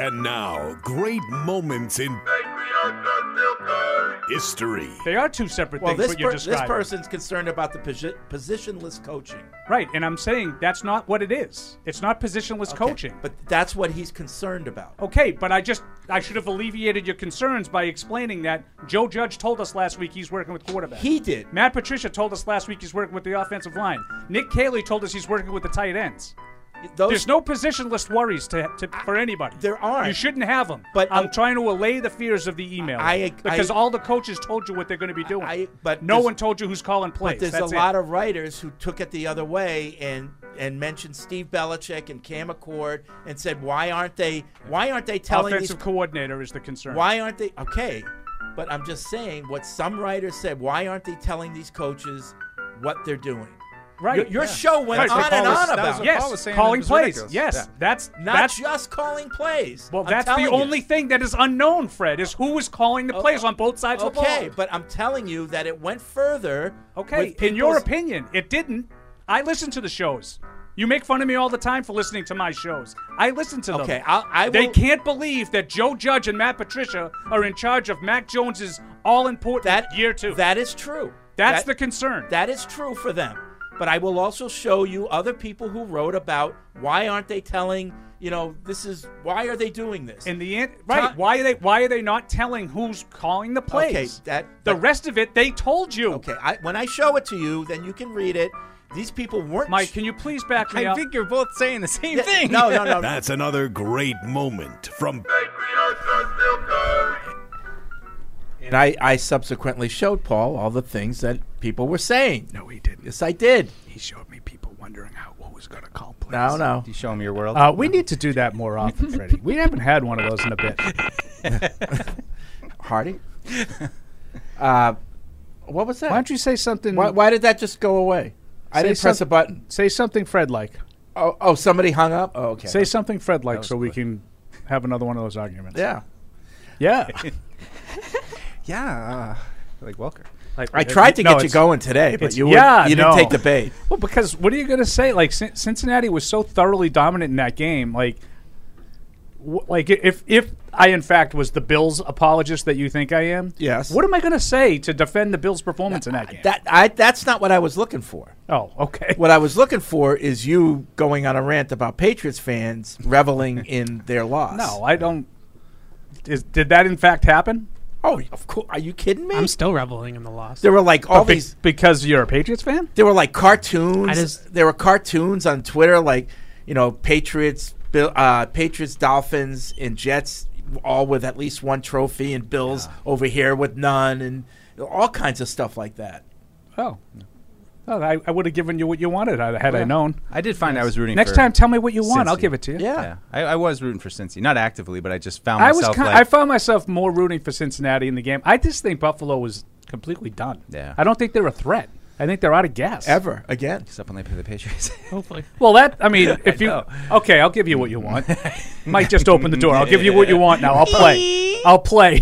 And now, great moments in history. They are two separate Well, things. this, what you're per- this person's concerned about the posi- positionless coaching. Right, and I'm saying that's not what it is. It's not positionless Okay, coaching. But that's what he's concerned about. Okay, but I just I should have alleviated your concerns by explaining that Joe Judge told us last week he's working with quarterbacks. He did. Matt Patricia told us last week he's working with the offensive line. Nick Caley told us he's working with the tight ends. Those- There's no positionless worries to, to for anybody. There aren't. You shouldn't have them. But I'm uh, trying to allay the fears of the email I- because I- all the coaches told you what they're going to be doing. but no one told you who's calling plays. But there's That's a it. lot of writers who took it the other way and and mentioned Steve Belichick and Cam Achord and said, why aren't they? Why aren't they telling offensive these? coordinator is the concern. Why aren't they? Okay, but I'm just saying what some writers said. Why aren't they telling these coaches what they're doing? Right. Your, your Yeah. show went Right, on Paul and was- on was about what Yes, Paul was calling plays. ridiculous. Yes, Yeah. that's- not that's- just calling plays. Well, I'm that's the you. only thing that is unknown, Fred, is who is calling the plays on both sides of the ball. Okay, but I'm telling you that it went further. Okay, in your opinion, it didn't. I listen to the shows. You make fun of me all the time for listening to my shows. I listen to them. Okay, I'll- I they can't believe that Joe Judge and Matt Patricia are in charge of Mac Jones's all-important year two. That is true. That's That- the concern. That is true for them. But I will also show you other people who wrote about why aren't they telling, you know, this is why are they doing this? In the end, right? Why are they? Why are they not telling who's calling the plays? Okay, that the but- rest of it they told you. Okay, I, when I show it to you, then you can read it. These people weren't. Mike, can you please back me I up? I think you're both saying the same Yeah, thing. no, no, no. That's another great moment from And I, I subsequently showed Paul all the things that people were saying. No, he didn't. Yes, I did. He showed me people wondering how who was going to call plays. No, no. You show them your world. Uh, we need to do that more often, Freddie. We haven't had one of those in a bit. Hardy. uh, what was that? Why don't you say something? Why, why did that just go away? I didn't press a button. Say something Fred like. Oh, oh, somebody hung up. Oh, okay. Say something Fred like, was so we can have another one of those arguments. Yeah. Yeah. Yeah, uh, like Welker. Like I tried to No, get you going today, but you, yeah, wouldn't- you didn't take the bait. Well, because what are you going to say? Like Cin- Cincinnati was so thoroughly dominant in that game. Like, w- like if if I in fact was the Bills apologist that you think I am, Yes. What am I going to say to defend the Bills' performance in that game? That I that's not what I was looking for. Oh, okay. What I was looking for is you going on a rant about Patriots fans reveling in their loss. No, I don't. Is, did that in fact happen? Oh, of course. Are you kidding me? I'm still reveling in the loss. There were like all But be- these. because you're a Patriots fan. There were like cartoons. I just- there were cartoons on Twitter, like you know, Patriots, Bill, uh, Patriots, Dolphins, and Jets, all with at least one trophy, and Bills over here with none, and all kinds of stuff like that. Oh. Oh, I, I would have given you what you wanted had, had I Yeah. known. I did find I was rooting. Next for time, tell me what you want. I'll Cincy. give it to you. Yeah. I, I was rooting for Cincy, not actively, but I just found myself. I was. myself Kind, like I found myself more rooting for Cincinnati in the game. I just think Buffalo was completely done. Yeah. I don't think they're a threat. I think they're out of gas. Ever again. Except when they play the Patriots. Hopefully. Well, that I mean, if I you know. okay, I'll give you what you want. Mike just opened the door. I'll give you what you want now. I'll play. I'll play.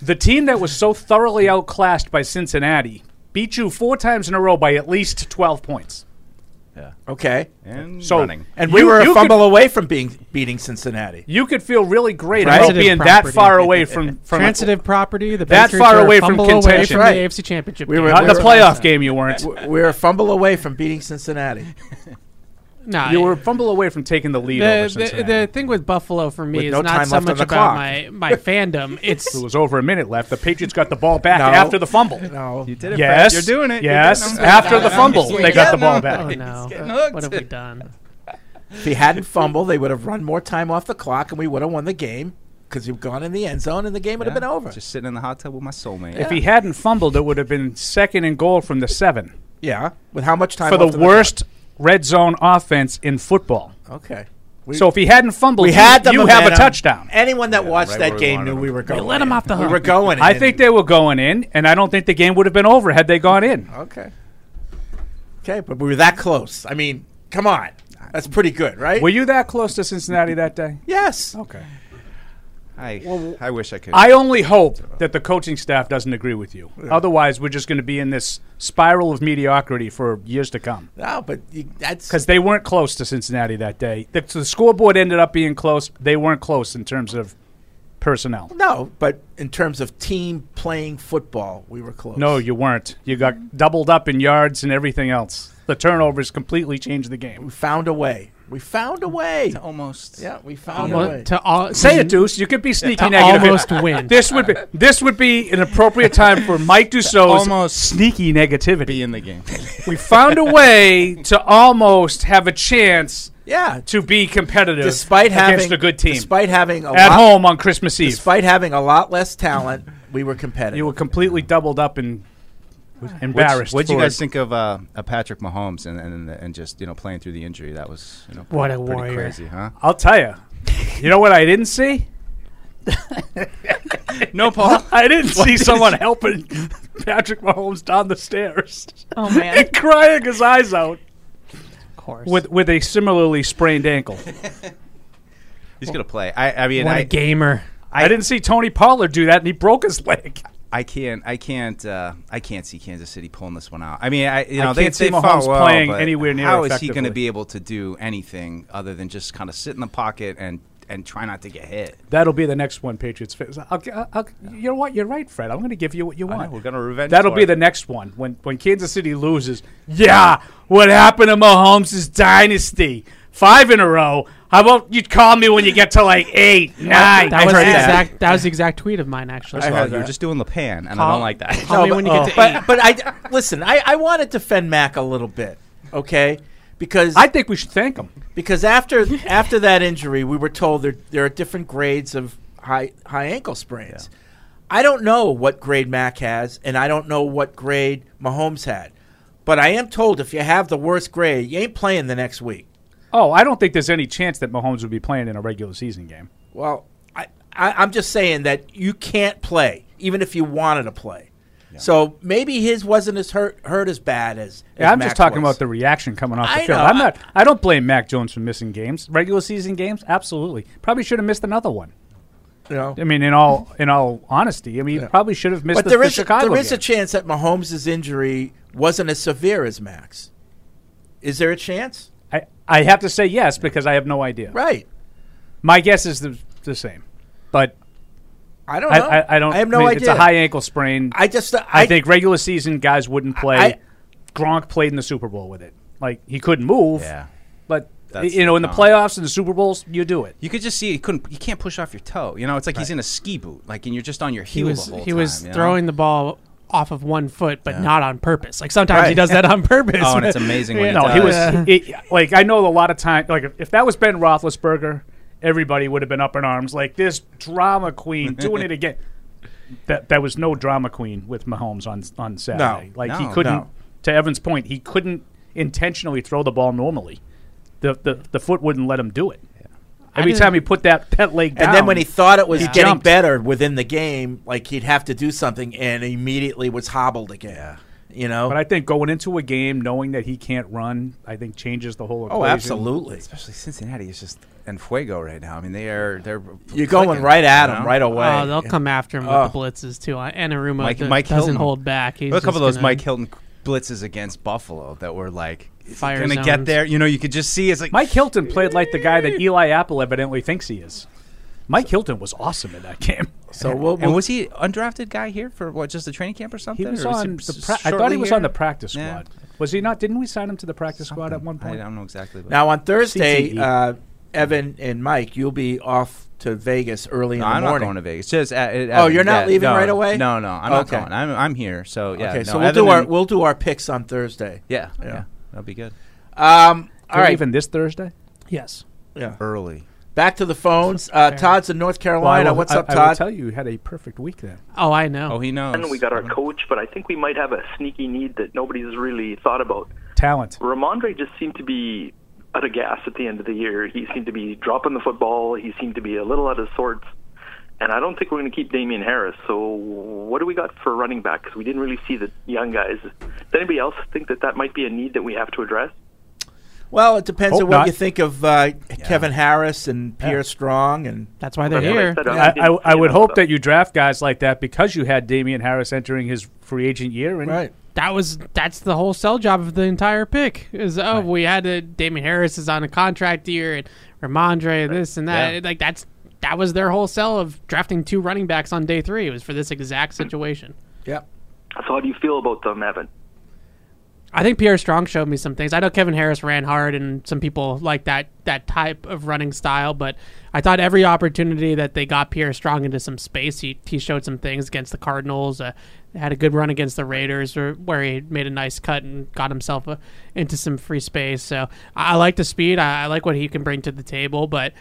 the team that was so thoroughly outclassed by Cincinnati beat you four times in a row by at least twelve points. Yeah. Okay. And So running. And we you- were a fumble could- away from being beating Cincinnati. You could feel really great Right? about Transitive being that far away from from Transitive property. The that Patriots far away from contention. away from Right. the AFC Championship. We game. were- Not in the we were- playoff game. You weren't. We were a fumble away from beating Cincinnati. Nah, You were a fumble away from taking the lead the, the, Cincinnati. the thing with Buffalo for me With is no not so much about clock. my, my fandom. It's There was over a minute left. The Patriots got the ball back No. after the fumble. No. You did it, Yes, Fred. You're doing it. Yes, getting after the fumble, they got the ball back. oh no, what have we done? If he hadn't fumbled, they would have run more time off the clock, and we would have won the game because you've gone in the end zone, and the game would have been over. Just sitting in the hot tub with my soulmate. If he hadn't fumbled, it would have been second and goal from the seven yeah, with how much time for the left on worst red zone offense in football. Okay. We, so if he hadn't fumbled, we you, had the you have a touchdown. Anyone that watched right that where we game knew we were going. We let him off the hook. We were going. I in. think they were going in, and I don't think the game would have been over had they gone in. Okay. Okay, but we were that close. I mean, come on, that's pretty good, right? Were you that close to Cincinnati that day? yes. Okay. I, I wish I could. I only hope that the coaching staff doesn't agree with you. Otherwise, we're just going to be in this spiral of mediocrity for years to come. No, but you, that's Because they weren't close to Cincinnati that day. The, the scoreboard ended up being close. They weren't close in terms of personnel. no. But in terms of team playing football, we were close. No, you weren't. You got doubled up in yards and everything else. The turnovers completely changed the game. we found a way. We found a way. To almost. Yeah, we found a way. to all, Say it, Deuce. You could be sneaky to negative. almost win. This would be this would be an appropriate time for Mike Dussault's Almost sneaky negativity. Be in the game. We found a way to almost have a chance yeah, to be competitive despite having a good team despite having a at lot, home on Christmas Eve. despite having a lot less talent, we were competitive. you were completely doubled up and embarrassed. What do you guys it. think of uh, uh, Patrick Mahomes and, and and just you know playing through the injury? That was you know What a pretty warrior. crazy, huh? I'll tell you. You know what I didn't see? No, Paul. I didn't see someone helping Patrick Mahomes down the stairs Oh man. and crying his eyes out of course. with with a similarly sprained ankle. He's gonna play. I, I mean, what I, a gamer. I, didn't see Tony Pollard do that, and he broke his leg. I can't, I can't, uh, I can't see Kansas City pulling this one out. I mean, I, you I know, they, can't see they Mahomes well, playing anywhere near How is he going to be able to do anything other than just kind of sit in the pocket and and try not to get hit? That'll be the next one, Patriots. I'll, I'll, I'll, you know what? You're right, Fred. I'm going to give you what you want. know, we're gonna revenge. That'll be it. the next one when when Kansas City loses. Yeah, what happened to Mahomes' dynasty? Five in a row. How about You'd call me when you get to like eight, nine? That was the heard that. exact. That was the exact tweet of mine, actually. I heard you were that. just doing the pan, and I Call- don't like that. Call me but, when you get to oh. but, eight. but I listen. I, I want to defend Mac a little bit, okay? Because I think we should thank him. because after after that injury, we were told there there are different grades of high high ankle sprains. I don't know what grade Mac has, and I don't know what grade Mahomes had, but I am told if you have the worst grade, you ain't playing the next week. Oh, I don't think there's any chance that Mahomes would be playing in a regular season game. Well, I, I I'm just saying that you can't play even if you wanted to play. So maybe his wasn't as hurt hurt as bad as. Yeah, as I'm just talking was. about the reaction coming off the I field. know, I'm I- not. I don't blame Mac Jones for missing games, regular season games. Absolutely, probably should have missed another one. You know? I mean, in all in all honesty, I mean, he probably should have missed But the, there the is Chicago there is game. a chance that Mahomes' injury wasn't as severe as Max. Is there a chance? I, I have to say yes because I have no idea. Right. My guess is the, the same, but I don't know. I, I don't. I have no mean, idea. It's a high ankle sprain. I just. Uh, I, I, think regular season guys wouldn't play. I- Gronk played in the Super Bowl with it. Like he couldn't move. Yeah. But That's you know, in the the playoffs and the Super Bowls, you do it. You could just see he couldn't. You can't push off your toe. You know, it's like he's in a ski boot. Like, and you're just on your he heel was the whole he time. was you know? throwing the ball off of one foot, but Yeah. not on purpose. Like sometimes he does that on purpose. Oh, and it's amazing when he No, he was Yeah. it, like I know a lot of time. Like if, if that was Ben Roethlisberger, everybody would have been up in arms. Like this drama queen doing it again. That that was no drama queen with Mahomes on on Saturday. like he couldn't. no. To Evan's point, he couldn't intentionally throw the ball normally. The the the foot wouldn't let him do it. Every time he put that that leg down, And then when he thought it was he getting jumped. better within the game, like he'd have to do something, and immediately was hobbled again. You know, But I think going into a game knowing that he can't run, I think changes the whole. Oh, absolutely. Especially Cincinnati is just en fuego right now. I mean, they are they're You're going clicking, right at you him know? right away. Oh, they'll come after him with Oh. the blitzes too. Uh, Anarumo Mike, d- Mike doesn't Hilton hold back. He's a couple of just those gonna- Mike Hilton blitzes against Buffalo that were like Fire gonna zones. get there. You know, you could just see it's like Mike Hilton played like the guy that Eli Apple evidently thinks he is. Mike Hilton was awesome in that game. So we'll, and was he undrafted guy here for what? Just a training camp or something? He was Or on he the. Pra- I thought he was here? on the practice Yeah. squad. Was he not? Didn't we sign him to the practice squad at one point? I don't know exactly. But Now on Thursday, uh, Evan and Mike, you'll be off to Vegas early No, in the I'm not morning. going to Vegas. Just uh, uh, oh, you're not yeah, leaving no, right away? No, no, I'm not going. I'm I'm here. So yeah. okay, no, so we'll Evan do our we'll do our picks on Thursday. yeah, Yeah. yeah, that'll be good. Um, all Even this Thursday. Yes. yeah. Early. Back to the phones. Uh, Todd's in North Well, Carolina. will- What's I- up, I will Todd? tell you, you had a perfect week then. Oh, I know. Oh, he knows. And we got our coach, but I think we might have a sneaky need that nobody's really thought about. Talent. Rhamondre just seemed to be out of gas at the end of the year. He seemed to be dropping the football. He seemed to be a little out of sorts. And I don't think we're going to keep Damien Harris. So what do we got for running back? Because we didn't really see the young guys. Does anybody else think that that might be a need that we have to address? Well, it depends Hope on what not. you think of uh, Kevin Harris and Pierre Strong, and That's why they're That's here. I said. I, I, I would hope of that you draft guys like that because you had Damien Harris entering his free agent year. And right. That was that's the whole sell job of the entire pick. Is oh we had a Damien Harris is on a contract year and Rhamondre this and that. Yeah. Like that's that was their whole sell of drafting two running backs on day three. It was for this exact situation. Yeah. So how do you feel about them, Evan? I think Pierre Strong showed me some things. I know Kevin Harris ran hard, and some people like that that type of running style. But I thought every opportunity that they got Pierre Strong into some space, he he showed some things against the Cardinals. Uh, had a good run against the Raiders, or where he made a nice cut and got himself uh, into some free space. So I, I like the speed. I, I like what he can bring to the table. But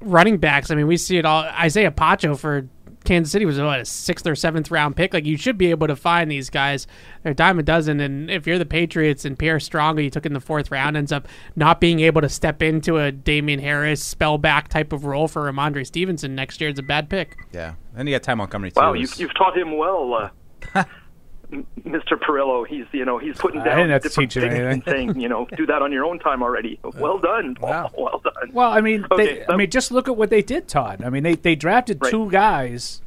running backs, I mean, we see it all. Isiah Pacheco for Kansas City was what, a sixth or seventh round pick. Like you should be able to find these guys. They're a dime a dozen. And if you're the Patriots and Pierre Strong, who you took in the fourth round, ends up not being able to step into a Damien Harris spellback type of role for Rhamondre Stevenson next year, it's a bad pick. Yeah, and you got Ty Montgomery too. Wow, you've, you've taught him well, uh, M- Mr. Perillo. He's you know he's putting I down didn't have to different teach him things and anything. saying you know do that on your own time already. Well done, Wow. well done. Well, I mean, Okay, they, I mean, just look at what they did, Todd. I mean, they they drafted Right. two guys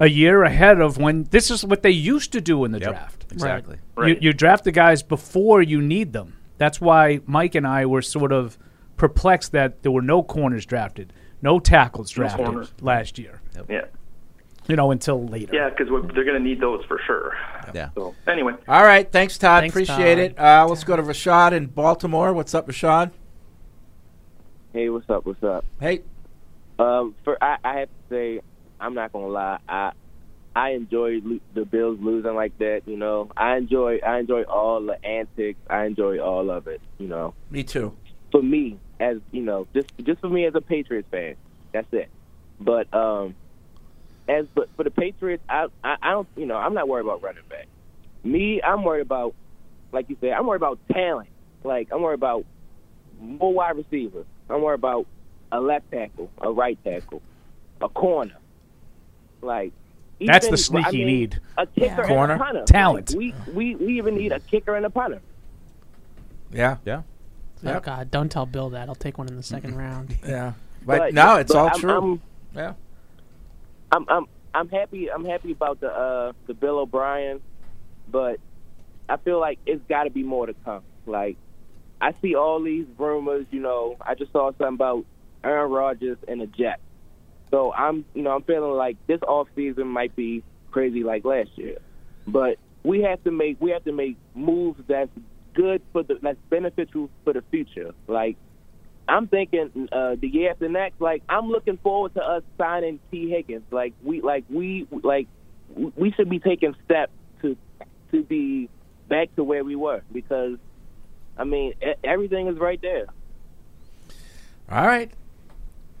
a year ahead of when this is what they used to do in the Yep, draft. exactly. You, Right. you draft the guys before you need them. That's why Mike and I were sort of perplexed that there were no corners drafted, no tackles drafted corners. last year. Yeah, You know, until later. yeah, because they're going to need those for sure. Yeah. So anyway, All right, thanks, Todd. Thanks, Appreciate Todd. it. Uh, let's go to Rashad in Baltimore. What's up, Rashad? Hey, what's up? What's up? Hey, Um, for I, I have to say, I'm not gonna lie. I I enjoy lo- the Bills losing like that. You know, I enjoy I enjoy all the antics. I enjoy all of it. You know, me too. for me as you know, just just for me as a Patriots fan, that's it. But um, as but for the Patriots, I, I I don't you know I'm not worried about running back. Me, I'm worried about like you said, I'm worried about talent. Like I'm worried about more wide receivers. I'm worried about a left tackle, a right tackle, a corner. Like That's the sneaky I mean, need. A kicker Corner. and a punter. Talent. Like, we, we we even need a kicker and a punter. Yeah, Yeah. Oh Yep. God, don't tell Bill that. I'll take one in the second round. yeah. But, no, it's but all I'm, true. I'm, yeah. I'm I'm I'm happy. I'm happy about the uh the Bill O'Brien, but I feel like it's got to be more to come. Like I see all these rumors. You know, I just saw something about Aaron Rodgers and the Jets. So I'm you know I'm feeling like this off season might be crazy like last year, but we have to make we have to make moves that's good for the that's beneficial for the future. Like I'm thinking uh, the year after next. Like I'm looking forward to us signing Tee Higgins. Like we, like we, like we should be taking steps to to be back to where we were because, I mean, everything is right there. All right.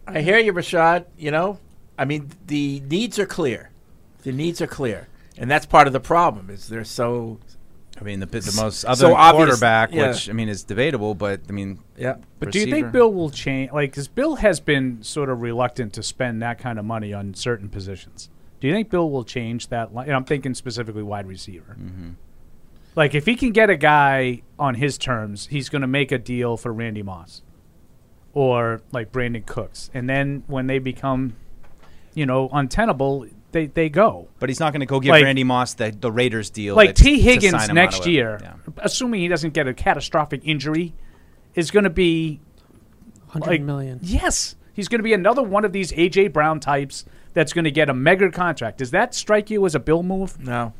I hear you, Rashad. You know, I mean, the needs are clear. The needs are clear, and that's part of the problem. Is they're so I mean, the the most other So obvious- quarterback, yeah. which I mean is debatable, but I mean, Yeah. But do you think Bill will change? Like, because Bill has been sort of reluctant to spend that kind of money on certain positions. Do you think Bill will change that? Li- and I'm thinking specifically wide receiver. Mm-hmm. Like, if he can get a guy on his terms, he's going to make a deal for Randy Moss or like Brandin Cooks, and then when they become, you know, untenable, they they go. But he's not going to go give Like- Randy Moss the, the Raiders deal. Like that- T. to Higgins next out of it. year, Yeah. assuming he doesn't get a catastrophic injury, is going to be Hundred like, million. Yes, he's going to be another one of these AJ Brown types that's going to get a mega contract. Does that strike you as a Bill move? No,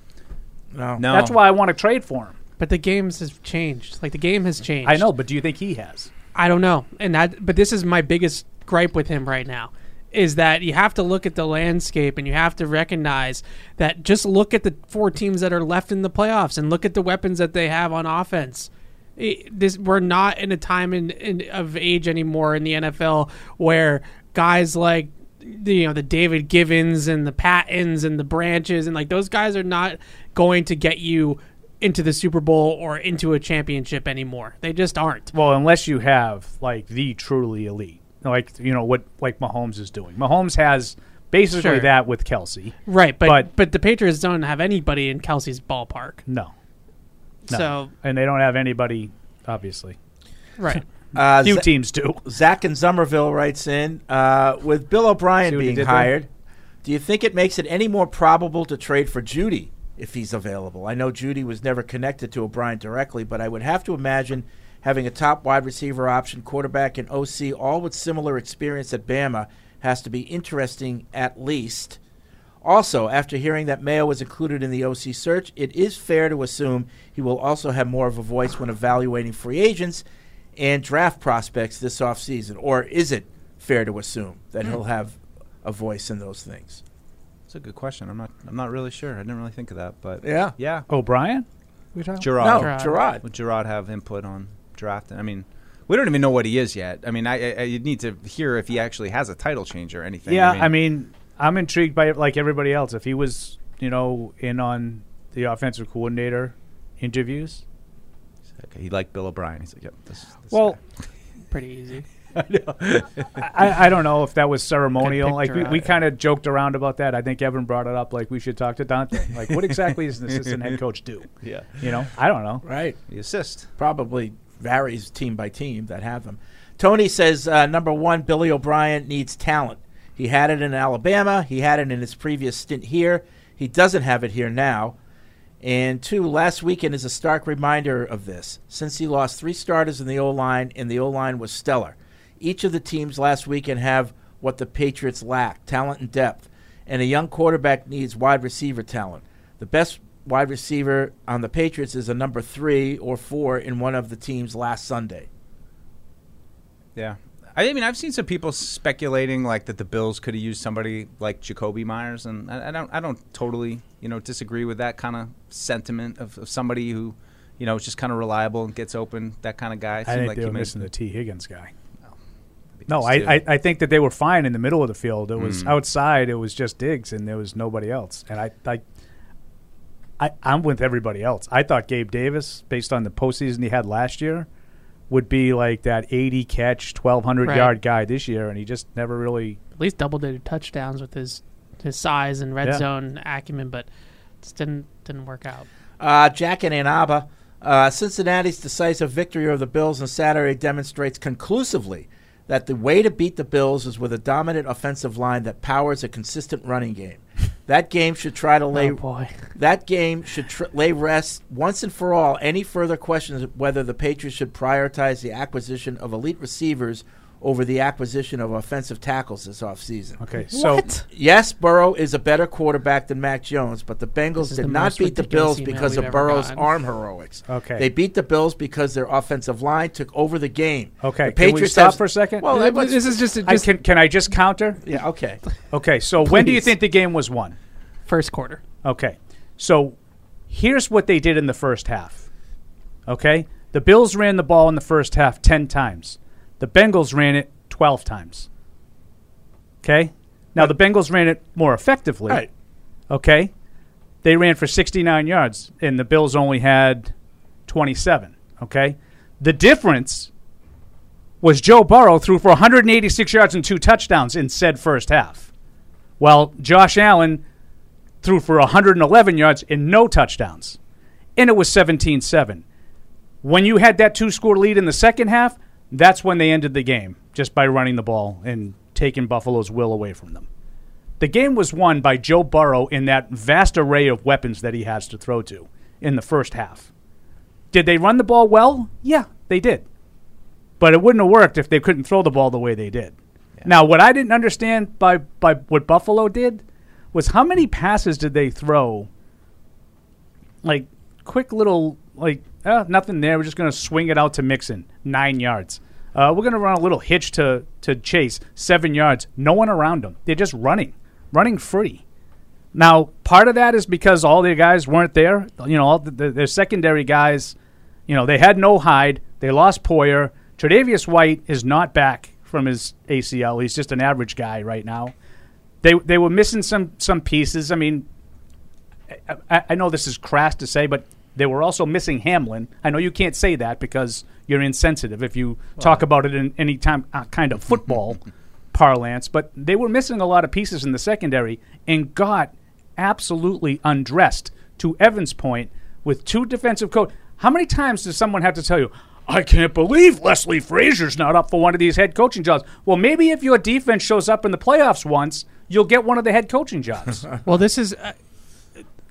no, That's why I want to trade for him. But the games has changed. Like the game has changed. I know, but do you think he has? I don't know. And that but this is my biggest gripe with him right now is that you have to look at the landscape and you have to recognize that just look at the four teams that are left in the playoffs and look at the weapons that they have on offense. It- this we're not in a time in, in of age anymore in the NFL where guys like the, you know the David Givens and the Pattons and the Branches and like those guys are not going to get you into the Super Bowl or into a championship anymore. They just aren't. Well, unless you have like the truly elite, like you know what like Mahomes is doing. Mahomes has basically Sure. that with Kelce, Right, but, But- but the Patriots don't have anybody in Kelce's ballpark. No. No. So and they don't have anybody, obviously. Right. Uh, Few Za- teams do. Zach in Somerville writes in uh, with Bill O'Brien See what he being did there? hired. Do you think it makes it any more probable to trade for Jeudy if he's available? I know Jeudy was never connected to O'Brien directly, but I would have to imagine having a top wide receiver option, quarterback, and OC, all with similar experience at Bama, has to be interesting at least. Also, after hearing that Mayo was included in the OC search, it is fair to assume he will also have more of a voice when evaluating free agents and draft prospects this offseason. Or is it fair to assume that he'll hmm. have a voice in those things? It's a good question. I'm not. I'm not really sure. I didn't really think of that, but Yeah. yeah. O'Brien? We talking- Gerard. No, Gerard. Gerard. Would Gerard have input on drafting? I mean, we don't even know what he is yet. I mean, I, I you'd need to hear if he actually has a title change or anything. Yeah, I mean, I'm intrigued by it like everybody else. If he was, you know, in on the offensive coordinator interviews, okay, he liked Bill O'Brien. He's like, yep. This, this well, pretty easy. I. I, I don't know if that was ceremonial. Like we, we kind of joked around about that. I think Evan brought it up. Like we should talk to Dante. Like what exactly does an assistant head coach do? Yeah. you know, I don't know. Right. The assist. Probably varies team by team that have them. Tony says uh, number one, Billy O'Brien needs talent. He had it in Alabama. He had it in his previous stint here. He doesn't have it here now. And two, last weekend is a stark reminder of this. Since he lost three starters in the O line, and the O line was stellar. Each of the teams last weekend have what the Patriots lack talent and depth. And a young quarterback needs wide receiver talent. The best wide receiver on the Patriots is a number three or four in one of the teams last Sunday. Yeah. I mean, I've seen some people speculating like that the Bills could have used somebody like Jakobi Meyers, and I, I don't, I don't totally, you know, disagree with that kind of sentiment of, of somebody who, you know, is just kind of reliable and gets open. That kind of guy. I Seemed think like they were made- missing the Tee Higgins guy. No, nice, I. I, I think that they were fine in the middle of the field. It was Mm. outside. It was just Diggs, and there was nobody else. And I, I, I, I'm with everybody else. I thought Gabe Davis, based on the postseason he had last year, would be like that 80 catch, 1200 Right. yard guy this year, and he just never really. At least double digit touchdowns with his his size and red Yeah. zone acumen, but just didn't didn't work out. Uh, Jack and Ann Arbor. Uh, Cincinnati's decisive victory over the Bills on Saturday demonstrates conclusively that the way to beat the Bills is with a dominant offensive line that powers a consistent running game. That game should try to oh, lay. Oh. That game should tr- lay rest once and for all any further questions of whether the Patriots should prioritize the acquisition of elite receivers over the acquisition of offensive tackles this offseason. Okay, so What? Yes, Burrow is a better quarterback than Mac Jones, but the Bengals did the not beat the Bills because of Burrow's gotten. arm heroics. Okay. They beat the Bills because their offensive line took over the game. Okay, The can we Patriots stop have- for a second? Well, Th- let's- this is just, I just can, can I just counter? yeah, okay. Okay, so when do you think the game was won? first quarter. Okay. So here's what they did in the first half. Okay? The Bills ran the ball in the first half 10 times. The Bengals ran it 12 times. Okay? Now the Bengals ran it more effectively. Right. Okay? They ran for 69 yards, and the Bills only had 27. Okay, the difference was Joe Burrow threw for 186 yards and two touchdowns in said first half, while Josh Allen threw for 111 yards and no touchdowns, and it was 17-7. When you had that two-score lead in the second half, that's when they ended the game just by running the ball and taking Buffalo's will away from them. The game was won by Joe Burrow in that vast array of weapons that he has to throw to in the first half. Did they run the ball well? Yeah, they did. But it wouldn't have worked if they couldn't throw the ball the way they did. Now, what I didn't understand by, by what Buffalo did was how many passes did they throw? Like quick little like uh, nothing there. We're just going to swing it out to Mixon, nine yards. Uh, we're going to run a little hitch to to Chase, seven yards. No one around them. They're just running, running free. Now, part of that is because all their guys weren't there. You know, all the, the, their secondary guys. You know, they had no hide. They lost Poyer. Tre'Davious White is not back from his ACL. He's just an average guy right now. They they were missing some some pieces. I mean, I, I know this is crass to say, but they were also missing Hamlin. I know you can't say that because you're insensitive if you talk about it in any time uh, kind of football parlance. But they were missing a lot of pieces in the secondary and got absolutely undressed. To Evan's point, with two defensive coach, how many times does someone have to tell you? I can't believe Leslie Frazier's not up for one of these head coaching jobs. Well, maybe if your defense shows up in the playoffs once, you'll get one of the head coaching jobs. well, this is. Uh,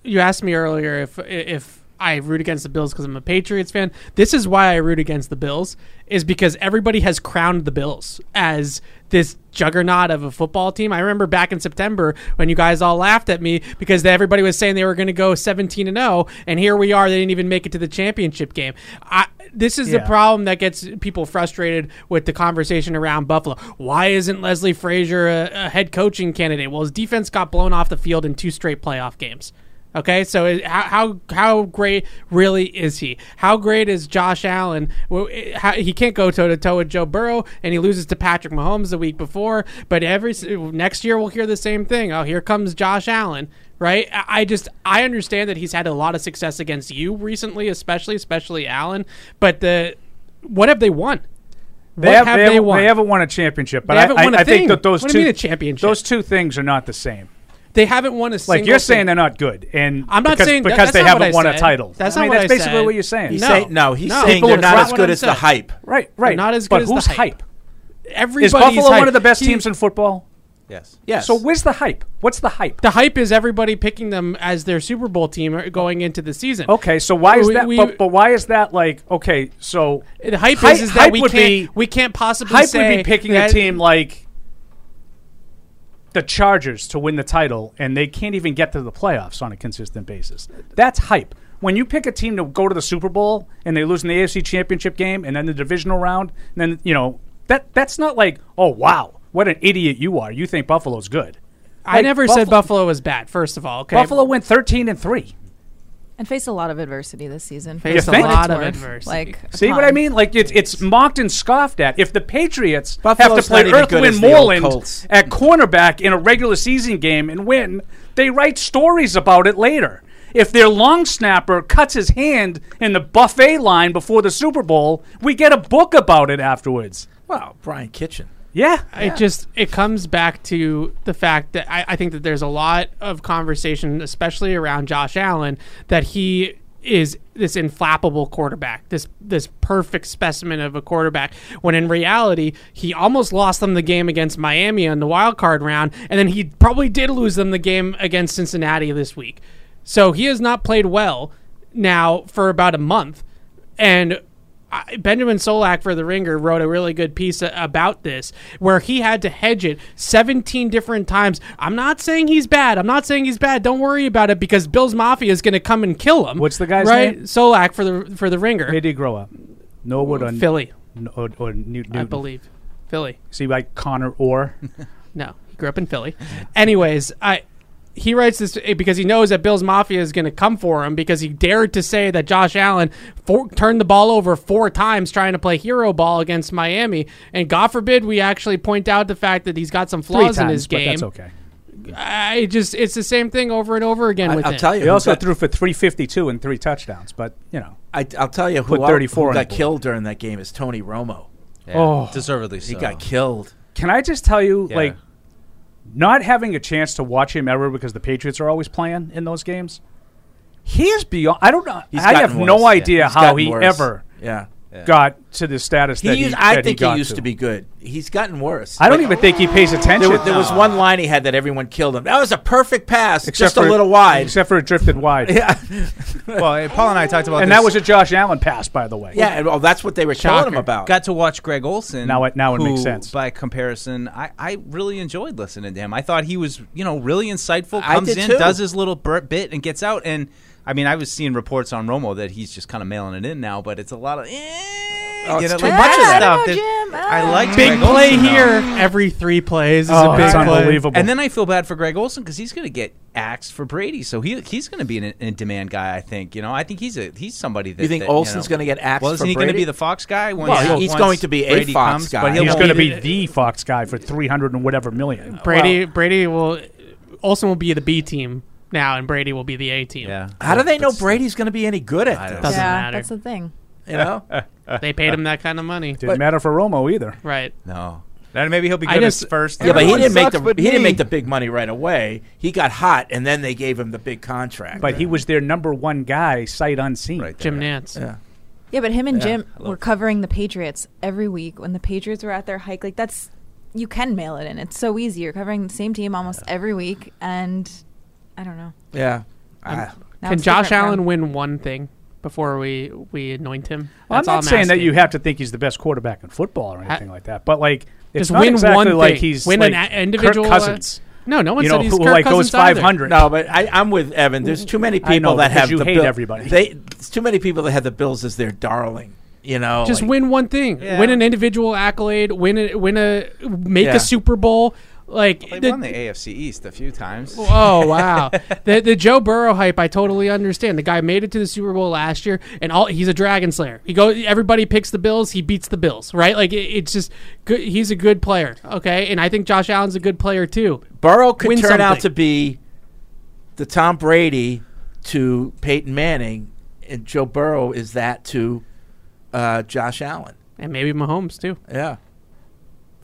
you asked me earlier if if I root against the Bills because I'm a Patriots fan. This is why I root against the Bills is because everybody has crowned the Bills as this juggernaut of a football team. I remember back in September when you guys all laughed at me because everybody was saying they were going to go 17 and 0 and here we are they didn't even make it to the championship game. I, this is the problem that gets people frustrated with the conversation around Buffalo. Why isn't Leslie Frazier a, a head coaching candidate? Well, his defense got blown off the field in two straight playoff games. Okay, so it- how how how great really is he? How great is Josh Allen? Well, it- how, he can't go toe to toe with Joe Burrow, and he loses to Patrick Mahomes the week before. But every next year we'll hear the same thing. Oh, here comes Josh Allen, right? I just I understand that he's had a lot of success against you recently, especially especially Allen. But the what have they won? They, have, have they, they haven't- won? they haven't won a championship, but They I, haven't I, won a I think that those What two mean a championship? Those two things are not the same. They haven't won a Like single you're saying thing. they're not good, and I'm not because, saying that- because that's they not what haven't I won a said. title. That's I not mean, what that's I basically said. what you're saying. He's No. saying no. He's No. saying People they're not not as what good I as the said. hype. Right, right. not as but good as the who's hype. Is Everybody's Buffalo one of the best He- teams in football? Yes. Yes. So where's the hype? What's the hype? The hype is everybody picking them as their Super Bowl team going into the season. Okay, so why is We- that? we- but, but why is that like okay? So The hype Hy- is, is that hype we would can't be- we can't possibly hype say would be picking that- a team like the Chargers to win the title, and they can't even get to the playoffs on a consistent basis. That's hype. When you pick a team to go to the Super Bowl and they lose in the AFC Championship game and then the divisional round, then you know that that's not like oh wow what an idiot you are. You think Buffalo's good. I Like, never said Buffalo was bad. First of all, okay. Buffalo went thirteen and three. And faced a lot of adversity this season. Faced a what lot of adversity. Like See what I mean? Like it's it's mocked and scoffed at. If the Patriots Buffalo's have to play not even Earth, good Wind, as the old Moreland at cornerback in a regular season game and win, they write stories about it later. If their long snapper cuts his hand in the buffet line before the Super Bowl, we get a book about it afterwards. Wow, Brian Kinchen. Yeah, It just it comes back to the fact that I, I think that there's a lot of conversation, especially around Josh Allen, that he is this inflappable quarterback, this this perfect specimen of a quarterback. When in reality, he almost lost them the game against Miami in the wild card round, and then he probably did lose them the game against Cincinnati this week. So he has not played well now for about a month, and I- Benjamin Solak for the Ringer wrote a really good piece about this, where he had to hedge it 17 different times. I'm not saying he's bad. I'm not saying he's bad. Don't worry about it because Bill's Mafia is going to come and kill him. What's the guy's right? name? Solak for the for the Ringer. Where did he grow up? Norwood or Philly, or, or Newton? I believe. Philly. See, like Connor Orr. No, he grew up in Philly. Anyways, I he writes this eh, because he knows that Bill's Mafia is going to come for him because he dared to say that Josh Allen for, turned the ball over four times trying to play hero ball against Miami, and God forbid we actually point out the fact that he's got some Three flaws in times, his but game. that's okay. I just it's the same thing over and over again with I'll him. tell you. He also got- threw for 352 and three touchdowns, but you know, I, I'll tell you Put who, 34 who got killed during that game is Tony Romo. Yeah, Oh. deservedly He got killed. Can I just tell you, Yeah. like, not having a chance to watch him ever because the Patriots are always playing in those games? He is beyond. I don't know. He's I have gotten no idea He's how he worse. ever Yeah. Got to the status He that he. used, I that think he, he, used to. be good. He's gotten worse. I don't even think he pays attention. There, wa- there was one line he had that everyone killed him. That was a perfect pass, just for- a little wide. except for it drifted wide. Yeah. well, Paul and I talked about and this. that was a Josh Allen pass, by the way. Yeah, and well, that's what they were telling him about. Got to watch Greg Olsen. Now it- now it who, makes sense. By comparison, I, I really enjoyed listening to him. I thought he was, you know, really insightful. I Comes did in, too. does his little bur- bit, and gets out. And I mean, I was seeing reports on Romo that he's just kind of mailing it in now, but it's a lot of. Eh, Oh, you it's know, too like, much of that that. stuff. That- I like Big Greg play Olsen, though. here every three plays is Oh, a big it's play. unbelievable. And then I feel bad for Greg Olsen because he's going to get axed for Brady, so he he's going to be an in demand guy. I think. You know, I think he's a he's somebody that You think that, Olsen's know- gonna get axed Well, isn't he going to be the Fox guy? Once, Well, he's once going to be a Brady Fox comes, guy. but he'll He's going to the- be the Fox guy for 300 and whatever million. Brady Brady will Olsen will be the B team now, and Brady will be the A team. Yeah. How do they know Brady's going to be any good at this? Doesn't yeah, matter. that's the thing. You know, They paid him that kind of money. Didn't matter for Romo either. Right. No. Then maybe he'll be I good just- his first. yeah, but he Everyone didn't make sucks the but he didn't me. make the big money right away. He got hot, and then they gave him the big contract. But he was their number one guy, sight unseen. Right Jim Nantz. yeah. Yeah, but him and Yeah, Jim love were covering the Patriots every week when the Patriots were at their hike. Like that's you can mail it in. It's so easy. You're covering the same team almost every week, and I don't know. Yeah. Ah. Can Josh Allen win one thing before we we anoint him? Well, I'm That's all not saying that you have to think he's the best quarterback in football or anything like that, but like it's Just not win exactly one like thing. he's Win like an a- individual, Kirk uh, Cousins. No, no one you said know, he's who, Kirk like goes Cousins either. 500. No, but I, I'm with Evan. There's too many people know, that have you the hate Bill- everybody. They there's too many people that have the Bills as their darling. You know, Just like- win one thing. Yeah. Win an individual accolade. Win a win a make Yeah. a Super Bowl. Like They the- won the AFC East a few times. Oh wow, the the Joe Burrow hype I totally understand. The guy made it to the Super Bowl last year, and all he's a Dragon Slayer. He goes, everybody picks the Bills, he beats the Bills, right? Like it, it's just good. He's a good player, okay, and I think Josh Allen's a good player too. Burrow could Win turn out to be the Tom Brady to Peyton Manning, and Joe Burrow is that to uh, Josh Allen. and maybe Mahomes too. Yeah,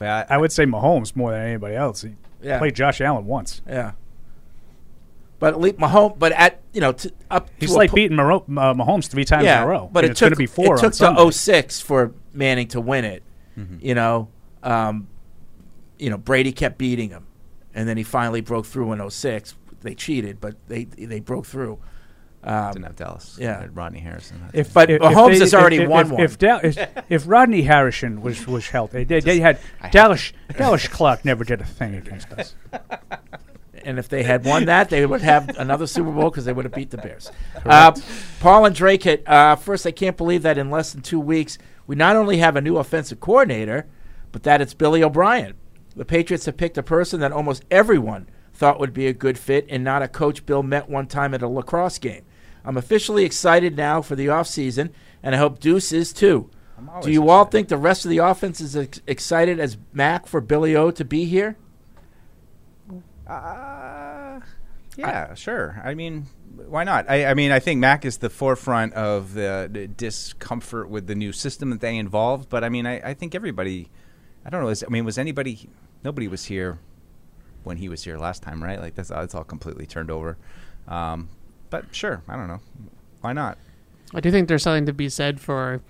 But I would say Mahomes more than anybody else. He Yeah. played Josh Allen once. yeah. But at least Mahomes, but at you know to, up He's to like po- beating Maro- uh, Mahomes three times yeah, in a row. But and it it's took going to be four It took on to 06 for Manning to win it. You know, um, you know Brady kept beating him, and then he finally broke through in 06. They cheated, but they they broke through. Um, didn't have Dallas. Yeah. Had Rodney Harrison. If, But if- Mahomes if they- has already if, won if, one. If, Dal- if, if Rodney Harrison was was healthy, they, they had Dallas Dallas Clark never did a thing against us. and if they had won that, they would have another Super Bowl because they would have beat the Bears. Uh, Paul and Drake hit. Uh, first, I can't believe that in less than two weeks, we not only have a new offensive coordinator, but that it's Billy O'Brien. The Patriots have picked a person that almost everyone thought would be a good fit and not a coach Bill met one time at a lacrosse game. I'm officially excited now for the offseason, and I hope Deuce is too. Do you all think the rest of the offense is ex- excited as Mac for Billy O to be here? Uh, yeah, sure. I mean, why not? I, I mean, I think Mac is the forefront of the, the discomfort with the new system that they involved. But I mean, I, I think everybody. I don't know. Is, I mean, was anybody? Nobody was here when he was here last time, right? Like that's that's all completely turned over. Um, but sure, I don't know. Why not? I do think there's something to be said for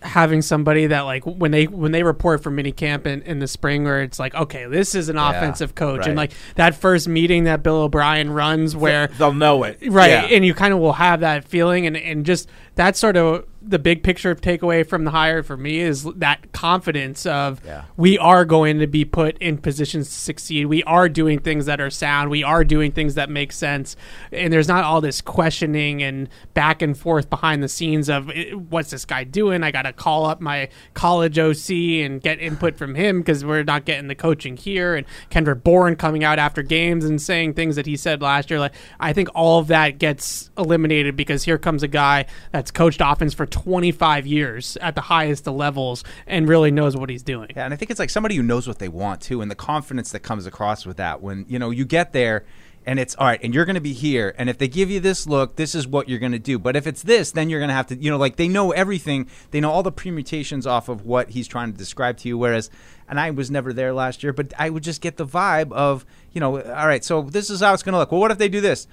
having somebody that like when they when they report for minicamp in, in the spring where it's like okay this is an Yeah, offensive coach right. and like that first meeting that Bill O'Brien runs where they'll know it right Yeah. and you kind of will have that feeling and and just that sort of the big picture takeaway from the hire for me is that confidence of we are going to be put in positions to succeed. We are doing things that are sound. We are doing things that make sense. And there's not all this questioning and back and forth behind the scenes of "Eh, what's this guy doing? I got to call up my college OC and get input from him because we're not getting the coaching here. And Kendrick Bourne coming out after games and saying things that he said last year. Like I think all of that gets eliminated because here comes a guy that's coached offense for 25 years at the highest of levels and really knows what he's doing. Yeah, and I think it's like somebody who knows what they want too, and the confidence that comes across with that. When you know you get there, and it's all right, and you're going to be here, and if they give you this look, this is what you're going to do. But if it's this, then you're going to have to, you know, like they know everything. They know all the permutations off of what he's trying to describe to you. Whereas, and I was never there last year, but I would just get the vibe of, you know, all right, so this is how it's going to look. Well, what if they do this?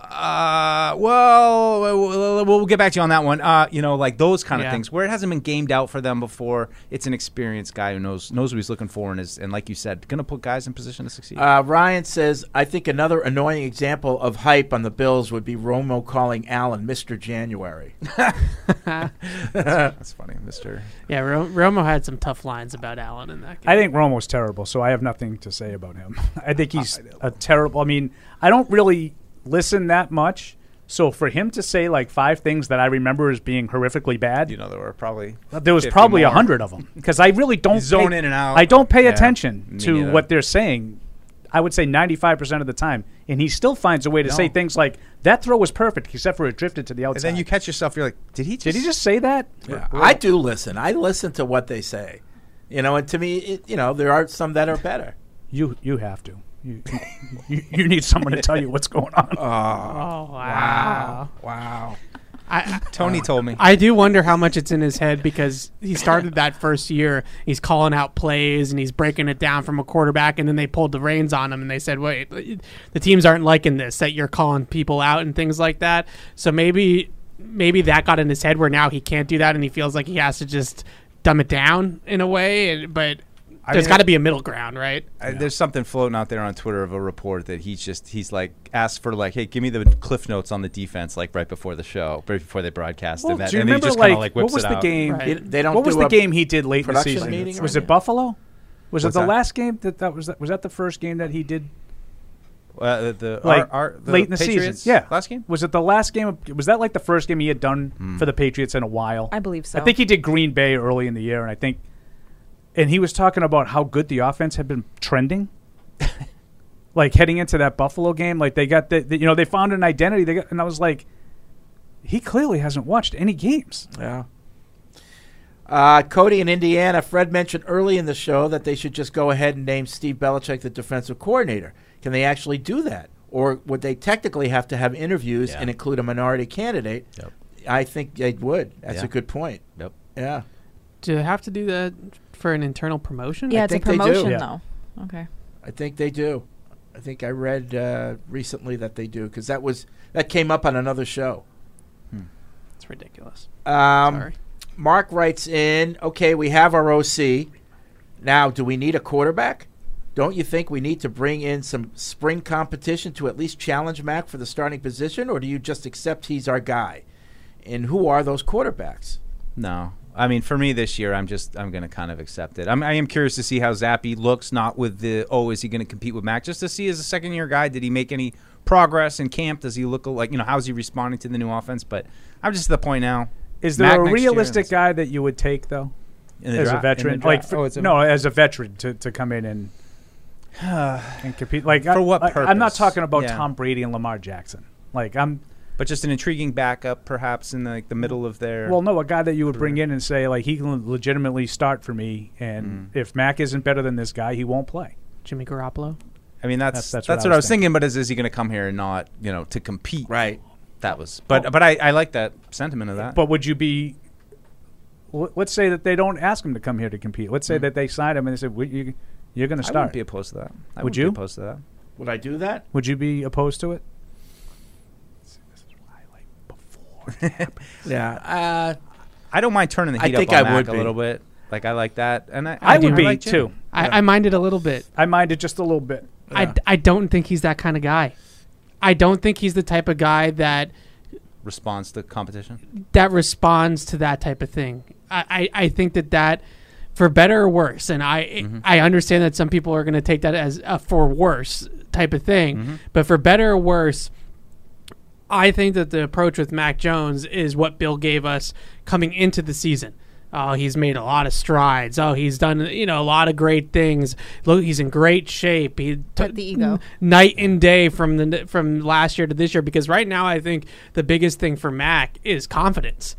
Uh, well, we'll, we'll get back to you on that one. Uh, you know, like those kind of Yeah. things where it hasn't been gamed out for them before. It's an experienced guy who knows knows what he's looking for and is, and like you said, going to put guys in position to succeed. Uh, Ryan says, I think another annoying example of hype on the Bills would be Romo calling Allen Mr. January. That's funny, Mister. Yeah, Ro- Romo had some tough lines about Allen in that game. I think Romo's terrible, so I have nothing to say about him. I think he's a terrible. I mean, I don't really listen that much, so for him to say like five things that I remember as being horrifically bad, you know, there were probably uh, there was probably a hundred of them because I really don't zone pay- in and out. I don't pay Yeah, attention to neither. what they're saying. I would say ninety five percent of the time, and he still finds a way to say things like that throw was perfect, except for it drifted to the outside. And then you catch yourself. You're like, did he? Just, Did he just say that? Yeah, I do listen. I listen to what they say. You know, and to me, it, you know, there are some that are better. You you have to. You, you, you need someone to tell you what's going on. Oh, wow. Wow. I, Tony told me. I do wonder how much it's in his head because he started that first year. He's calling out plays and he's breaking it down from a quarterback, and then they pulled the reins on him and they said, "Wait, the teams aren't liking this that you're calling people out and things like that." So maybe, maybe that got in his head where now he can't do that and he feels like he has to just dumb it down in a way. But I there's mean, got to be a middle ground, right? I, There's something floating out there on Twitter of a report that he's just he's like asked for like, hey, give me the cliff notes on the defense like right before the show, right before they broadcast Well, and that, do you and then he remember just kind like, of like what was the out. game? Right. They don't what was the game he did late in the season? meeting Was right it? Buffalo? Was What's it the that? last game that that was that was that the first game that he did Uh, the, the, like our, our, the late in the Patriots season? Yeah, last game. Was it the last game? Of, was that like the first game he had done Hmm. for the Patriots in a while? I believe so. I think he did Green Bay early in the year, and I think, and he was talking about how good the offense had been trending. like heading into that Buffalo game, like they got the, the you know they found an identity. They got, and I was like, he clearly hasn't watched any games. Yeah. Uh, Cody in Indiana, Fred mentioned early in the show that they should just go ahead and name Steve Belichick the defensive coordinator. Can they actually do that? Or would they technically have to have interviews Yeah. and include a minority candidate? Yep. I think they would. That's Yeah. a good point. Yep. Yeah. Do they have to do that for an internal promotion? yeah, I it's a think they do. promotion Yeah. though. Okay. I think they do. I think I read uh, recently that they do because that was that came up on another show. It's ridiculous. Um, Sorry. Mark writes in, okay, we have our OC. Now, do we need a quarterback? Don't you think we need to bring in some spring competition to at least challenge Mac for the starting position, or do you just accept he's our guy? And who are those quarterbacks? No, I mean for me this year, I'm just I'm going to kind of accept it. I'm, I am curious to see how Zappe looks, not with the oh, is he going to compete with Mac? Just to see as a second year guy, did he make any progress in camp? Does he look like you know how's he responding to the new offense? But I'm just at the point now. Is there Mac a realistic guy that you would take though, as dra- a veteran? like, for- oh, a- no, as a veteran to, to come in and and compete. Like, For I, what like, I'm not talking about Yeah. Tom Brady and Lamar Jackson. Like, I'm but just an intriguing backup, perhaps in the, like the middle of their. well, no, a guy that you would bring in and say like he can legitimately start for me, and if Mac isn't better than this guy, he won't play. Jimmy Garoppolo. I mean that's That's- that's, that's what, what I I was was thinking. But is, is he going to come here and not you know to compete? Right. That was. But but I, I like that sentiment of that. But would you be? Let's say that they don't ask him to come here to compete. Let's say Mm. that they sign him and they said, "We- you, "You're going to start. I start." wouldn't be opposed to that. I would you? be opposed to that? Would I do that? Would you be opposed to it? Yeah. Uh, I don't mind turning the I heat think up on I Mac would a be. little bit. Like I like that, and I, I, would do be like Jimmy. too. I, I it a little bit. I mind it just a little bit. I, I don't think he's that kind of guy. I don't think he's the type of guy that Responds to competition. that responds to that type of thing. I, I, I think that that for better or worse, and I Mm-hmm. I understand that some people are going to take that as a for worse type of thing, Mm-hmm. but for better or worse, I think that the approach with Mac Jones is what Bill gave us coming into the season. Oh, he's made a lot of strides. Oh, he's done you know a lot of great things. Look, he's in great shape. He But the ego. night and day from the from last year to this year. Because right now, I think the biggest thing for Mac is confidence.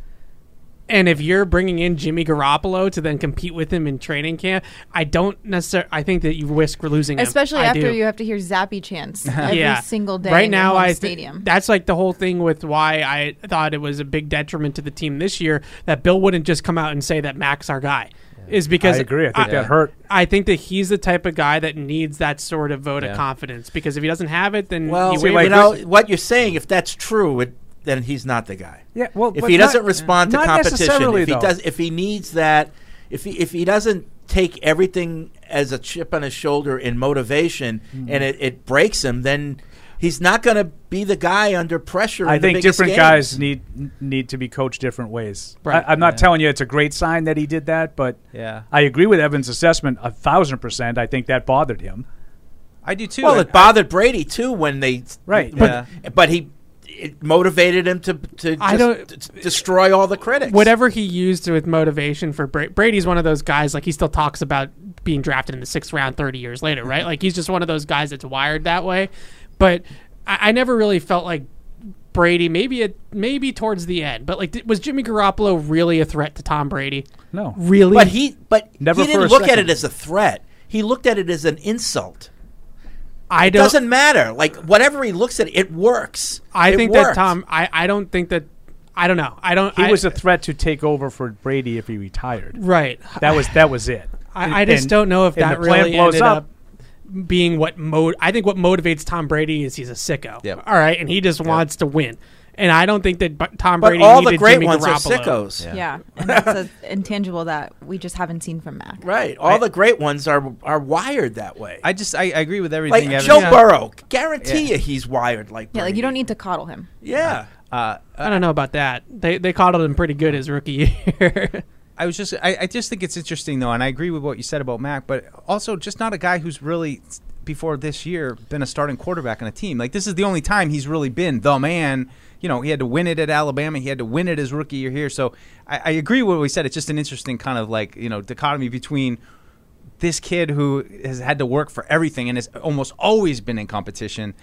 And if you're bringing in Jimmy Garoppolo to then compete with him in training camp, I don't necessarily. I think that you risk losing him. Especially I after do. you have to hear Zappe chants every single day. Right now, your I thi- stadium. that's like the whole thing with why I thought it was a big detriment to the team this year that Bill wouldn't just come out and say that Mac's our guy. Is because I agree. I think that hurt. I think that he's the type of guy that needs that sort of vote Yeah. of confidence because if he doesn't have it, then Well, you you know what you're saying. If that's true, it, then he's not the guy. Yeah, well, if but he doesn't not- respond to competition, if he though. does, if he needs that, if he if he doesn't take everything as a chip on his shoulder in motivation, Mhm. and it, it breaks him, then he's not going to be the guy under pressure. I in think biggest different games. guys need need to be coached different ways. Right. I, I'm not Yeah. telling you it's a great sign that he did that, but Yeah. I agree with Evan's assessment a thousand percent. I think that bothered him. I do too. Well, it bothered Brady too when they Right. But, but he it motivated him to to I don't- t- destroy all the critics. whatever he used with motivation for Bra- Brady's one of those guys like he still talks about being drafted in the sixth round 30 years later, right? like he's just one of those guys that's wired that way. But I, I never really felt like Brady. Maybe it maybe towards the end, but like, did, was Jimmy Garoppolo really a threat to Tom Brady? No, really. But he but Never he didn't a look at it as a threat. He looked at it as an insult. I it don't- doesn't matter. Like whatever he looks at, it works. I It think that. Tom. I, I don't think that. I don't know. I don't. He I, was a threat to take over for Brady if he retired. Right. That was that was it. I, I just And- don't know if that the really blows ended up. up being what mo. I think what motivates Tom Brady is he's a sicko. Yep. All right, and he just wants to win. And I don't think that Bu- Tom But Brady all the great Jimmy ones are Garoppolo. sickos. yeah, and that's an intangible that we just haven't seen from Mac. Right. All the great ones are are wired that way. I just I, I agree with Like everything. Evan Joe said. Burrow, guarantee Yeah. you he's wired like Yeah, like you don't need to coddle him. Yeah. Uh, I don't know about that. They they coddled him pretty good his rookie year. I was just I, I just think it's interesting though, and I agree with what you said about Mac, but also just not a guy who's really before this year been a starting quarterback on a team. Like this is the only time he's really been the man. You know, he had to win it at Alabama. He had to win it his rookie year here. So I, I agree with what we said. It's just an interesting kind of like you know dichotomy between this kid who has had to work for everything and has almost always been in competition.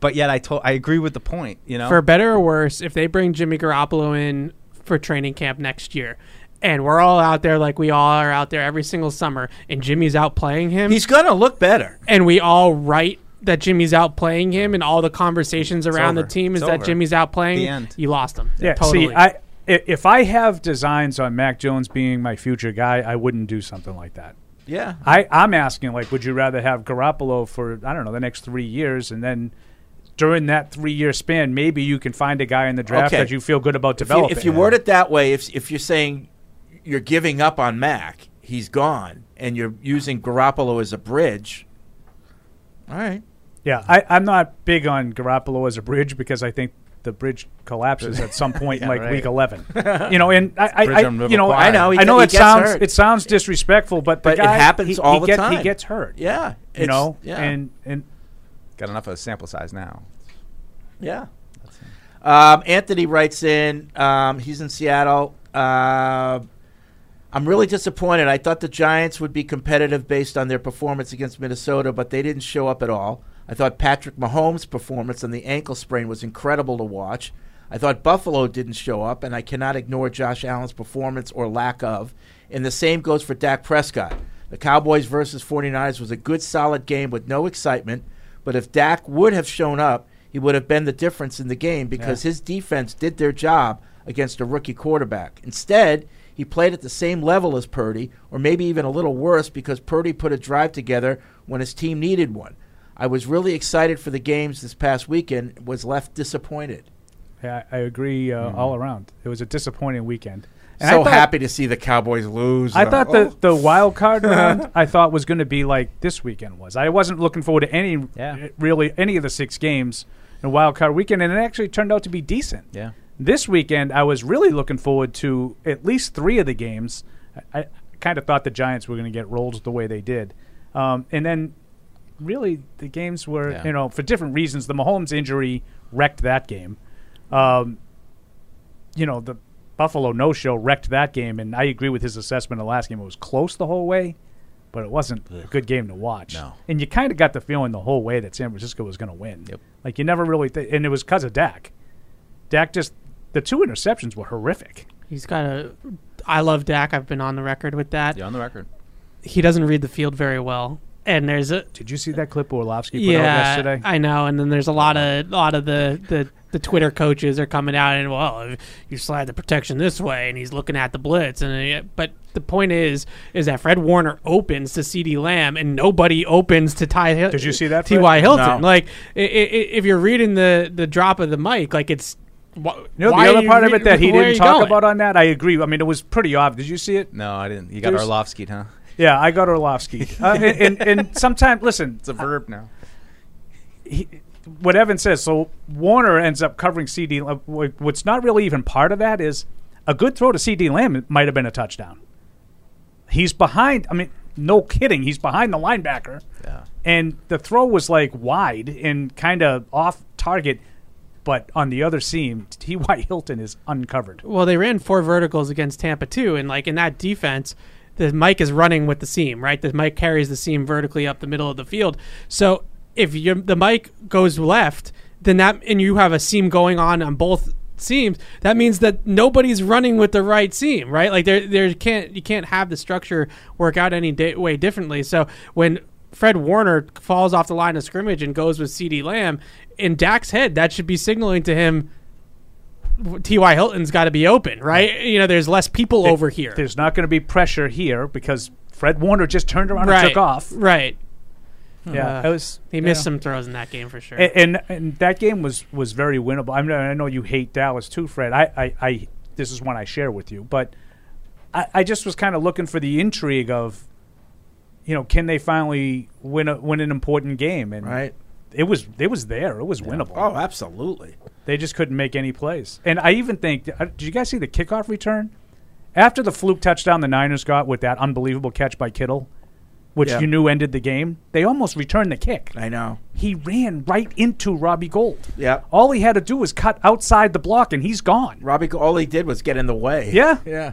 But yet, I told I agree with the point. You know, For better or worse, if they bring Jimmy Garoppolo in for training camp next year, and we're all out there like we all are out there every single summer, and Jimmy's out playing him, He's gonna look better. and we all write that Jimmy's out playing him, and all the conversations around the team is It's that over. Jimmy's out playing. End. You lost him. Yeah, totally. see, I i- if I have designs on Mac Jones being my future guy, I wouldn't do something like that. Yeah. I, I'm asking, like, would you rather have Garoppolo for I don't know the next three years, and then during that three year span, maybe you can find a guy in the draft Okay. that you feel good about If you, developing. if you word it that way, if if you're saying you're giving up on Mac, he's gone, and you're using Garoppolo as a bridge. All right. Yeah, I, I'm not big on Garoppolo as a bridge because I think the bridge collapses at some point in Yeah, like right. week 11. you know, and I, I, Bridge I on River you know, Kwai. I know, he I know get- it gets sounds hurt. it sounds disrespectful, but the But it guy, happens he, all he the get- time. He gets hurt. Yeah, you it's- know, yeah. and and got enough of a sample size now. Yeah. Um, Anthony writes in. Um, he's in Seattle. Uh, I'm really disappointed. I thought the Giants would be competitive based on their performance against Minnesota, but they didn't show up at all. I thought Patrick Mahomes' performance on the ankle sprain was incredible to watch. I thought Buffalo didn't show up, and I cannot ignore Josh Allen's performance or lack of. And the same goes for Dak Prescott. The Cowboys versus 49ers was a good, solid game with no excitement, but if Dak would have shown up, he would have been the difference in the game because his defense did their job against a rookie quarterback. Instead, he played at the same level as Purdy, or maybe even a little worse because Purdy put a drive together when his team needed one. I was really excited for the games this past weekend, was left disappointed. yeah, I agree uh, Mhm. all around. It was a disappointing weekend. And I so thought- happy to see the Cowboys lose. I Uh, thought oh. the, the wild card round I thought was going to be like this weekend was. I wasn't looking forward to any Yeah. really any of the six games in wild card weekend, and it actually turned out to be decent. Yeah. This weekend, I was really looking forward to at least three of the games. I, I kind of thought the Giants were going to get rolled the way they did, um, and then really the games were Yeah. you know for different reasons. The Mahomes injury wrecked that game. Um, you know, the Buffalo no show wrecked that game, and I agree with his assessment of the last game. It was close the whole way, but it wasn't a good game to watch. No. And you kind of got the feeling the whole way that San Francisco was going to win. Yep. Like you never really, th- and it was because of Dak. Dak just the two interceptions were horrific. He's got a. I love Dak. I've been on the record with that. Yeah, on the record. He doesn't read the field very well, and there's a. Did you see that clip Orlovsky put yeah, out yesterday? I know. And then there's a lot of lot of the the. The Twitter coaches are coming out and well, you slide the protection this way, and he's looking at the blitz. And uh, but the point is, is that Fred Warner opens to CeeDee Lamb, and nobody opens to Ty. Hil- Did you see that, T. Fred? Y. Hilton? No. Like, i- i- if you're reading the the drop of the Mike, like it's. wh- You know, why the other part of it that he didn't talk going? about on that, I agree. I mean, it was pretty obvious. Did you see it? No, I didn't. You got There's- Orlovsky, huh? Yeah, I got Orlovsky. uh, and, and, and sometimes, listen, It's a verb now. he, what Evan says. So Warner ends up covering CeeDee. uh, What's not really even part of that is a good throw to CeeDee Lamb might have been a touchdown. He's behind. I mean, no kidding. He's behind the linebacker. Yeah. And the throw was like wide and kind of off target, but on the other seam, T.Y. Hilton is uncovered. Well, they ran four verticals against Tampa too, and like in that defense, the Mike is running with the seam, right? The Mike carries the seam vertically up the middle of the field. So if the Mike goes left, then that and you have a seam going on on both seams, that means that nobody's running with the right seam, right? Like there there can't you can't have the structure work out any di- way differently. So when Fred Warner falls off the line of scrimmage and goes with CeeDee Lamb in Dak's head, that should be signaling to him T.Y. Hilton's got to be open, right? You know, there's less people There- over here. There's not going to be pressure here because Fred Warner just turned around right. and took off. Right. Yeah, Uh, it was. he missed know. some throws in that game for sure. And, and and that game was was very winnable. I mean, I know you hate Dallas too, Fred. I I, I this is one I share with you, but I, I just was kind of looking for the intrigue of, you know, can they finally win a win an important game? And Right. It was it was there. It was winnable. Oh, absolutely. They just couldn't make any plays. And I even think, uh, did you guys see the kickoff return? After the fluke touchdown the Niners got with that unbelievable catch by Kittle, which Yeah. you knew ended the game, they almost returned the kick. I know. He ran right into Robbie Gould. Yeah. All he had to do was cut outside the block, and he's gone. Robbie, all he did was get in the way. Yeah. Yeah.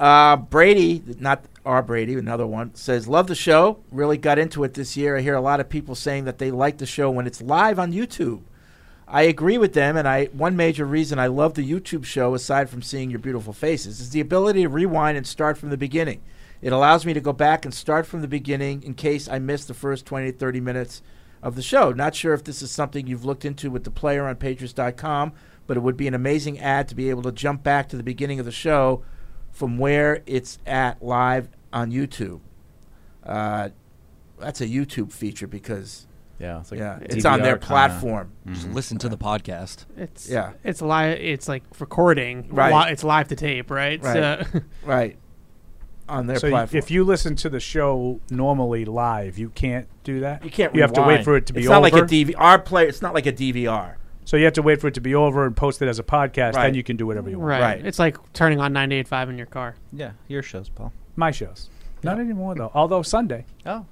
Uh, Brady, not our Brady, another one, says, Love the show. Really got into it this year. I hear a lot of people saying that they like the show when it's live on YouTube. I agree with them, and I one major reason I love the YouTube show, aside from seeing your beautiful faces, is the ability to rewind and start from the beginning. It allows me to go back and start from the beginning in case I miss the first 20 to 30 minutes of the show. Not sure if this is something you've looked into with the player on Patriots.com, but it would be an amazing ad to be able to jump back to the beginning of the show from where it's at live on YouTube. Uh, that's a YouTube feature because Yeah, it's like yeah, it's on their DVR kinda. platform. Just listen to the podcast. It's Yeah. It's live. It's like recording. Right. Li- it's live to tape, right? Right. So, right. On their so platform. if you listen to the show normally live, you can't do that. you can't You have to wait for it to be it's over. not like a DVR player. It's not like a DVR. So you have to wait for it to be over and post it as a podcast. Right. Then you can do whatever you want. right. Right. It's like turning on 98.5 in your car. Yeah, your shows, Paul. My shows. Not anymore though. Although Sunday, Oh.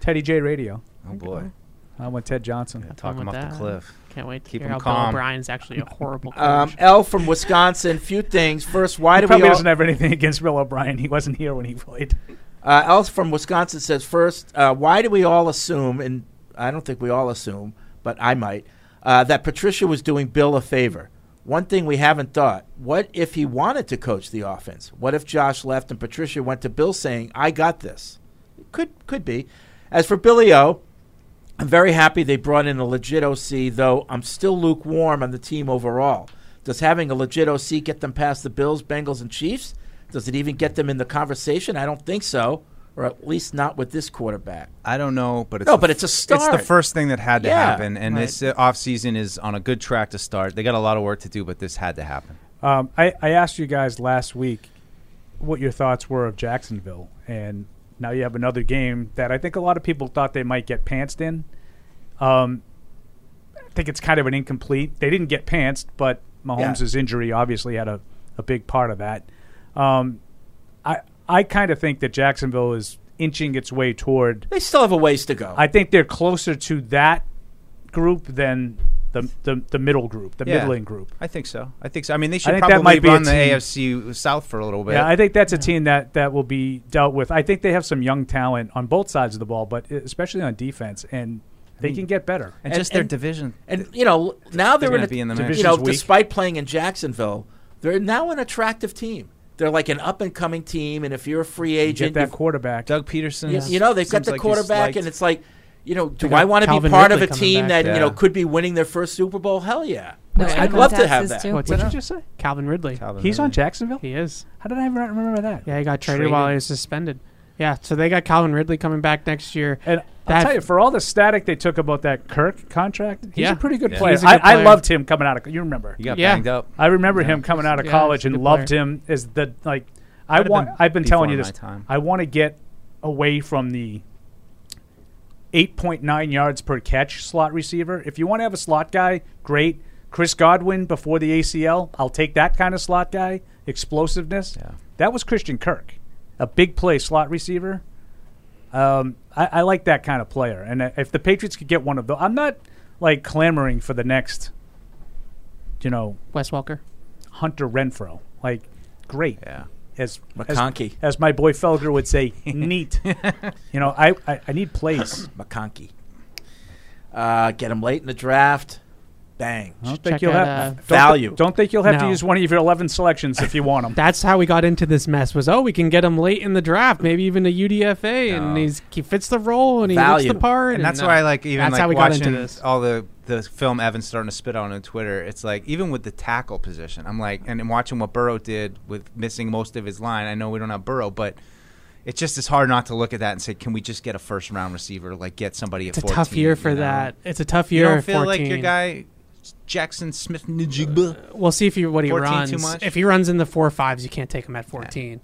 Teddy J Radio. Oh boy. I went Ted Johnson. Talk Fun him with off that. the cliff. Can't wait to Keep hear him how Bill calm. O'Brien's actually a horrible coach. Um, L from Wisconsin. Few things. First, why He do we probably all? doesn't have anything against Bill O'Brien. He wasn't here when he played. Uh, L from Wisconsin says first, uh, why do we all assume, and I don't think we all assume, but I might, uh, that Patricia was doing Bill a favor? One thing we haven't thought: what if he wanted to coach the offense? What if Josh left and Patricia went to Bill saying, "I got this"? Could could be. As for Billy O, I'm very happy they brought in a legit OC, though I'm still lukewarm on the team overall. Does having a legit OC get them past the Bills, Bengals, and Chiefs? Does it even get them in the conversation? I don't think so, or at least not with this quarterback. I don't know, but it's No, the but it's a f- It's the first thing that had to Yeah, happen, and right. this uh, off season is on a good track to start. They got a lot of work to do, but this had to happen. Um, I, I asked you guys last week what your thoughts were of Jacksonville, and now you have another game that I think a lot of people thought they might get pantsed in. Um, I think it's kind of an incomplete. They didn't get pantsed, but Mahomes' injury obviously had a, a big part of that. Um, I I kind of think that Jacksonville is inching its way toward. They still have a ways to go. I think they're closer to that group than the the, the middle group, the Yeah. middling group. I think so. I think so. I mean, they I should think that probably might be a run the team- AFC South for a little bit. Yeah, I think that's a team that, that will be dealt with. I think they have some young talent on both sides of the ball, but especially on defense, and they mm. can get better. and, just their division. And you know, now they're, They're in gonna a, be in the. You know, weak. despite playing in Jacksonville, They're now an attractive team. They're like an up and coming team, and if you're a free agent, Get that quarterback. Doug Pederson. you, you know they've got the like quarterback, and it's like, you know, do I want to be Calvin part of a team back. that you know could be winning their first Super Bowl? Hell yeah! No, I'd love to have that. too. What did you just say? Calvin Ridley. Calvin He's on Jacksonville. He is. How did I not remember that? Yeah, he got traded, Traded. while he was suspended. Yeah, so they got Calvin Ridley coming back next year. And That- I'll tell you, for all the static they took about that Kirk contract, he's Yeah. a pretty good Yeah. player. He's a I, good I player. loved him coming out of. You remember? He got Yeah. banged up. I remember him coming out of Yeah, college and loved player. him as the like. I Might have want. been I've been telling you this. my time. I want to get away from the 8.9 yards per catch slot receiver. If you want to have a slot guy, great. Chris Godwin before the ACL, I'll take that kind of slot guy. Explosiveness. Yeah. That was Christian Kirk, a big play slot receiver. Um, I, I like that kind of player, and if the Patriots could get one of those, I'm not like clamoring for the next, you know, Wes Walker, Hunter Renfrow. Like, great. Yeah. As McConkey. as, as my boy Felger would say, neat. you know, I, I, I need plays. McConkey. Uh, get him late in the draft. Bang. I don't Check think you'll out, have uh, don't- Value. Don't think you'll have to use one of your 11 selections if you want them. That's how we got into this mess. Was oh, we can get him late in the draft, maybe even a UDFA, and he's he fits the role and he Value. looks the part. and that's why I like even that's like how we got watching into this. all the the film Evan's starting to spit on on Twitter. It's like even with the tackle position, I'm like, and, and watching what Burrow did with missing most of his line. I know we don't have Burrow, but it's just as hard not to look at that and say, can we just get a first round receiver, like get somebody It's at a 14, tough year for know? that. It's a tough You year. don't at feel like your guy Jaxon Smith-Njigba. Uh, we'll see if he what he 14 runs. too much? If he runs in the four fives, you can't take him at fourteen.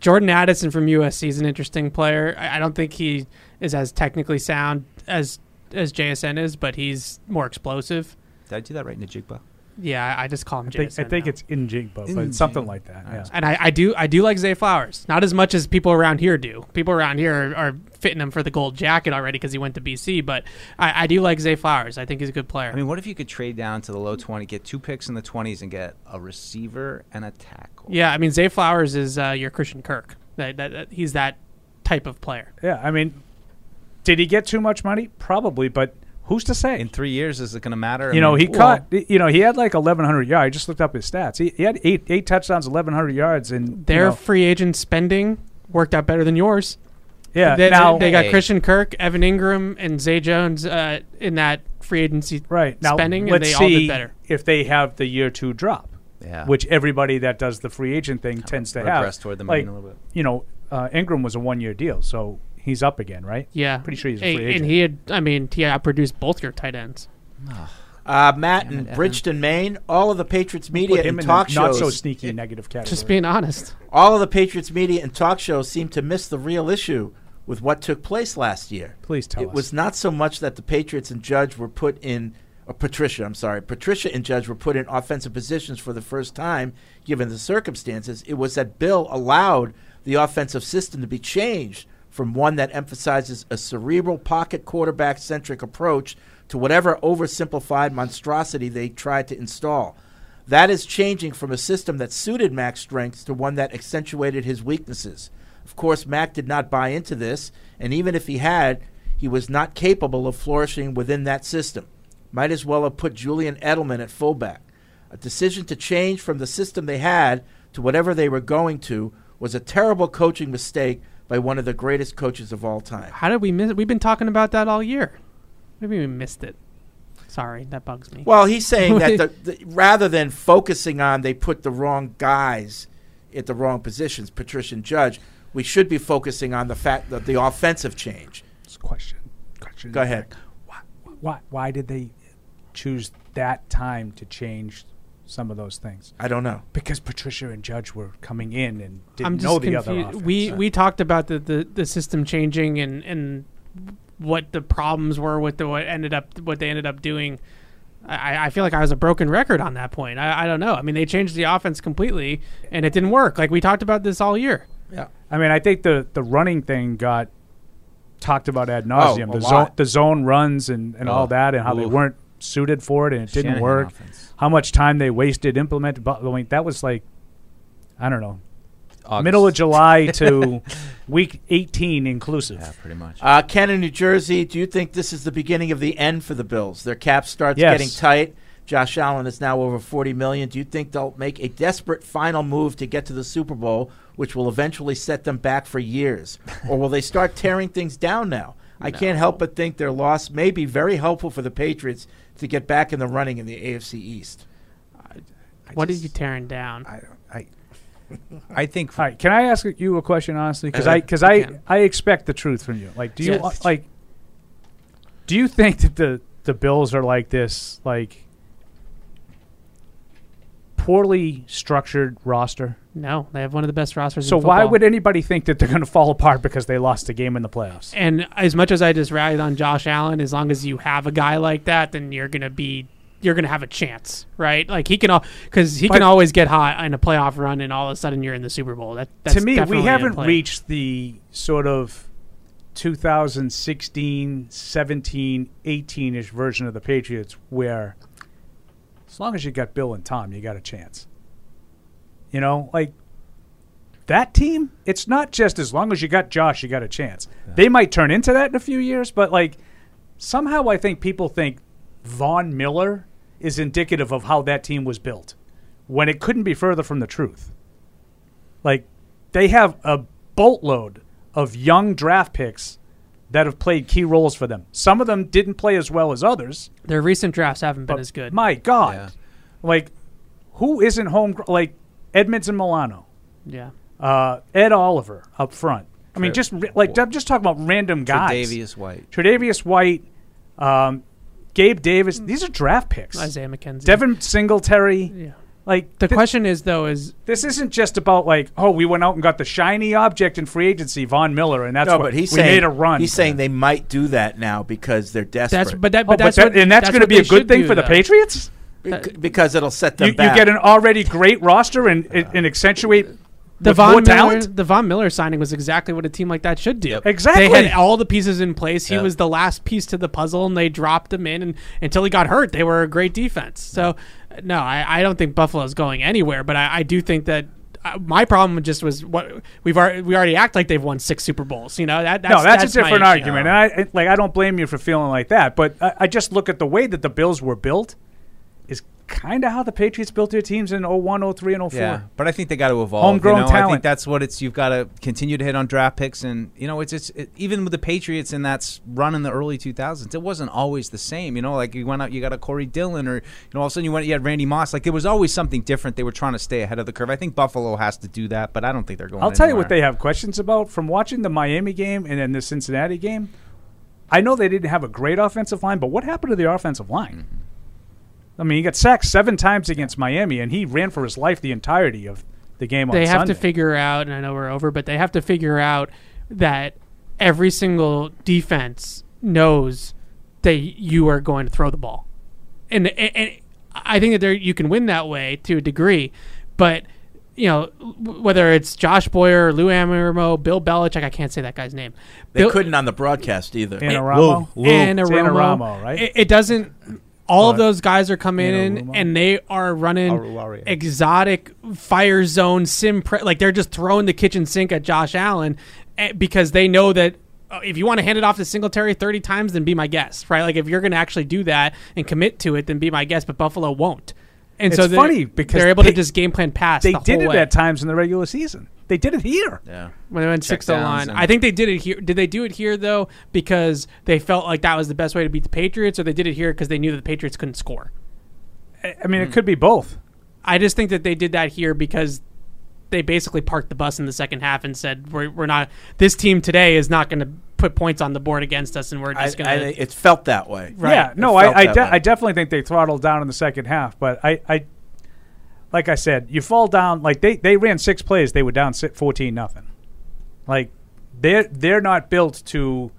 Jordan Addison from USC is an interesting player. I, I don't think he is as technically sound as as JSN is, but he's more explosive. Did I do that right, Njigba? Yeah, I, I just call him I think, I think now. it's in Jigba, but In it's something like that. Yeah. And I, I do I do like Zay Flowers. Not as much as people around here do. People around here are, are fitting him for the gold jacket already because he went to BC. But I, I do like Zay Flowers. I think he's a good player. I mean, what if you could trade down to the low 20, get two picks in the 20s, and get a receiver and a tackle? yeah, I mean Zay Flowers is uh, your Christian Kirk. That, that, that- he's that type of player. Yeah, I mean, did he get too much money? Probably, but who's to say? In three years, is it going to matter? I you know, mean, he caught. You know, he had like 1,100 yards. I just looked up his stats. He, he had eight eight touchdowns, 1,100 yards, and Their you know, free agent spending worked out better than yours. yeah. They, now, they got Hey. Christian Kirk, Evan Engram, and Zay Jones uh, in that free agency right now, spending, and let's they see all did better. if they have the year two drop. Yeah. which everybody that does the free agent thing tends to have. regress toward the mean like, a little bit. you know, uh, Engram was a one year deal, so he's up again, right? Yeah, pretty sure he's a Hey, free and he had, I mean, he outproduced both your tight ends. Uh, Matt Damn in it, Bridgton, Maine. All of the Patriots Put media him and in talk the not shows. so sneaky negative category. Just being honest. all of the Patriots media and talk shows seem to miss the real issue with what took place last year. Please tell us. it us. was not so much that the Patriots and Judge were put in, or Patricia, I'm sorry, Patricia and Judge were put in offensive positions for the first time, given the circumstances. It was that Bill allowed the offensive system to be changed from one that emphasizes a cerebral pocket quarterback centric approach to whatever oversimplified monstrosity they tried to install. That is changing from a system that suited Mac's strengths to one that accentuated his weaknesses. Of course, Mac did not buy into this, and even if he had, he was not capable of flourishing within that system. Might as well have put Julian Edelman at fullback. A decision to change from the system they had to whatever they were going to was a terrible coaching mistake by one of the greatest coaches of all time. How did we miss? It? We've been talking about that all year. Maybe we missed it. Sorry, that bugs me. Well, he's saying that the, the, rather than focusing on they put the wrong guys at the wrong positions, Patricia and Judge, we should be focusing on the fact that the offensive change. It's a question. question. Go ahead. Why, why, why did they choose that time to change some of those things? I don't know. Because Patricia and Judge were coming in and didn't I'm just know the other confused. offense. We we talked about the, the, the system changing and, and what the problems were with the what ended up what they ended up doing. I, I feel like I was a broken record on that point. I, I don't know. I mean, they changed the offense completely, and it didn't work. Like we talked about this all year. Yeah. I mean, I think the the running thing got talked about ad nauseum. Oh, a the zone, the zone runs and, and all Oh. that, and how they weren't suited for it, and it didn't Shanahan work. offense. How much time they wasted implementing. But I mean, that was like, I don't know, August. middle of July to week 18 inclusive. Yeah, pretty much. Uh, Ken in New Jersey, do you think this is the beginning of the end for the Bills? Their cap starts Yes. getting tight. Josh Allen is now over 40 million. Do you think they'll make a desperate final move to get to the Super Bowl, which will eventually set them back for years? or will they start tearing things down now? I can't help but think their loss may be very helpful for the Patriots to get back in the running in the AFC East. what are you tearing down? I I I think. All right, can I ask you a question honestly? Because Uh, I because I can. I expect the truth from you. Like, do you Yes. like? Do you think that the the Bills are like this like poorly structured roster? No, they have one of the best rosters. So why would anybody think that they're going to fall apart because they lost a game in the playoffs? And as much as I just rallied on Josh Allen, as long as you have a guy like that, then you're gonna be you're gonna have a chance, right? Like he can because he But- can always get hot in a playoff run, and all of a sudden you're in the Super Bowl. That that's to me, we haven't reached the sort of 2016, 17, 18 ish version of the Patriots where as long as you got Bill and Tom, you got a chance. You know, like that team, it's not just as long as you got Josh, you got a chance. They might turn into that in a few years, but like somehow I think people think Von Miller is indicative of how that team was built when it couldn't be further from the truth. Like they have a boatload of young draft picks that have played key roles for them. Some of them didn't play as well as others. Their recent drafts haven't been as good. My God, like who isn't home? Like Edmunds and Milano, Yeah. uh, Ed Oliver up front. I mean, just re- like I'm just talking about random guys. Tre'Davious White. Tre'Davious White, um, Gabe Davis. These are draft picks. Isaiah McKenzie. Devin Singletary. Yeah. Like The thi- question is though is this isn't just about like oh we went out and got the shiny object in free agency Von Miller and that's no, what but he's we saying made a run. He's saying they might do that now because they're desperate. That's but that Oh, but that's that- what, and that's, going to be a good thing do, for the though. Patriots. Bec- because it'll set them You, you get an already great roster and and accentuate The with Von more Miller, talent. the Von Miller signing was exactly what a team like that should do. Exactly. They had all the pieces in place. He Yeah. was the last piece to the puzzle, and they dropped him in. And until he got hurt, they were a great defense. So, no, I, I don't think Buffalo's going anywhere. But I, I do think that. Uh, my problem just was what we've already we already act like they've won six Super Bowls. You know that that's, no, that's, that's a my different issue. argument, and I I- like I don't blame you for feeling like that. But I, I just look at the way that the Bills were built is kind of how the Patriots built their teams in 01, 03, and 04. Yeah, but I think they got to evolve. Homegrown you know? I talent. think that's what it's. You've got to continue to hit on draft picks, and you know, it's it's it, even with the Patriots in that run in the early 2000s, it wasn't always the same. You know, like you went out, you got a Corey Dillon, or you know, all of a sudden you went, you had Randy Moss. Like there was always something different. They were trying to stay ahead of the curve. I think Buffalo has to do that, but I don't think they're going. I'll tell you what they have questions about from watching the Miami game and then the Cincinnati game. I know they didn't have a great offensive line, but what happened to the offensive line? Mm-hmm. I mean, he got sacked seven times against Miami, and he ran for his life the entirety of the game on they have Sunday. to figure out, and I know we're over, but they have to figure out that every single defense knows that you are going to throw the ball, and and, and I think that there you can win that way to a degree, but you know whether it's Josh Boyer, Lou Anarumo, Bill Belichick, I can't say that guy's name. They Bill- couldn't on the broadcast either. Anarumo? Lou, Lou. Anarumo. It's right? It, it doesn't. All of those guys are coming in and they are running exotic fire zone sim. Pre- like they're just throwing the kitchen sink at Josh Allen eh, because they know that. uh, If you want to hand it off to Singletary 30 times, then be my guest, right? Like if you're going to actually do that and commit to it, then be my guest. But Buffalo won't, and it's so they're- funny because they're able they- to just game plan pass. They the did whole it way. at times in the regular season. They did it here. Yeah. when they went six oh to line. I think they did it here. Did they do it here though because they felt like that was the best way to beat the Patriots, or they did it here because they knew that the Patriots couldn't score? I I mean, it hmm. could be both. I just think that they did that here because they basically parked the bus in the second half and said, "We're, we're not. This team today is not going to put points on the board against us, and we're just going I, to." it felt that way. Right. Yeah, no, I I, de- I definitely think they throttled down in the second half. But I, I like I said, you fall down like they, they ran six plays, they were down fourteen nothing. Like they're they're not built to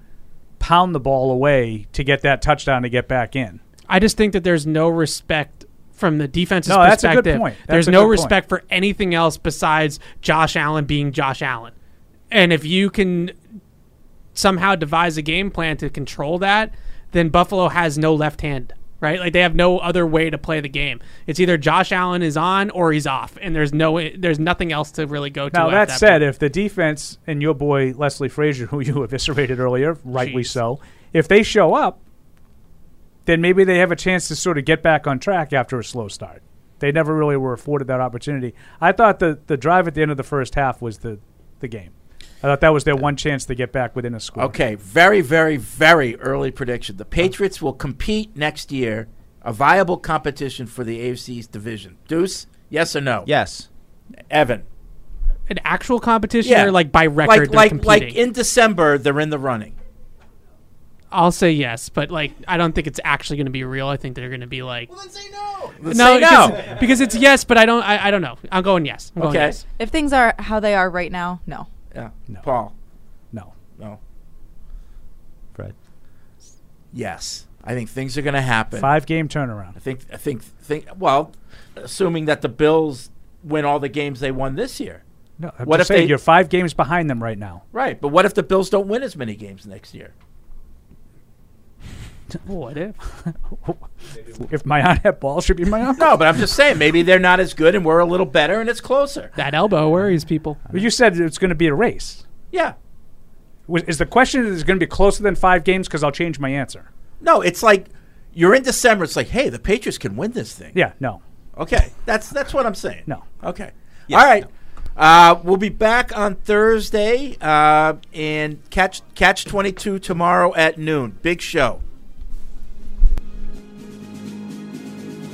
pound the ball away to get that touchdown to get back in. I just think that there's no respect from the defense's No, that's a good perspective. point. That's there's no good point. respect for anything else besides Josh Allen being Josh Allen. And if you can somehow devise a game plan to control that, then Buffalo has no left hand. Right, like they have no other way to play the game. It's either Josh Allen is on or he's off, and there's no, there's nothing else to really go to. Now that that said, point. if the defense and your boy Leslie Frazier, who you eviscerated earlier, rightly Jeez. so, if they show up, then maybe they have a chance to sort of get back on track after a slow start. They never really were afforded that opportunity. I thought the the drive at the end of the first half was the the game. I thought that was their one chance to get back within a score. Okay, very, very, very early prediction. The Patriots will compete next year, a viable competition for the AFC East division. Deuce, yes or no? Yes. Evan. An actual competition or like by record Like, like, competing? like in December, they're in the running. I'll say yes, but like I don't think it's actually going to be real. I think they're going to be like. Well, then say no. no, say because, no. because it's yes, but I don't. I, I don't know. I'm going yes. I'm going Okay. yes. If things are how they are right now, no. Yeah. Paul. No. No. Fred. Yes. I think things are going to happen. Five game turnaround. I think. I think. Think. Well, assuming that the Bills win all the games they won this year. No, I'm what if saying they? you're five games behind them right now. right, but what if the Bills don't win as many games next year? What if? if my aunt had balls, should be my aunt. No, but I'm just saying maybe they're not as good and we're a little better and it's closer. That elbow worries people. Well, you said it's going to be a race. Yeah. Was, is the question is going to be closer than five games? Because I'll change my answer. No, it's like you're in December. It's like, hey, the Patriots can win this thing. Yeah, no. Okay, that's that's what I'm saying. No. Okay. All right. Uh, we'll be back on Thursday uh, and catch catch 22 tomorrow at noon. Big show.